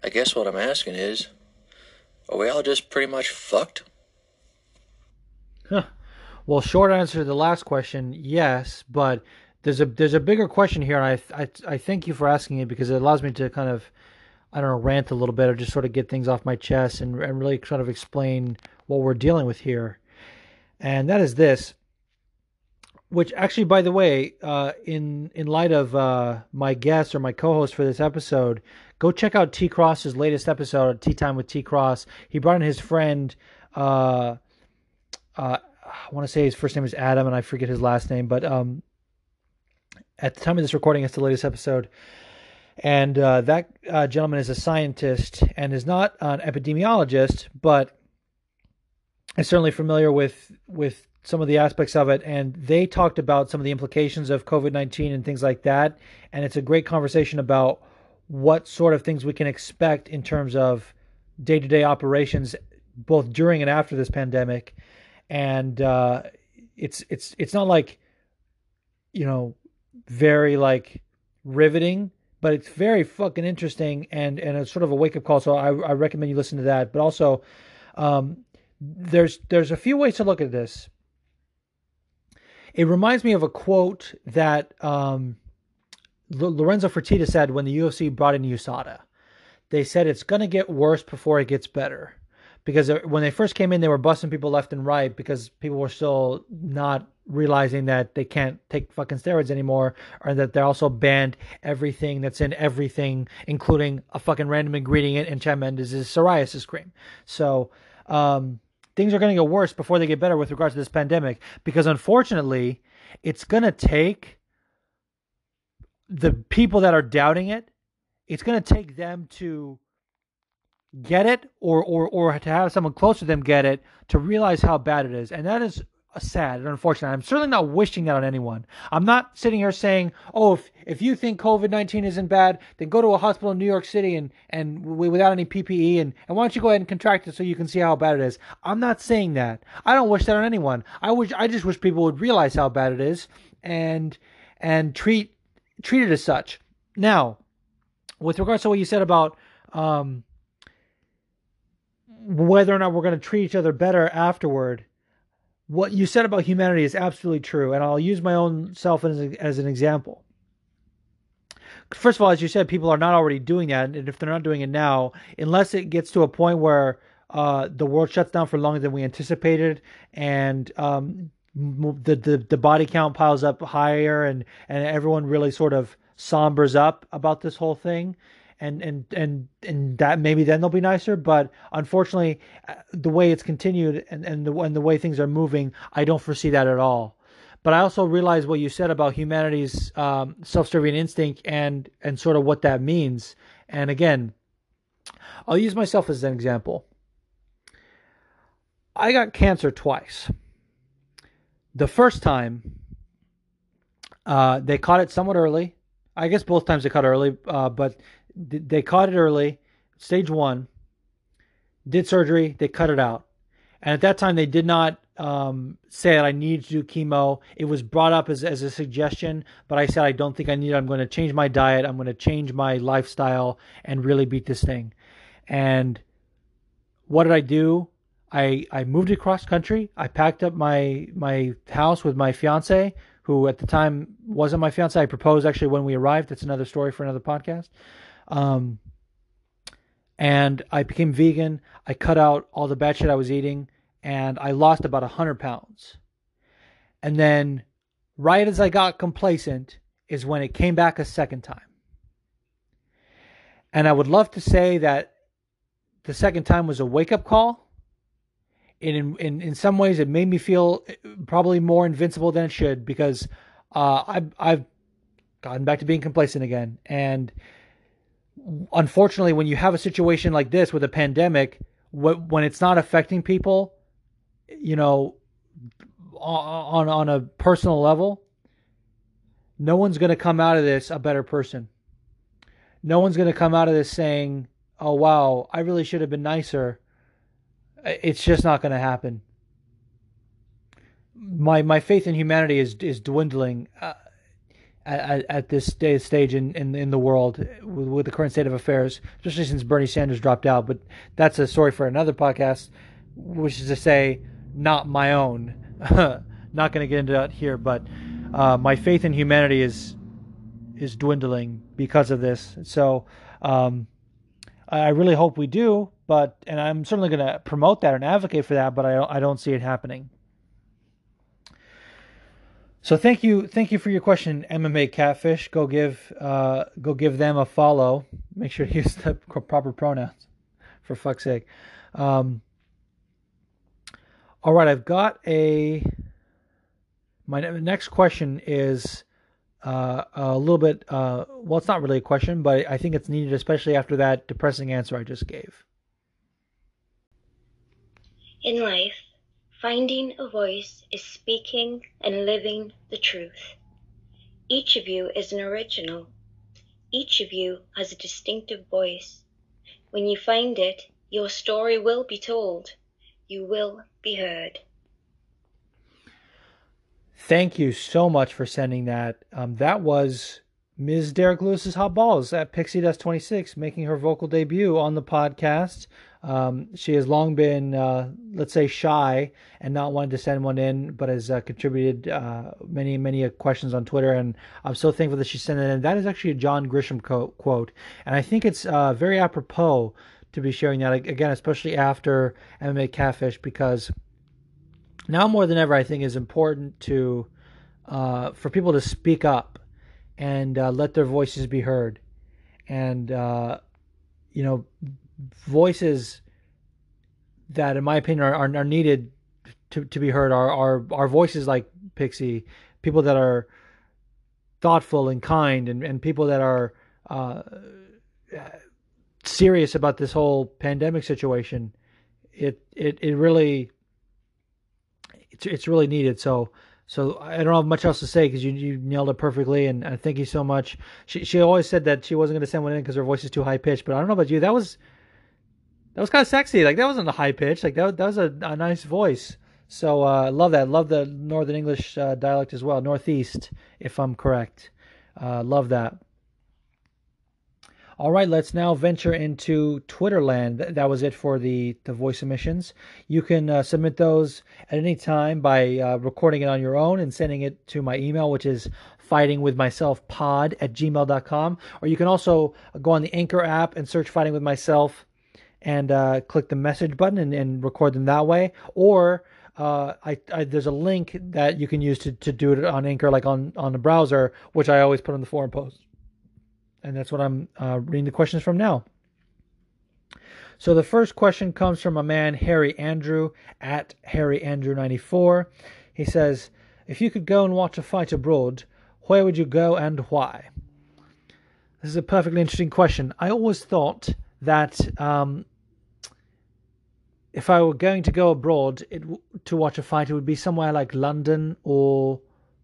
I guess what I'm asking is are we all just pretty much fucked? Huh. Well, short answer to the last question, yes, but there's a there's a bigger question here, and I, I I thank you for asking it because it allows me to kind of I don't know rant a little bit or just sort of get things off my chest and and really kind of explain what we're dealing with here, and that is this. Which actually, by the way, uh, in in light of uh, my guest or my co-host for this episode, go check out T Cross's latest episode, Tea Time with T Cross. He brought in his friend. Uh, uh, I want to say his first name is Adam, and I forget his last name, but um, at the time of this recording, it's the latest episode. And uh, that uh, gentleman is a scientist and is not an epidemiologist, but is certainly familiar with with some of the aspects of it. And they talked about some of the implications of COVID nineteen and things like that. And it's a great conversation about what sort of things we can expect in terms of day to day operations, both during and after this pandemic. And uh, it's it's it's not like you know very like riveting, but it's very fucking interesting and and it's sort of a wake up call. So I, I recommend you listen to that. But also, um, there's there's a few ways to look at this. It reminds me of a quote that um, Lorenzo Fertitta said when the UFC brought in USADA. They said it's going to get worse before it gets better because when they first came in, they were busting people left and right because people were still not realizing that they can't take fucking steroids anymore, or that they're also banned everything that's in everything, including a fucking random ingredient in Chad Mendes' psoriasis cream. So um, things are going to get worse before they get better with regards to this pandemic, because unfortunately, it's going to take the people that are doubting it. It's going to take them to get it or, or, or to have someone close to them get it to realize how bad it is. And that is sad and unfortunate. I'm certainly not wishing that on anyone. I'm not sitting here saying, "Oh, if if you think COVID-19 isn't bad, then go to a hospital in New York City and and without any PPE and and why don't you go ahead and contract it so you can see how bad it is." I'm not saying that. I don't wish that on anyone. I wish I just wish people would realize how bad it is and and treat treat it as such. Now, with regards to what you said about um, whether or not we're going to treat each other better afterward. What you said about humanity is absolutely true, and I'll use my own self as, as an example. First of all, as you said, people are not already doing that, and if they're not doing it now, unless it gets to a point where uh, the world shuts down for longer than we anticipated, and um, the, the the body count piles up higher, and and everyone really sort of sombers up about this whole thing, and and and and that maybe then they'll be nicer. But unfortunately, uh, the way it's continued and and the and the way things are moving, I don't foresee that at all. But I also realize what you said about humanity's um, self-serving instinct and and sort of what that means. And again, I'll use myself as an example. I got cancer twice. The first time, uh, they caught it somewhat early. I guess both times they caught early, uh, but they caught it early, stage one, did surgery, they cut it out. And at that time, they did not um, say that I need to do chemo. It was brought up as, as a suggestion, but I said I don't think I need it. I'm going to change my diet. I'm going to change my lifestyle and really beat this thing. And what did I do? I, I moved across country. I packed up my my house with my fiance, who at the time wasn't my fiance. I proposed actually when we arrived. That's another story for another podcast. Um, and I became vegan. I cut out all the bad shit I was eating, and I lost about 100 pounds. And then, right as I got complacent, is when it came back a second time. And I would love to say that the second time was a wake up call. In, in in some ways, it made me feel probably more invincible than it should because uh, I've I've gotten back to being complacent again, and unfortunately, when you have a situation like this with a pandemic, when it's not affecting people, you know, on on a personal level, no one's going to come out of this a better person. No one's going to come out of this saying, "Oh wow, I really should have been nicer." It's just not going to happen. My my faith in humanity is is dwindling. Uh, at, at this stage in, in, in the world with, with, the current state of affairs, especially since Bernie Sanders dropped out. But that's a story for another podcast, which is to say, not my own. not going to get into that here, but uh, my faith in humanity is is dwindling because of this. So um, I really hope we do, but and I'm certainly going to promote that and advocate for that, but I I don't see it happening. So thank you, thank you for your question, MMA Catfish. Go give, uh, go give them a follow. Make sure to use the proper pronouns, for fuck's sake. Um, all right, I've got a. My next question is uh, a little bit. Uh, well, it's not really a question, but I think it's needed, especially after that depressing answer I just gave. In life, Finding a voice is speaking and living the truth. Each of you is an original. Each of you has a distinctive voice. When you find it, your story will be told. You will be heard. Thank you so much for sending that. Um, that was Ms. Derek Lewis's Hot Balls at Pixie Dust 26, making her vocal debut on the podcast. Um, she has long been, uh, let's say, shy and not wanting to send one in, but has uh, contributed uh, many, many questions on Twitter. And I'm so thankful that she sent it in. That is actually a John Grisham co- quote. And I think it's uh, very apropos to be sharing that again, especially after MMA Catfish, because now more than ever, I think is important to uh, for people to speak up and uh, let their voices be heard, and you know, voices that, in my opinion, are, are, are needed to, to be heard are, are are voices like Pixie, people that are thoughtful and kind, and, and people that are uh, serious about this whole pandemic situation. It it it really it's it's really needed. So so I don't have much else to say because you you nailed it perfectly, and, and thank you so much. She she always said that she wasn't going to send one in because her voice is too high pitched, but I don't know about you. That was that was kind of sexy. Like that wasn't a high pitch. Like that that was a, a nice voice. So uh, love that. Love the Northern English uh, dialect as well. Northeast, if I'm correct. Uh, love that. All right, let's now venture into Twitterland. That was it for the, the voice submissions. You can uh, submit those at any time by uh, recording it on your own and sending it to my email, which is fightingwithmyselfpod at gmail.com. Or you can also go on the Anchor app and search Fighting With Myself and uh, click the message button and, and record them that way. Or uh, I, I, there's a link that you can use to, to do it on Anchor, like on on the browser, which I always put on the forum post, and that's what I'm uh, reading the questions from now. So the first question comes from a man Harry Andrew at Harry Andrew 94. He says, "If you could go and watch a fight abroad, where would you go and why?" This is a perfectly interesting question. I always thought that um, if I were going to go abroad it, to watch a fight, it would be somewhere like London or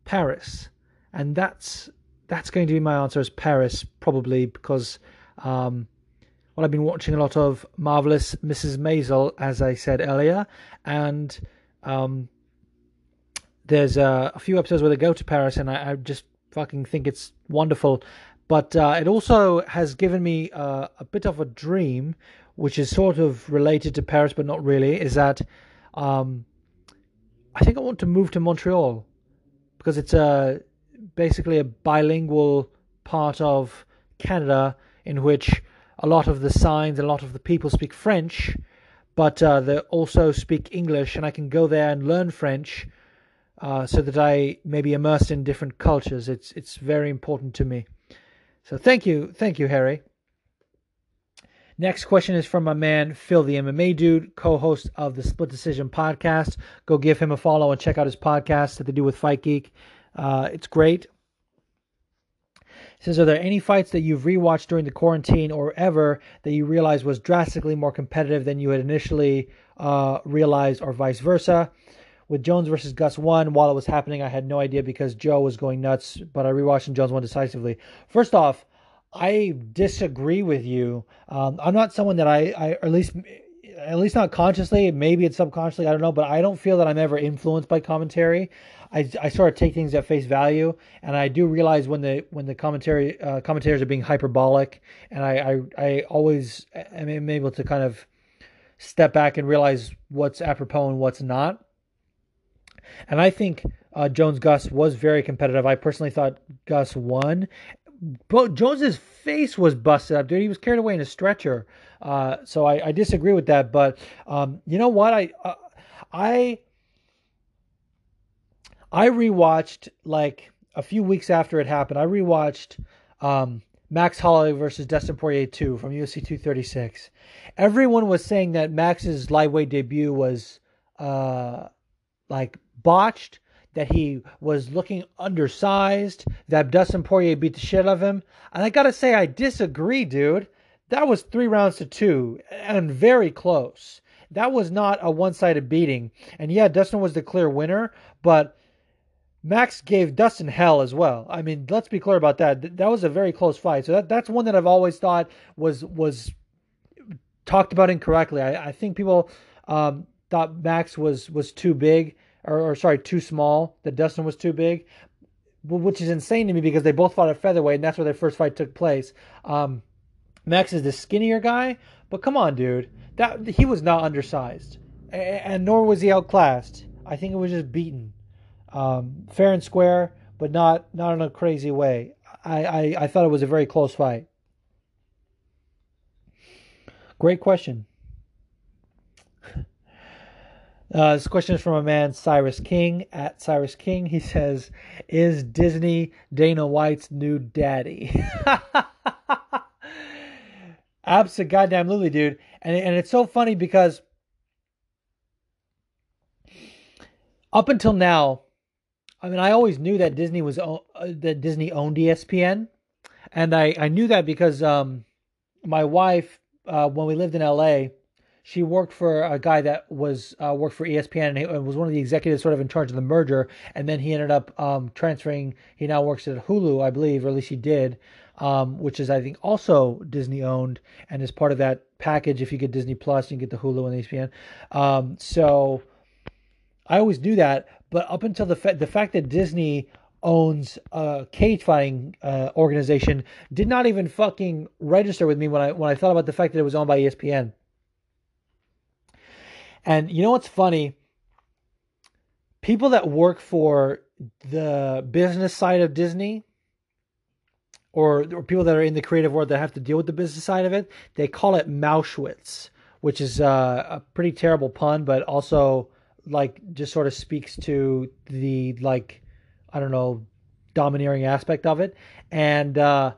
Paris, and that's that's going to be my answer as Paris probably because um, well I've been watching a lot of marvelous Mrs. Maisel as I said earlier, and um, there's a few episodes where they go to Paris, and I, I just fucking think it's wonderful. But uh, it also has given me uh, a bit of a dream which is sort of related to Paris but not really, is that um, I think I want to move to Montreal because it's a basically a bilingual part of Canada in which a lot of the signs, a lot of the people speak French, but uh, they also speak English, and I can go there and learn French uh, so that I may be immersed in different cultures. It's it's very important to me. So thank you, thank you, Harry. Next question is from my man Phil, the MMA dude, co-host of the Split Decision podcast. Go give him a follow and check out his podcast that they do with Fight Geek. Uh, it's great. says, are there any fights that you've rewatched during the quarantine or ever that you realized was drastically more competitive than you had initially uh, realized, or vice versa? With Jones versus Gus one, while it was happening, I had no idea because Joe was going nuts, but I rewatched and Jones won decisively. First off, I disagree with you. Um, I'm not someone that I, I, at least, at least not consciously. Maybe it's subconsciously. I don't know, but I don't feel that I'm ever influenced by commentary. I, I sort of take things at face value, and I do realize when the when the commentary uh, commentators are being hyperbolic, and I, I I always am able to kind of step back and realize what's apropos and what's not. And I think uh, Jones Gus was very competitive. I personally thought Gus won, but Jones's face was busted up, dude. He was carried away in a stretcher. Uh, so I, I, disagree with that. But um, you know what? I uh, I I rewatched like a few weeks after it happened. I rewatched um, Max Holloway versus Dustin Poirier 2 from UFC 236. Everyone was saying that Max's lightweight debut was uh, like botched that he was looking undersized, that Dustin Poirier beat the shit out of him. And I gotta say, I disagree, dude. That was three rounds to two and very close. That was not a one sided beating. And yeah, Dustin was the clear winner, but Max gave Dustin hell as well. I mean, let's be clear about that. That was a very close fight. So that, that's one that I've always thought was was talked about incorrectly. I, I think people um, thought Max was was too big or, or sorry, too small. That Dustin was too big, which is insane to me because they both fought at featherweight, and that's where their first fight took place. Um, Max is the skinnier guy, but come on, dude, that he was not undersized, and nor was he outclassed. I think it was just beaten, um, fair and square, but not not in a crazy way. I, I, I thought it was a very close fight. Great question. Uh, this question is from a man, Cyrus King, at Cyrus King. He says, Is Disney Dana White's new daddy? Absolutely, goddamn Lily, dude. And, and it's so funny because up until now, I mean, I always knew that Disney was uh, that Disney owned ESPN, and I I knew that because um my wife uh, when we lived in LA, she worked for a guy that was uh, worked for ESPN and, he, was one of the executives sort of in charge of the merger. And then he ended up um, transferring. He now works at Hulu, I believe, or at least he did, um, which is I think also Disney owned and is part of that package. If you get Disney Plus, you can get the Hulu and the ESPN. Um, so I always knew that, but up until the fa- the fact that Disney owns a cage fighting uh, organization did not even fucking register with me when I when I thought about the fact that it was owned by ESPN. And you know what's funny? People that work for the business side of Disney or, or people that are in the creative world that have to deal with the business side of it, they call it Mauschwitz, which is uh, a pretty terrible pun, but also like just sort of speaks to the like I don't know domineering aspect of it. And uh,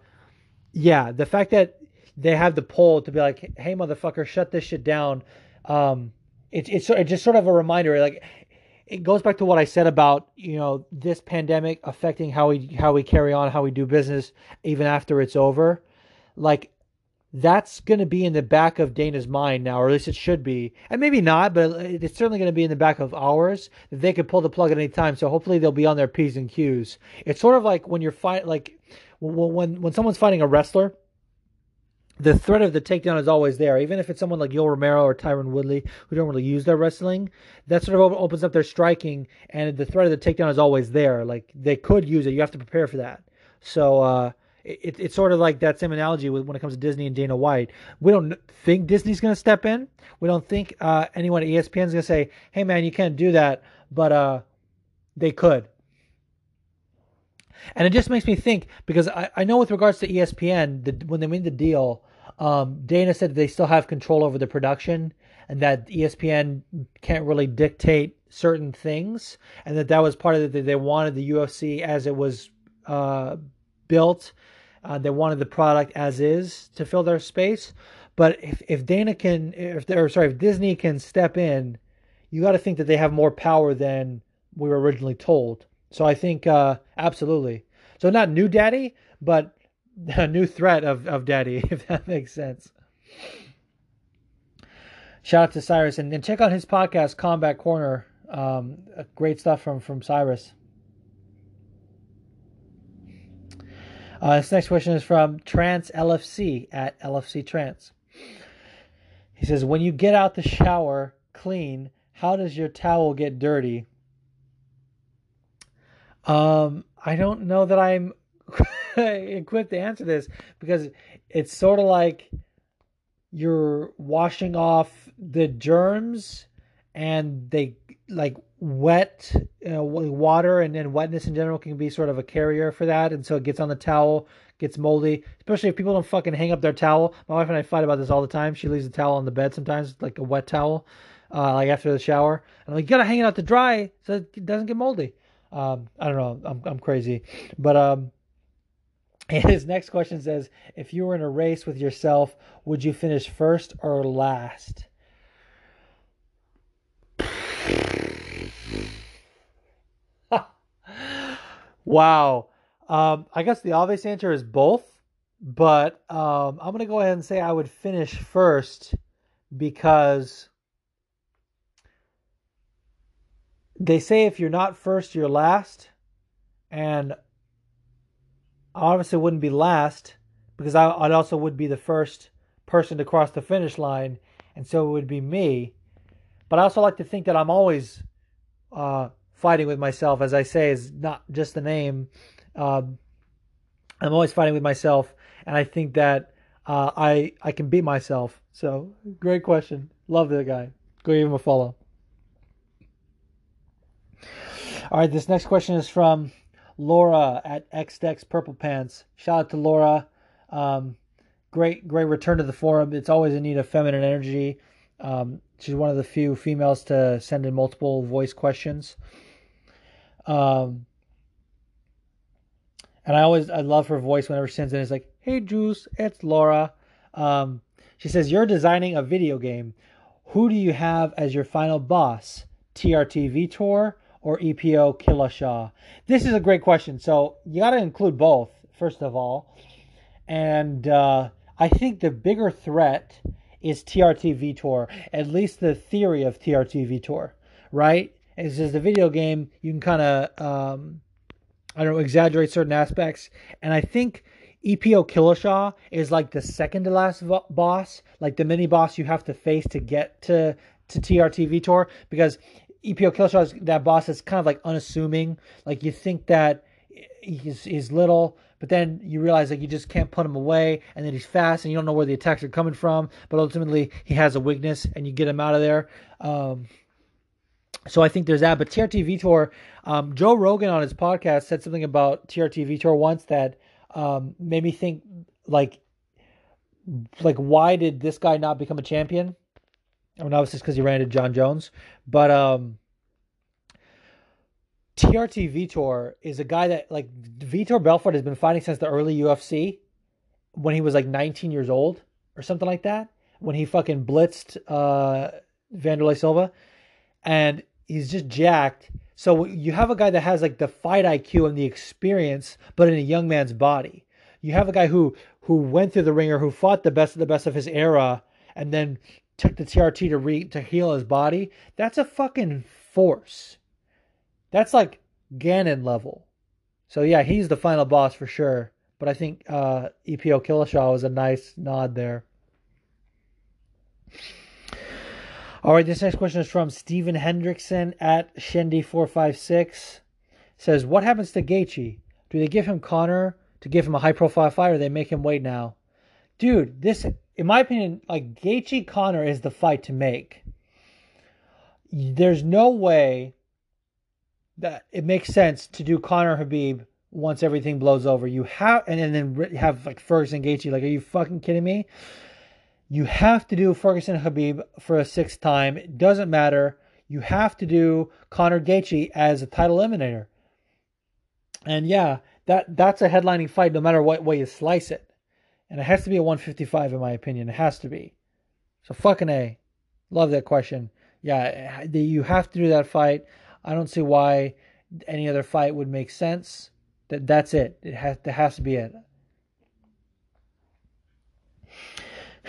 yeah, the fact that they have the pull to be like, "Hey, motherfucker, shut this shit down." Um, it's it's it's just sort of a reminder like it goes back to what I said about you know this pandemic affecting how we how we carry on how we do business even after it's over. Like that's going to be in the back of Dana's mind now or at least it should be. And maybe not but it's certainly going to be in the back of ours. They could pull the plug at any time so hopefully they'll be on their p's and q's. It's sort of like when you're fight like when when someone's fighting a wrestler the threat of the takedown is always there. Even if it's someone like Yoel Romero or Tyron Woodley who don't really use their wrestling, that sort of opens up their striking, and the threat of the takedown is always there. Like they could use it. You have to prepare for that. So uh, it, it's sort of like that same analogy with when it comes to Disney and Dana White. We don't think Disney's going to step in. We don't think uh, anyone at ESPN is going to say, "Hey, man, you can't do that," but uh, they could. And it just makes me think because I, I know with regards to ESPN, the, when they made the deal, um, Dana said they still have control over the production and that ESPN can't really dictate certain things, and that that was part of it. They wanted the UFC as it was uh, built. Uh, they wanted the product as is to fill their space. But if, if Dana can, if they're sorry, if Disney can step in, you got to think that they have more power than we were originally told. So I think uh, absolutely. So not new daddy, but a new threat of, of daddy, if that makes sense. Shout out to Cyrus and, and check out his podcast, Combat Corner. Um, great stuff from, from Cyrus. Uh, this next question is from Trance LFC at LFC Trance. He says, When you get out the shower clean, how does your towel get dirty? Um, I don't know that I'm equipped to answer this because it's sort of like you're washing off the germs and they like wet uh, water and, and wetness in general can be sort of a carrier for that. And so it gets on the towel gets moldy especially if people don't fucking hang up their towel. My wife and i fight about this all the time. She leaves the towel on the bed sometimes like a wet towel uh, like after the shower. And I'm like you gotta hang it out to dry so it doesn't get moldy. Um, i don't know. I'm, I'm crazy. But um and his next question says, if you were in a race with yourself, would you finish first or last? wow. Um, I guess the obvious answer is both, but um, I'm going to go ahead and say I would finish first because they say if you're not first, you're last. And obviously wouldn't be last because I, I also would be the first person to cross the finish line, and so it would be me. But I also like to think that I'm always uh, fighting with myself, as I say, is not just the name. Um, I'm always fighting with myself, and I think that uh, I I can beat myself. So great question. Love the guy. Go give him a follow. All right, this next question is from Laura at XDex Purple Pants. Shout out to Laura. Um, great, great return to the forum. It's always in need of feminine energy. Um, she's one of the few females to send in multiple voice questions. Um, and I always I love her voice whenever she sends in. It's like, "Hey, Juice, it's Laura." Um, she says, "You're designing a video game. Who do you have as your final boss? TRT Vitor or EPO Killshaw?" This is a great question. So you got to include both first of all, and uh, I think the bigger threat is TRT Vitor. At least the theory of TRT Vitor, right? It's just a video game. You can kind of um, I don't know, exaggerate certain aspects. And I think EPO Killshaw is like the second to last boss, like the mini boss you have to face to get to to TRT Vitor because EPO Killshaw is that boss is kind of like unassuming. Like you think that he's he's little, but then you realize like you just can't put him away, and then he's fast, and you don't know where the attacks are coming from. But ultimately, he has a weakness, and you get him out of there. Um, so I think there's that. But TRT Vitor, um, Joe Rogan on his podcast said something about TRT Vitor once that um, made me think like, like why did this guy not become a champion? I mean, obviously because he ran into Jon Jones, but um, TRT Vitor is a guy that like Vitor Belfort has been fighting since the early UFC when he was like 19 years old or something like that when he fucking blitzed uh, Wanderlei Silva and he's just jacked. So you have a guy that has like the fight IQ and the experience, but in a young man's body. You have a guy who who went through the ringer, who fought the best of the best of his era, and then took the TRT to re to heal his body. That's a fucking force. That's like Ganon level. So yeah, he's the final boss for sure. But I think uh, EPO Killshaw was a nice nod there. All right, this next question is from Steven Hendrickson at Shendy456. Says, What happens to Gaethje? Do they give him Conor to give him a high profile fight or they make him wait now? Dude, this, in my opinion, like Gaethje Conor is the fight to make. There's no way that it makes sense to do Conor Khabib once everything blows over. You have, and, and then have like Ferguson Gaethje. Like, are you fucking kidding me? You have to do Ferguson Khabib for a sixth time. It doesn't matter. You have to do Conor Gaethje as a title eliminator. And yeah, that that's a headlining fight no matter what way you slice it. And it has to be a 155 in my opinion. It has to be. So fucking A. Love that question. Yeah, you have to do that fight. I don't see why any other fight would make sense. That that's it. It has that has to be it.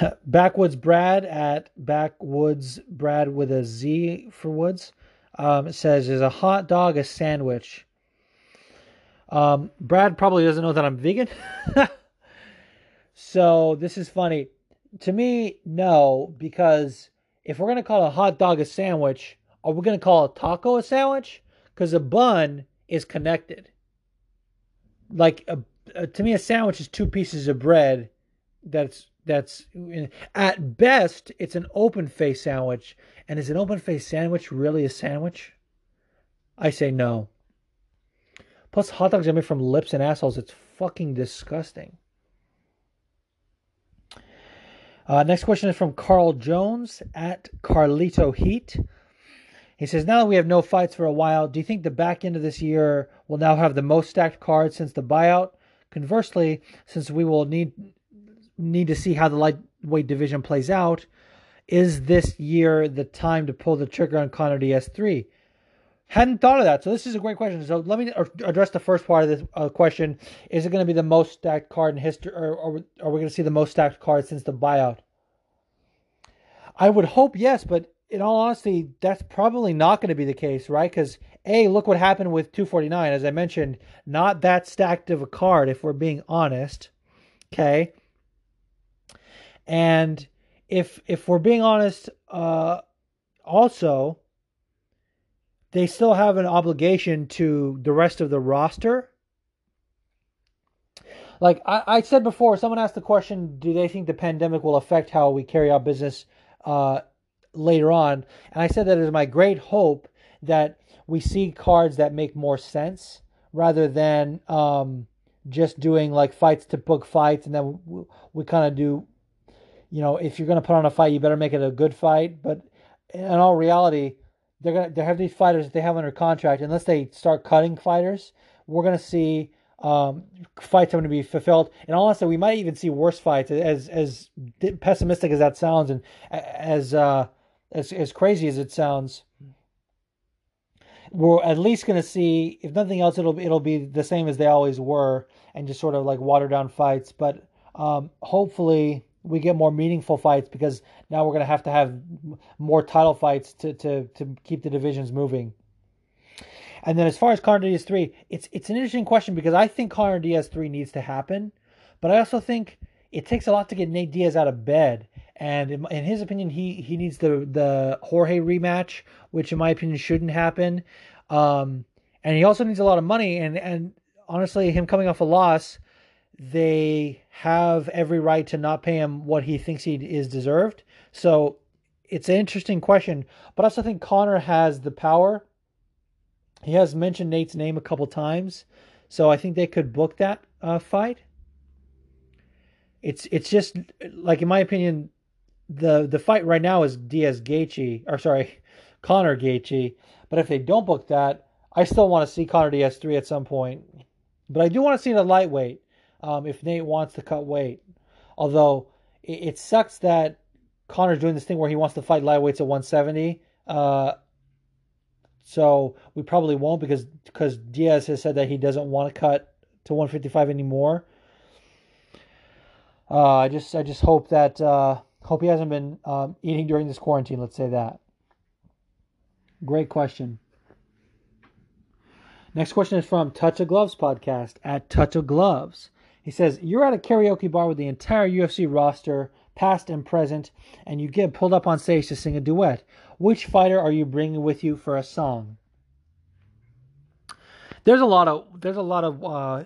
Backwoods Brad at Backwoods Brad with a Z for Woods um, says, Is a hot dog a sandwich? Um, Brad probably doesn't know that I'm vegan. so this is funny. To me, no, because if we're going to call a hot dog a sandwich, are we going to call a taco a sandwich? Because a bun is connected. Like, a, a, to me, a sandwich is two pieces of bread that's that's at best it's an open face sandwich and is an open face sandwich really a sandwich i say no plus hot dogs are made from lips and assholes it's fucking disgusting uh, next question is from carl jones at carlito heat he says now that we have no fights for a while do you think the back end of this year will now have the most stacked cards since the buyout conversely since we will need need to see how the lightweight division plays out. Is this year the time to pull the trigger on Conor DS3? Hadn't thought of that. So this is a great question. So let me address the first part of this uh, question. Is it going to be the most stacked card in history, or, or are we going to see the most stacked card since the buyout? I would hope yes, but in all honesty, that's probably not going to be the case, right? Because a look what happened with 249. As I mentioned, not that stacked of a card, if we're being honest. Okay, and if if we're being honest, uh, also they still have an obligation to the rest of the roster. Like I, I said before, someone asked the question, do they think the pandemic will affect how we carry out business uh, later on? And I said that is my great hope that we see cards that make more sense rather than um, just doing like fights to book fights, and then we, we kind of do, you know, if you're gonna put on a fight, you better make it a good fight. But in all reality, they're gonna they have these fighters that they have under contract. Unless they start cutting fighters, we're gonna see um, fights going to be fulfilled. And honestly, we might even see worse fights. As as pessimistic as that sounds, and as uh, as as crazy as it sounds, we're at least going to see, if nothing else, it'll it'll be the same as they always were, and just sort of like watered down fights. But um, hopefully, we get more meaningful fights because now we're going to have to have more title fights to to to keep the divisions moving. And then as far as Conor Diaz three, it's it's an interesting question because I think Conor Diaz three needs to happen, but I also think it takes a lot to get Nate Diaz out of bed. And in, in, his opinion, he he needs the the Jorge rematch, which in my opinion shouldn't happen. Um, and he also needs a lot of money. And and honestly, him coming off a loss, they have every right to not pay him what he thinks he is deserved. So it's an interesting question. But I also think Conor has the power. He has mentioned Nate's name a couple times, so I think they could book that uh, fight. It's it's just like in my opinion, the the fight right now is Diaz Gaethje, or sorry, Conor Gaethje. But if they don't book that, I still want to see Conor Diaz three at some point. But I do want to see the lightweight um, if Nate wants to cut weight. Although it, it, sucks that Conor's doing this thing where he wants to fight lightweights at 170. Uh, so we probably won't because because Diaz has said that he doesn't want to cut to 155 anymore. Uh, I just I just hope that uh, Hope he hasn't been um, eating during this quarantine. Let's say that. Great question. Next question is from Touch of Gloves podcast at Touch of Gloves. He says, You're at a karaoke bar with the entire UFC roster, past and present, and you get pulled up on stage to sing a duet. Which fighter are you bringing with you for a song? There's a lot of there's a lot of uh, uh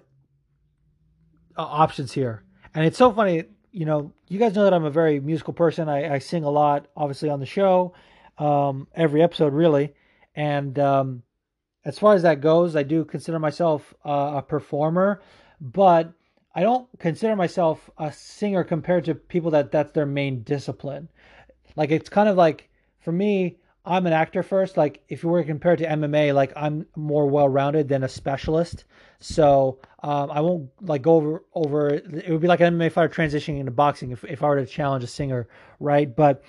options here, and it's so funny you know, you guys know that I'm a very musical person. I, I sing a lot, obviously, on the show, um, every episode, really. And um, as far as that goes, I do consider myself uh, a performer, but I don't consider myself a singer compared to people that that's their main discipline. Like, it's kind of like, for me, I'm an actor first. Like if you were compared to MMA, like I'm more well rounded than a specialist. So um, I won't like go over over. It would be like an MMA fighter transitioning into boxing if if I were to challenge a singer, right? But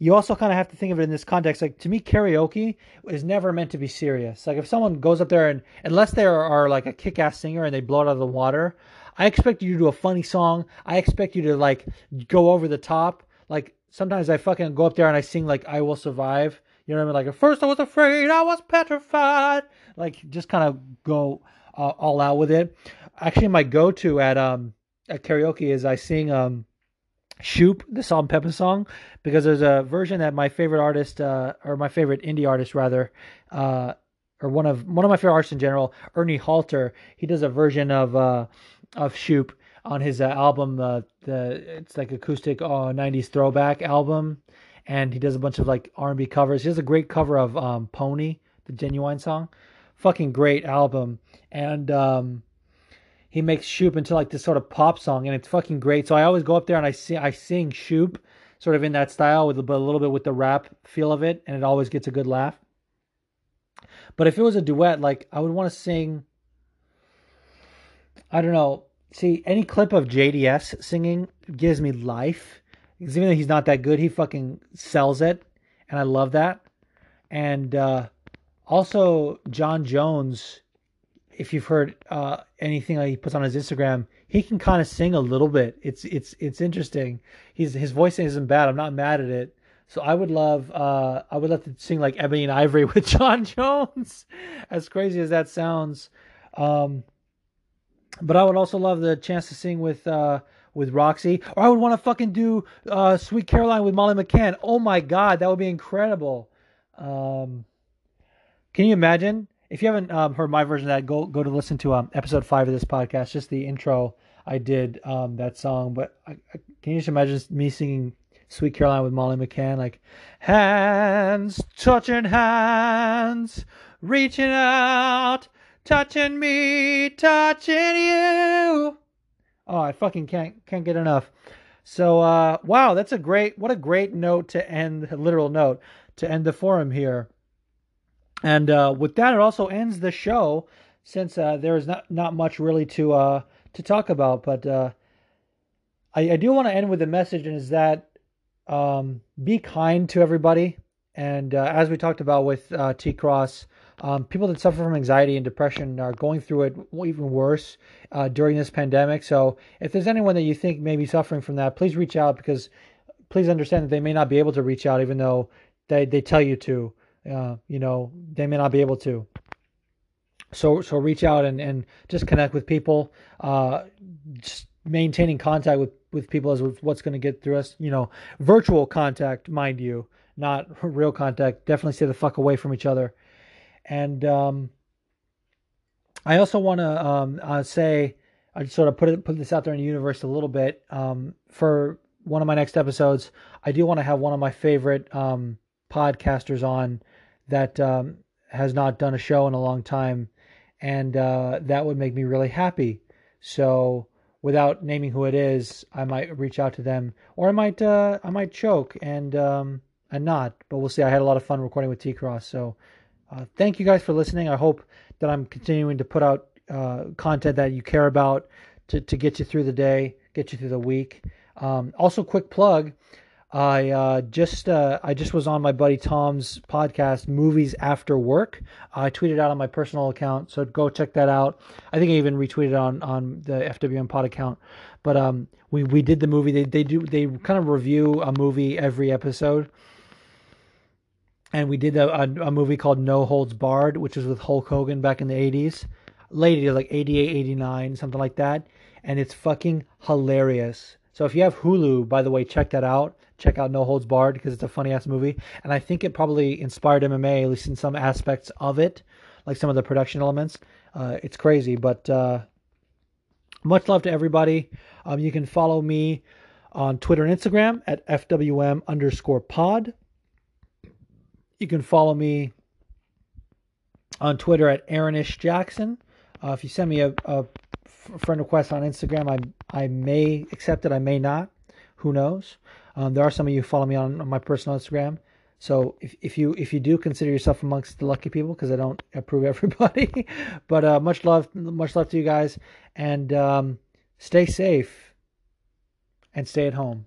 you also kind of have to think of it in this context. Like to me, karaoke is never meant to be serious. Like if someone goes up there and unless they are, are like a kick-ass singer and they blow it out of the water, I expect you to do a funny song. I expect you to like go over the top. Like sometimes I fucking go up there and I sing like "I Will Survive." You know what I mean? Like at first I was afraid, I was petrified. Like just kind of go uh, all out with it. Actually, my go-to at um at karaoke is I sing um Shoop, the Salt-N-Pepa song, because there's a version that my favorite artist, uh, or my favorite indie artist rather, uh, or one of one of my favorite artists in general, Ernie Halter, he does a version of uh, of Shoop on his uh, album, uh, the it's like acoustic uh, '90s throwback album and he does a bunch of like R&B covers. He has a great cover of um, Pony, the Ginuwine song. Fucking great album. And um, he makes Shoop into like this sort of pop song, and it's fucking great. So I always go up there and I sing, I sing Shoop, sort of in that style with a, a little bit with the rap feel of it, and it always gets a good laugh. But if it was a duet, like I would want to sing. I don't know. See, any clip of JDS singing gives me life because even though he's not that good, he fucking sells it, and I love that. And uh, also Jon Jones, if you've heard uh, anything that he puts on his Instagram, he can kind of sing a little bit. It's it's it's interesting. He's his voice isn't bad. I'm not mad at it. So I would love uh, I would love to sing like Ebony and Ivory with Jon Jones. as crazy as that sounds. Um, but I would also love the chance to sing with uh, with Roxy, or I would want to fucking do uh, Sweet Caroline with Molly McCann. Oh my god, that would be incredible. Um, can you imagine? If you haven't um, heard my version of that, go go to listen to um, episode five of this podcast. Just the intro I did um, that song. But I, I, can you just imagine me singing Sweet Caroline with Molly McCann? Like hands touching hands, reaching out touching me, touching you. Oh, I fucking can't can't get enough. So uh, wow, that's a great what a great note to end literal note to end the forum here. And uh, with that, it also ends the show since uh, there is not not much really to uh, to talk about. But uh, I, I do want to end with a message, and is that um, be kind to everybody. And uh, as we talked about with uh, T Cross, um, people that suffer from anxiety and depression are going through it even worse uh, during this pandemic. So if there's anyone that you think may be suffering from that, please reach out because please understand that they may not be able to reach out even though they, they tell you to. Uh, you know, they may not be able to. So so reach out and, and just connect with people. Uh, just maintaining contact with, with people is what's going to get through us. You know, virtual contact, mind you, not real contact. Definitely stay the fuck away from each other. And um, I also want to um, uh, say, I sort of put it put this out there in the universe a little bit. Um, for one of my next episodes, I do want to have one of my favorite um, podcasters on that um, has not done a show in a long time, and uh, that would make me really happy. So without naming who it is, I might reach out to them, or I might uh, I might choke and um, and not. But we'll see. I had a lot of fun recording with T Cross. So uh, thank you guys for listening. I hope that I'm continuing to put out uh, content that you care about to to get you through the day, get you through the week. Um, also, quick plug. I uh, just uh, I just was on my buddy Tom's podcast, Movies After Work. I tweeted out on my personal account, so go check that out. I think I even retweeted on on the FWM Pod account. But um, we we did the movie. They they do they kind of review a movie every episode, and we did a, a, a movie called No Holds Barred, which was with Hulk Hogan back in the '80s, late like '88, '89, something like that, and it's fucking hilarious. So if you have Hulu, by the way, check that out check out No Holds Barred because it's a funny ass movie, and I think it probably inspired MMA at least in some aspects of it, like some of the production elements. Uh, it's crazy, but uh, much love to everybody. Um, you can follow me on Twitter and Instagram at FWM underscore pod. You can follow me on Twitter at Aaronish Jackson. Uh, if you send me a, a friend request on Instagram, I I may accept it, I may not. Who knows? Um, there are some of you follow me on, on my personal Instagram. So if, if you if you do consider yourself amongst the lucky people, because I don't approve everybody, but uh, much love, much love to you guys, and um, stay safe and stay at home.